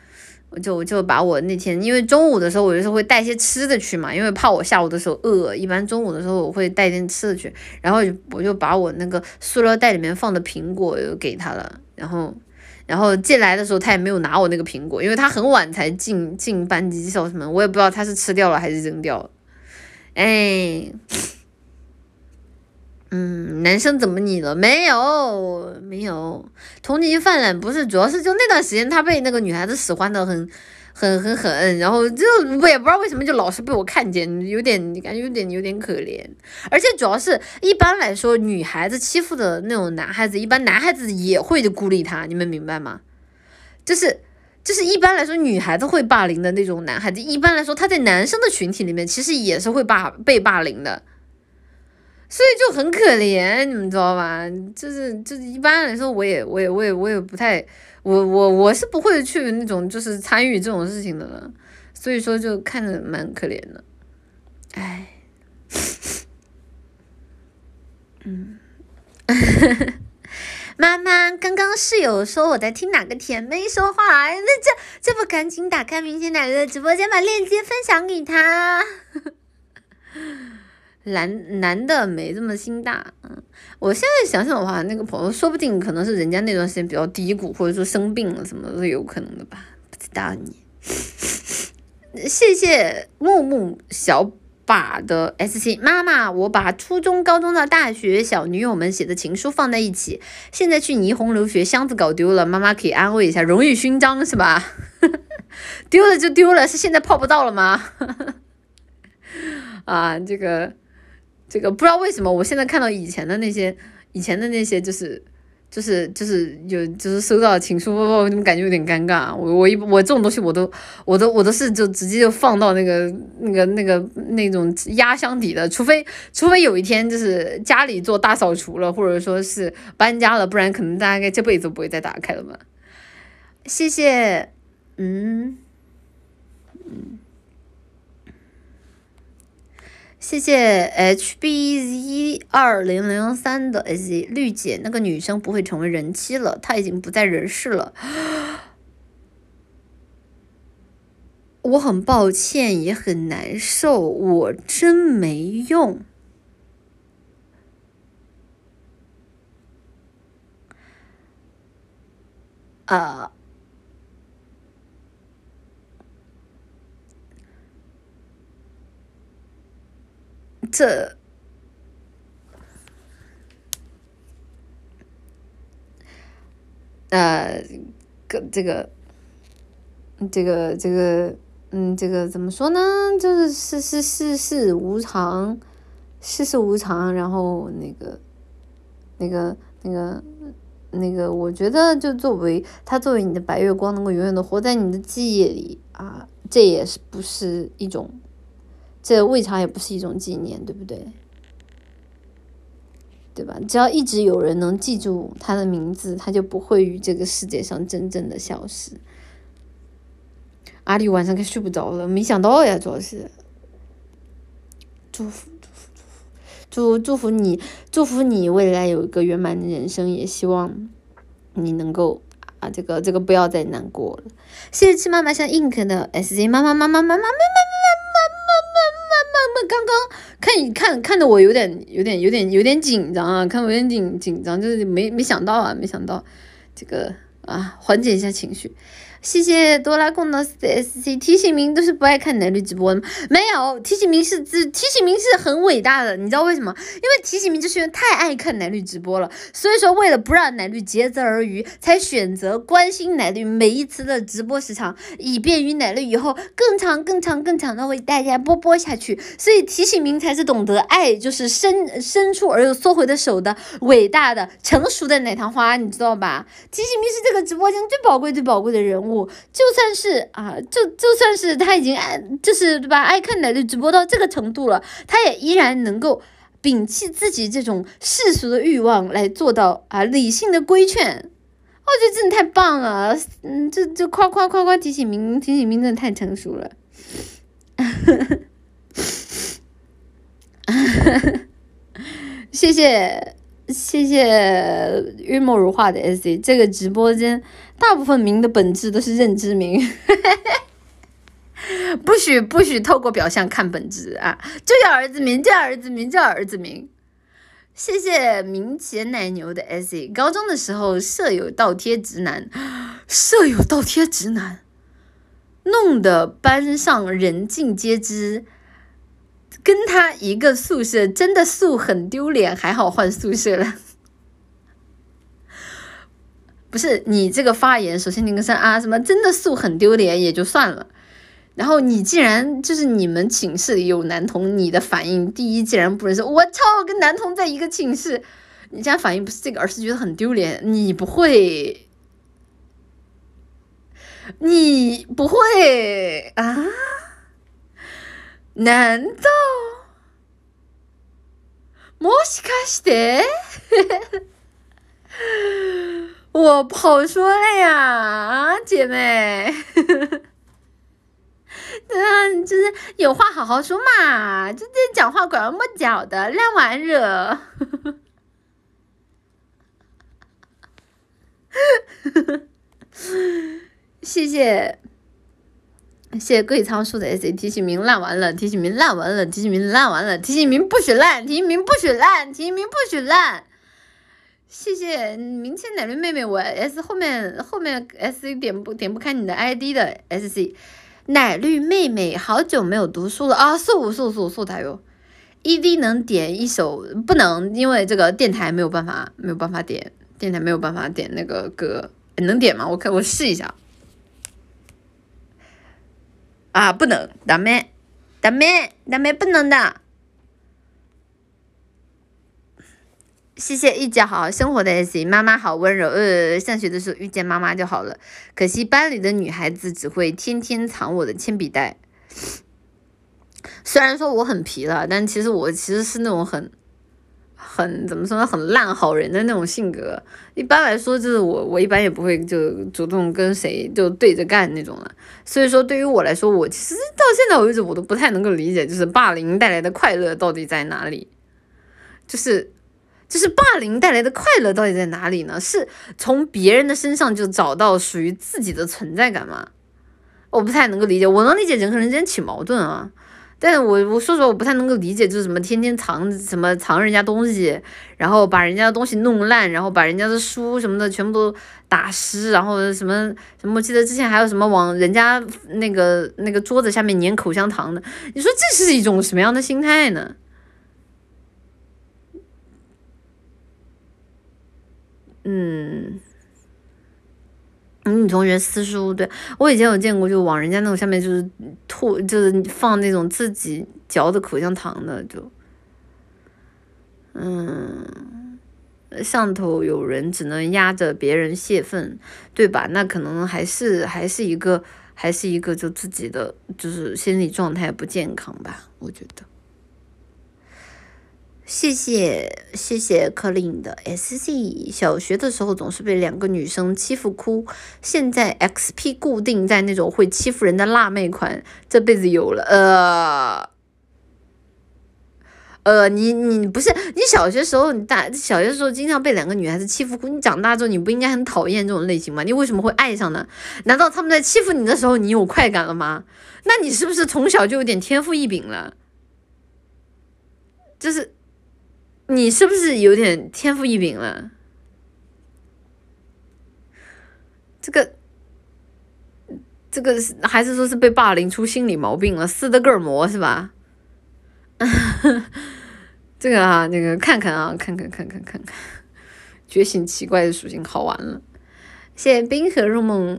就就把我那天，因为中午的时候我就是会带些吃的去嘛，因为怕我下午的时候饿，一般中午的时候我会带点吃的去，然后我就把我那个塑料袋里面放的苹果又给他了，然后然后进来的时候他也没有拿我那个苹果，因为他很晚才进进班级校门，我也不知道他是吃掉了还是扔掉了，哎。嗯，男生怎么你了？没有，没有，同情泛滥不是，主要是就那段时间他被那个女孩子使唤的很，很很狠，然后就我也不知道为什么就老是被我看见，有点感觉有点有点可怜，而且主要是一般来说女孩子欺负的那种男孩子，一般男孩子也会孤立他，你们明白吗？就是就是一般来说女孩子会霸凌的那种男孩子，一般来说他在男生的群体里面其实也是会霸被霸凌的。所以就很可怜，你们知道吧？就是就是一般来说，我也我也我也我也不太，我我我是不会去那种就是参与这种事情的了。所以说就看着蛮可怜的，唉，嗯，妈妈，刚刚室友说我在听哪个甜妹说话，那这这不赶紧打开明星奶奶的直播间，把链接分享给他。男男的没这么心大，嗯，我现在想想的话，那个朋友说不定可能是人家那段时间比较低谷，或者说生病了什么的，有可能的吧，不知道你。谢谢木木小把的 S C 妈妈，我把初中、高中的大学小女友们写的情书放在一起，现在去霓虹留学，箱子搞丢了，妈妈可以安慰一下，荣誉勋章是吧？丢了就丢了，是现在泡不到了吗？啊，这个这个不知道为什么，我现在看到以前的那些以前的那些就是。就是就是有就是收到情书，我怎么感觉有点尴尬？我我一我这种东西我都我都我都是就直接就放到那个那个那个那种压箱底的，除非除非有一天就是家里做大扫除了，或者说是搬家了，不然可能大概这辈子都不会再打开了吧。谢谢，嗯嗯。谢谢 hbz 二零零三的 z 绿姐，那个女生不会成为人妻了，她已经不在人世了。我很抱歉，也很难受，我真没用。啊。这，呃，个这个，这个这个，嗯，这个怎么说呢？就是世世世事无常，世事无常。然后那个，那个，那个，那个，我觉得，就作为他作为你的白月光，能够永远的活在你的记忆里啊，这也是不是一种。这未尝也不是一种纪念，对不对？对吧？只要一直有人能记住他的名字，他就不会与这个世界上真正的消失。阿里晚上该睡不着了，没想到呀，主要是。祝福祝福祝福，祝祝福你，祝福你未来有一个圆满的人生，也希望你能够啊，这个这个不要再难过了。谢谢吃妈妈像 ink 的 S Z 妈妈妈妈妈妈妈妈妈妈妈。刚刚看你看看的我有点有点有点有点紧张啊，看我有点紧紧张，就是没没想到啊，没想到这个啊，缓解一下情绪。谢谢哆啦 A 梦的 S C 提醒明都是不爱看奶绿直播的吗？没有，提醒明是自提醒明是很伟大的，你知道为什么？因为提醒明就是因为太爱看奶绿直播了，所以说为了不让奶绿竭泽而渔，才选择关心奶绿每一次的直播时长，以便于奶绿以后更长更长更长的为大家播播下去。所以提醒明才是懂得爱就是伸伸出而又缩回的手的伟大的成熟的奶糖花，你知道吧？提醒明是这个直播间最宝贵最宝贵的人物。就算是啊，就就算是他已经爱，就是对吧？爱看奶绿直播到这个程度了，他也依然能够摒弃自己这种世俗的欲望，来做到啊理性的规劝。我觉得真的太棒了，嗯，这这夸夸夸夸提醒明提醒明真的太成熟了。谢谢谢谢玉墨如画的 S C，这个直播间。大部分名的本质都是认知名，不许不许透过表象看本质啊！就叫儿子名，叫儿子名，叫儿子名。谢谢名前奶牛的 S。高中的时候舍友倒贴直男，舍友倒贴直男，弄得班上人尽皆知。跟他一个宿舍，真的宿很丢脸，还好换宿舍了。不是你这个发言，首先你个是啊什么真的素很丢脸也就算了，然后你既然就是你们寝室里有男同，你的反应第一既然不是说我操跟男同在一个寝室，你这样反应不是这个，而是觉得很丢脸。你不会，你不会啊？难道？もしかして？我不好说了呀，姐妹，嗯，就是有话好好说嘛，就这讲话拐弯抹角的烂玩意儿，谢谢 谢谢各位仓鼠的 S A 提醒名烂完了，提醒名烂完了，提醒名烂完了，提醒名不许烂，提醒名不许烂，提醒名不许烂。谢谢明天奶绿妹妹，我 S 后面后面 S C 点不点不开你的 I D 的 S C 奶绿妹妹，好久没有读书了啊！素素素素台哟，E D 能点一首不能，因为这个电台没有办法没有办法点，电台没有办法点那个歌，能点吗？我看我试一下。啊，不能，ダメ，ダメ，ダメ不能的。谢谢一家好好生活的 S，妈妈好温柔。呃，上学的时候遇见妈妈就好了。可惜班里的女孩子只会天天藏我的铅笔袋。虽然说我很皮了，但其实我其实是那种很。 很怎么说呢？很烂好人的那种性格。一般来说，就是我，我一般也不会就主动跟谁就对着干那种了。所以说，对于我来说，我其实到现在为止，我都不太能够理解，就是霸凌带来的快乐到底在哪里？就是，就是霸凌带来的快乐到底在哪里呢？是从别人的身上就找到属于自己的存在感吗？我不太能够理解。我能理解人和人之间起矛盾啊。但是我我说实话，我不太能够理解，就是什么天天藏什么藏人家东西，然后把人家的东西弄烂，然后把人家的书什么的全部都打湿，然后什么什么，我记得之前还有什么往人家那个那个桌子下面粘口香糖的，你说这是一种什么样的心态呢？嗯。女同学撕书，对我以前有见过，就往人家那种下面就是吐，就是放那种自己嚼的口香糖的，就，嗯，上头有人只能压着别人泄愤，对吧？那可能还是还是一个还是一个就自己的就是心理状态不健康吧，我觉得。谢谢谢谢柯林的 S C，小学的时候总是被两个女生欺负哭，现在 X P 固定在那种会欺负人的辣妹款，这辈子有了，呃，呃，你你不是你小学时候你大小学时候经常被两个女孩子欺负哭，你长大之后你不应该很讨厌这种类型吗？你为什么会爱上呢？难道他们在欺负你的时候你有快感了吗？那你是不是从小就有点天赋异禀了？就是。你是不是有点天赋异禀了？这个，这个是还是说是被霸凌出心理毛病了？斯德哥尔摩是吧？这个啊，那个看看啊，看看看看看看，觉醒奇怪的属性，好玩了。谢谢冰河入梦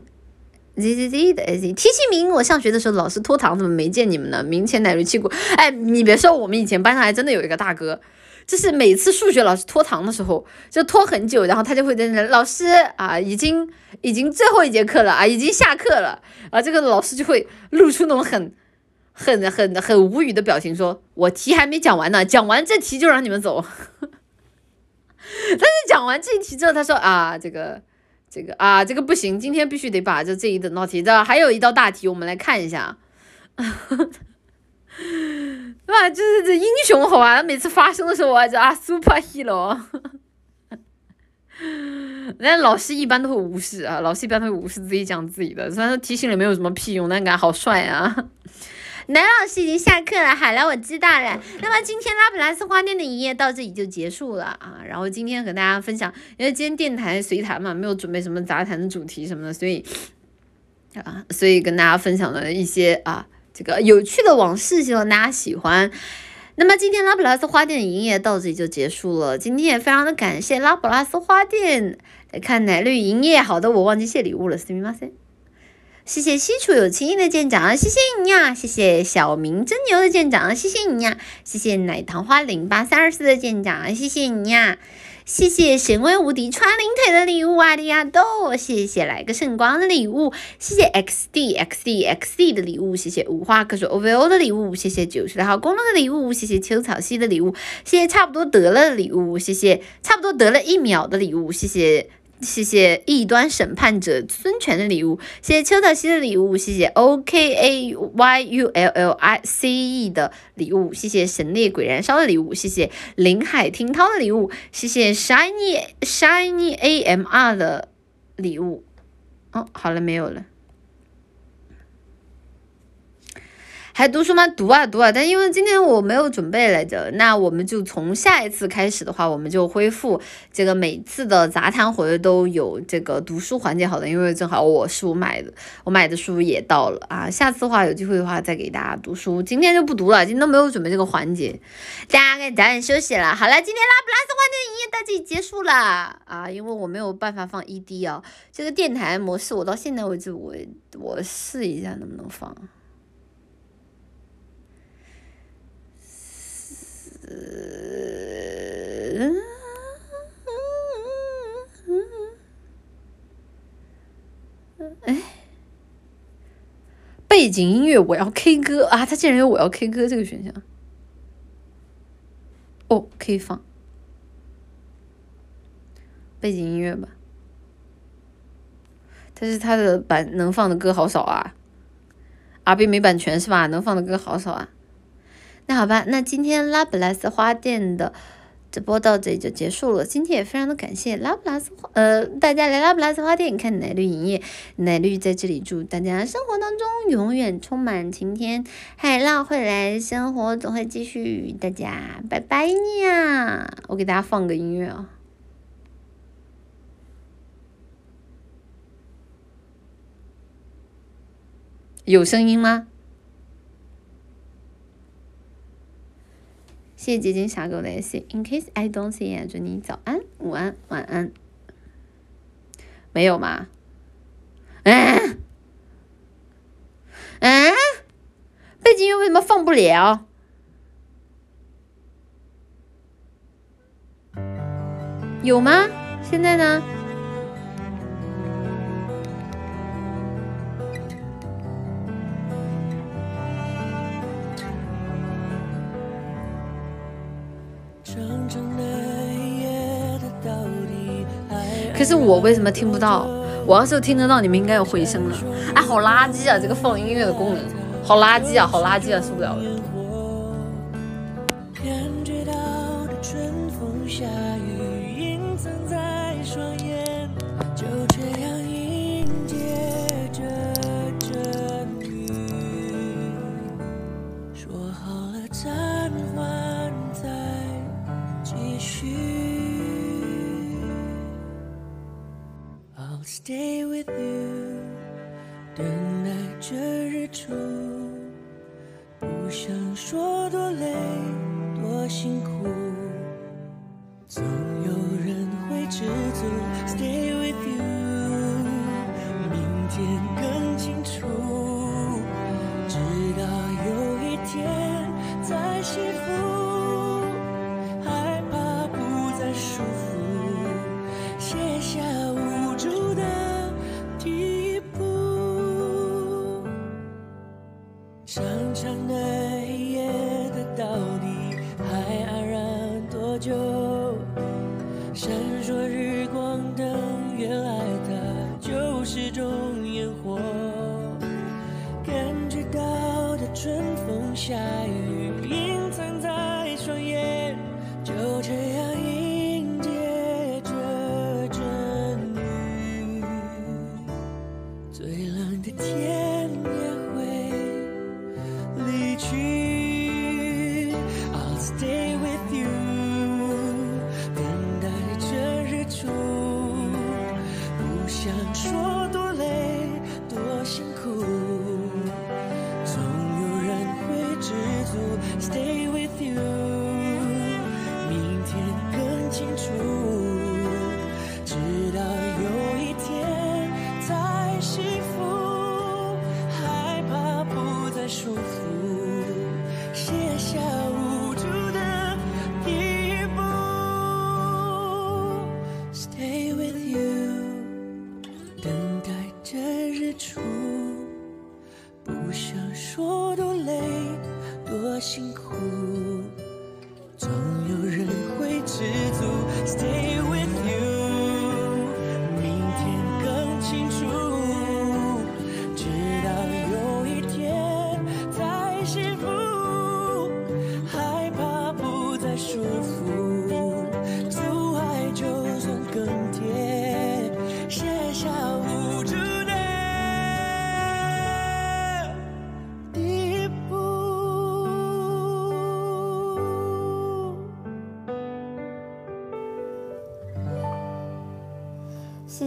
z z z 的 z 提醒名，我上学的时候老师拖堂，怎么没见你们呢？明前奶绿气鼓，哎，你别说，我们以前班上还真的有一个大哥。就是每次数学老师拖堂的时候，就拖很久，然后他就会在那老师啊，已经已经最后一节课了啊，已经下课了啊，这个老师就会露出那种很很很很无语的表情，说我题还没讲完呢，讲完这题就让你们走。但是讲完这一题之后，他说啊，这个这个啊，这个不行，今天必须得把这这一道题的还有一道大题，我们来看一下。哇，就是这英雄好啊！每次发生的时候，我就啊，super hero。人家老师一般都会无视啊，老师一般都会无视自己讲自己的，虽然说提醒了没有什么屁用，但感觉好帅啊！男老师已经下课了，好了，我知道了。那么今天拉普拉斯花店的营业到这里就结束了啊。然后今天和大家分享，因为今天电台随谈嘛，没有准备什么杂谈的主题什么的，所以啊，所以跟大家分享了一些啊。这个有趣的往事，希望大家喜欢。那么今天拉普拉斯花店的营业到这里就结束了。今天也非常的感谢拉普拉斯花店来看奶绿营业。好的，我忘记谢礼物了，すみません。谢谢西楚有情意的舰长，谢谢你呀。谢谢小明真牛的舰长，谢谢你呀。谢谢奶糖花零八三二四的舰长，谢谢你呀。 谢谢神威无敌穿灵腿的礼物啊，利亚豆！谢谢来个圣光的礼物，谢谢 X D X D X D 的礼物，谢谢无话可说 O V O 的礼物，谢谢九十六号公路的礼物，谢谢秋草溪的礼物，谢谢差不多得了的礼物，谢谢差不多得了一秒的礼物，谢谢。谢谢异端审判者孙权的礼物，谢谢邱道西的礼物，谢谢 O K A Y U L L I C E 的礼物，谢谢神烈鬼燃烧的礼物，谢谢林海听涛的礼物，谢谢 Shiny Shiny A M R 的礼物。哦，好了，没有了。还读书吗？读啊读啊，但因为今天我没有准备来着，那我们就从下一次开始的话，我们就恢复这个每次的杂谈活动都有这个读书环节。好的，因为正好我书买的，我买的书也到了啊。下次的话有机会的话再给大家读书，今天就不读了，今天都没有准备这个环节，大家该早点休息了。好了，今天拉布拉斯花店营业到这里结束了啊，因为我没有办法放 ED 啊，这个电台模式我到现在为止我我试一下能不能放。哎，背景音乐我要 K 歌啊！它竟然有我要 K 歌这个选项。哦，可以放背景音乐吧，但是它的版能放的歌好少啊。R B 没版权是吧？能放的歌好少啊。那好吧，那今天拉布拉斯花店的直播到这里就结束了。今天也非常的感谢拉布拉斯，呃，大家来拉布拉斯花店看奶绿营业，奶绿在这里祝大家生活当中永远充满晴天，海浪会来，生活总会继续。大家拜拜呀！我给大家放个音乐啊，有声音吗？谢谢结晶小狗的 In case I don't see you，祝你早安、午安、晚安。没有吗？嗯嗯，背景音乐为什么放不了？有吗？现在呢？是我为什么听不到？我要是听得到，你们应该有回声了。哎，好垃圾啊！这个放音乐的功能，好垃圾啊，好垃圾啊，受不了了。Stay with you，等待着日出。不想说多累多辛苦，总有人会知足。Stay with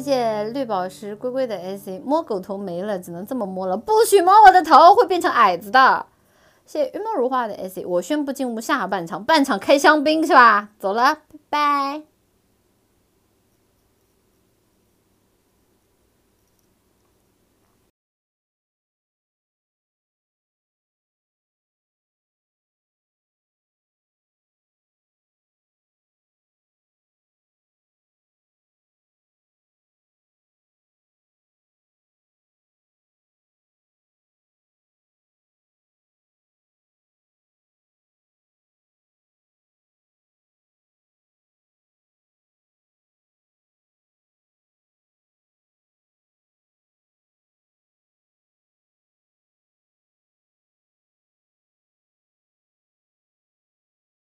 谢谢绿宝石龟龟的 AC，摸狗头没了，只能这么摸了，不许摸我的头，会变成矮子的。谢谢云梦如画的 AC，我宣布进入下半场，半场开香槟是吧？走了，拜拜。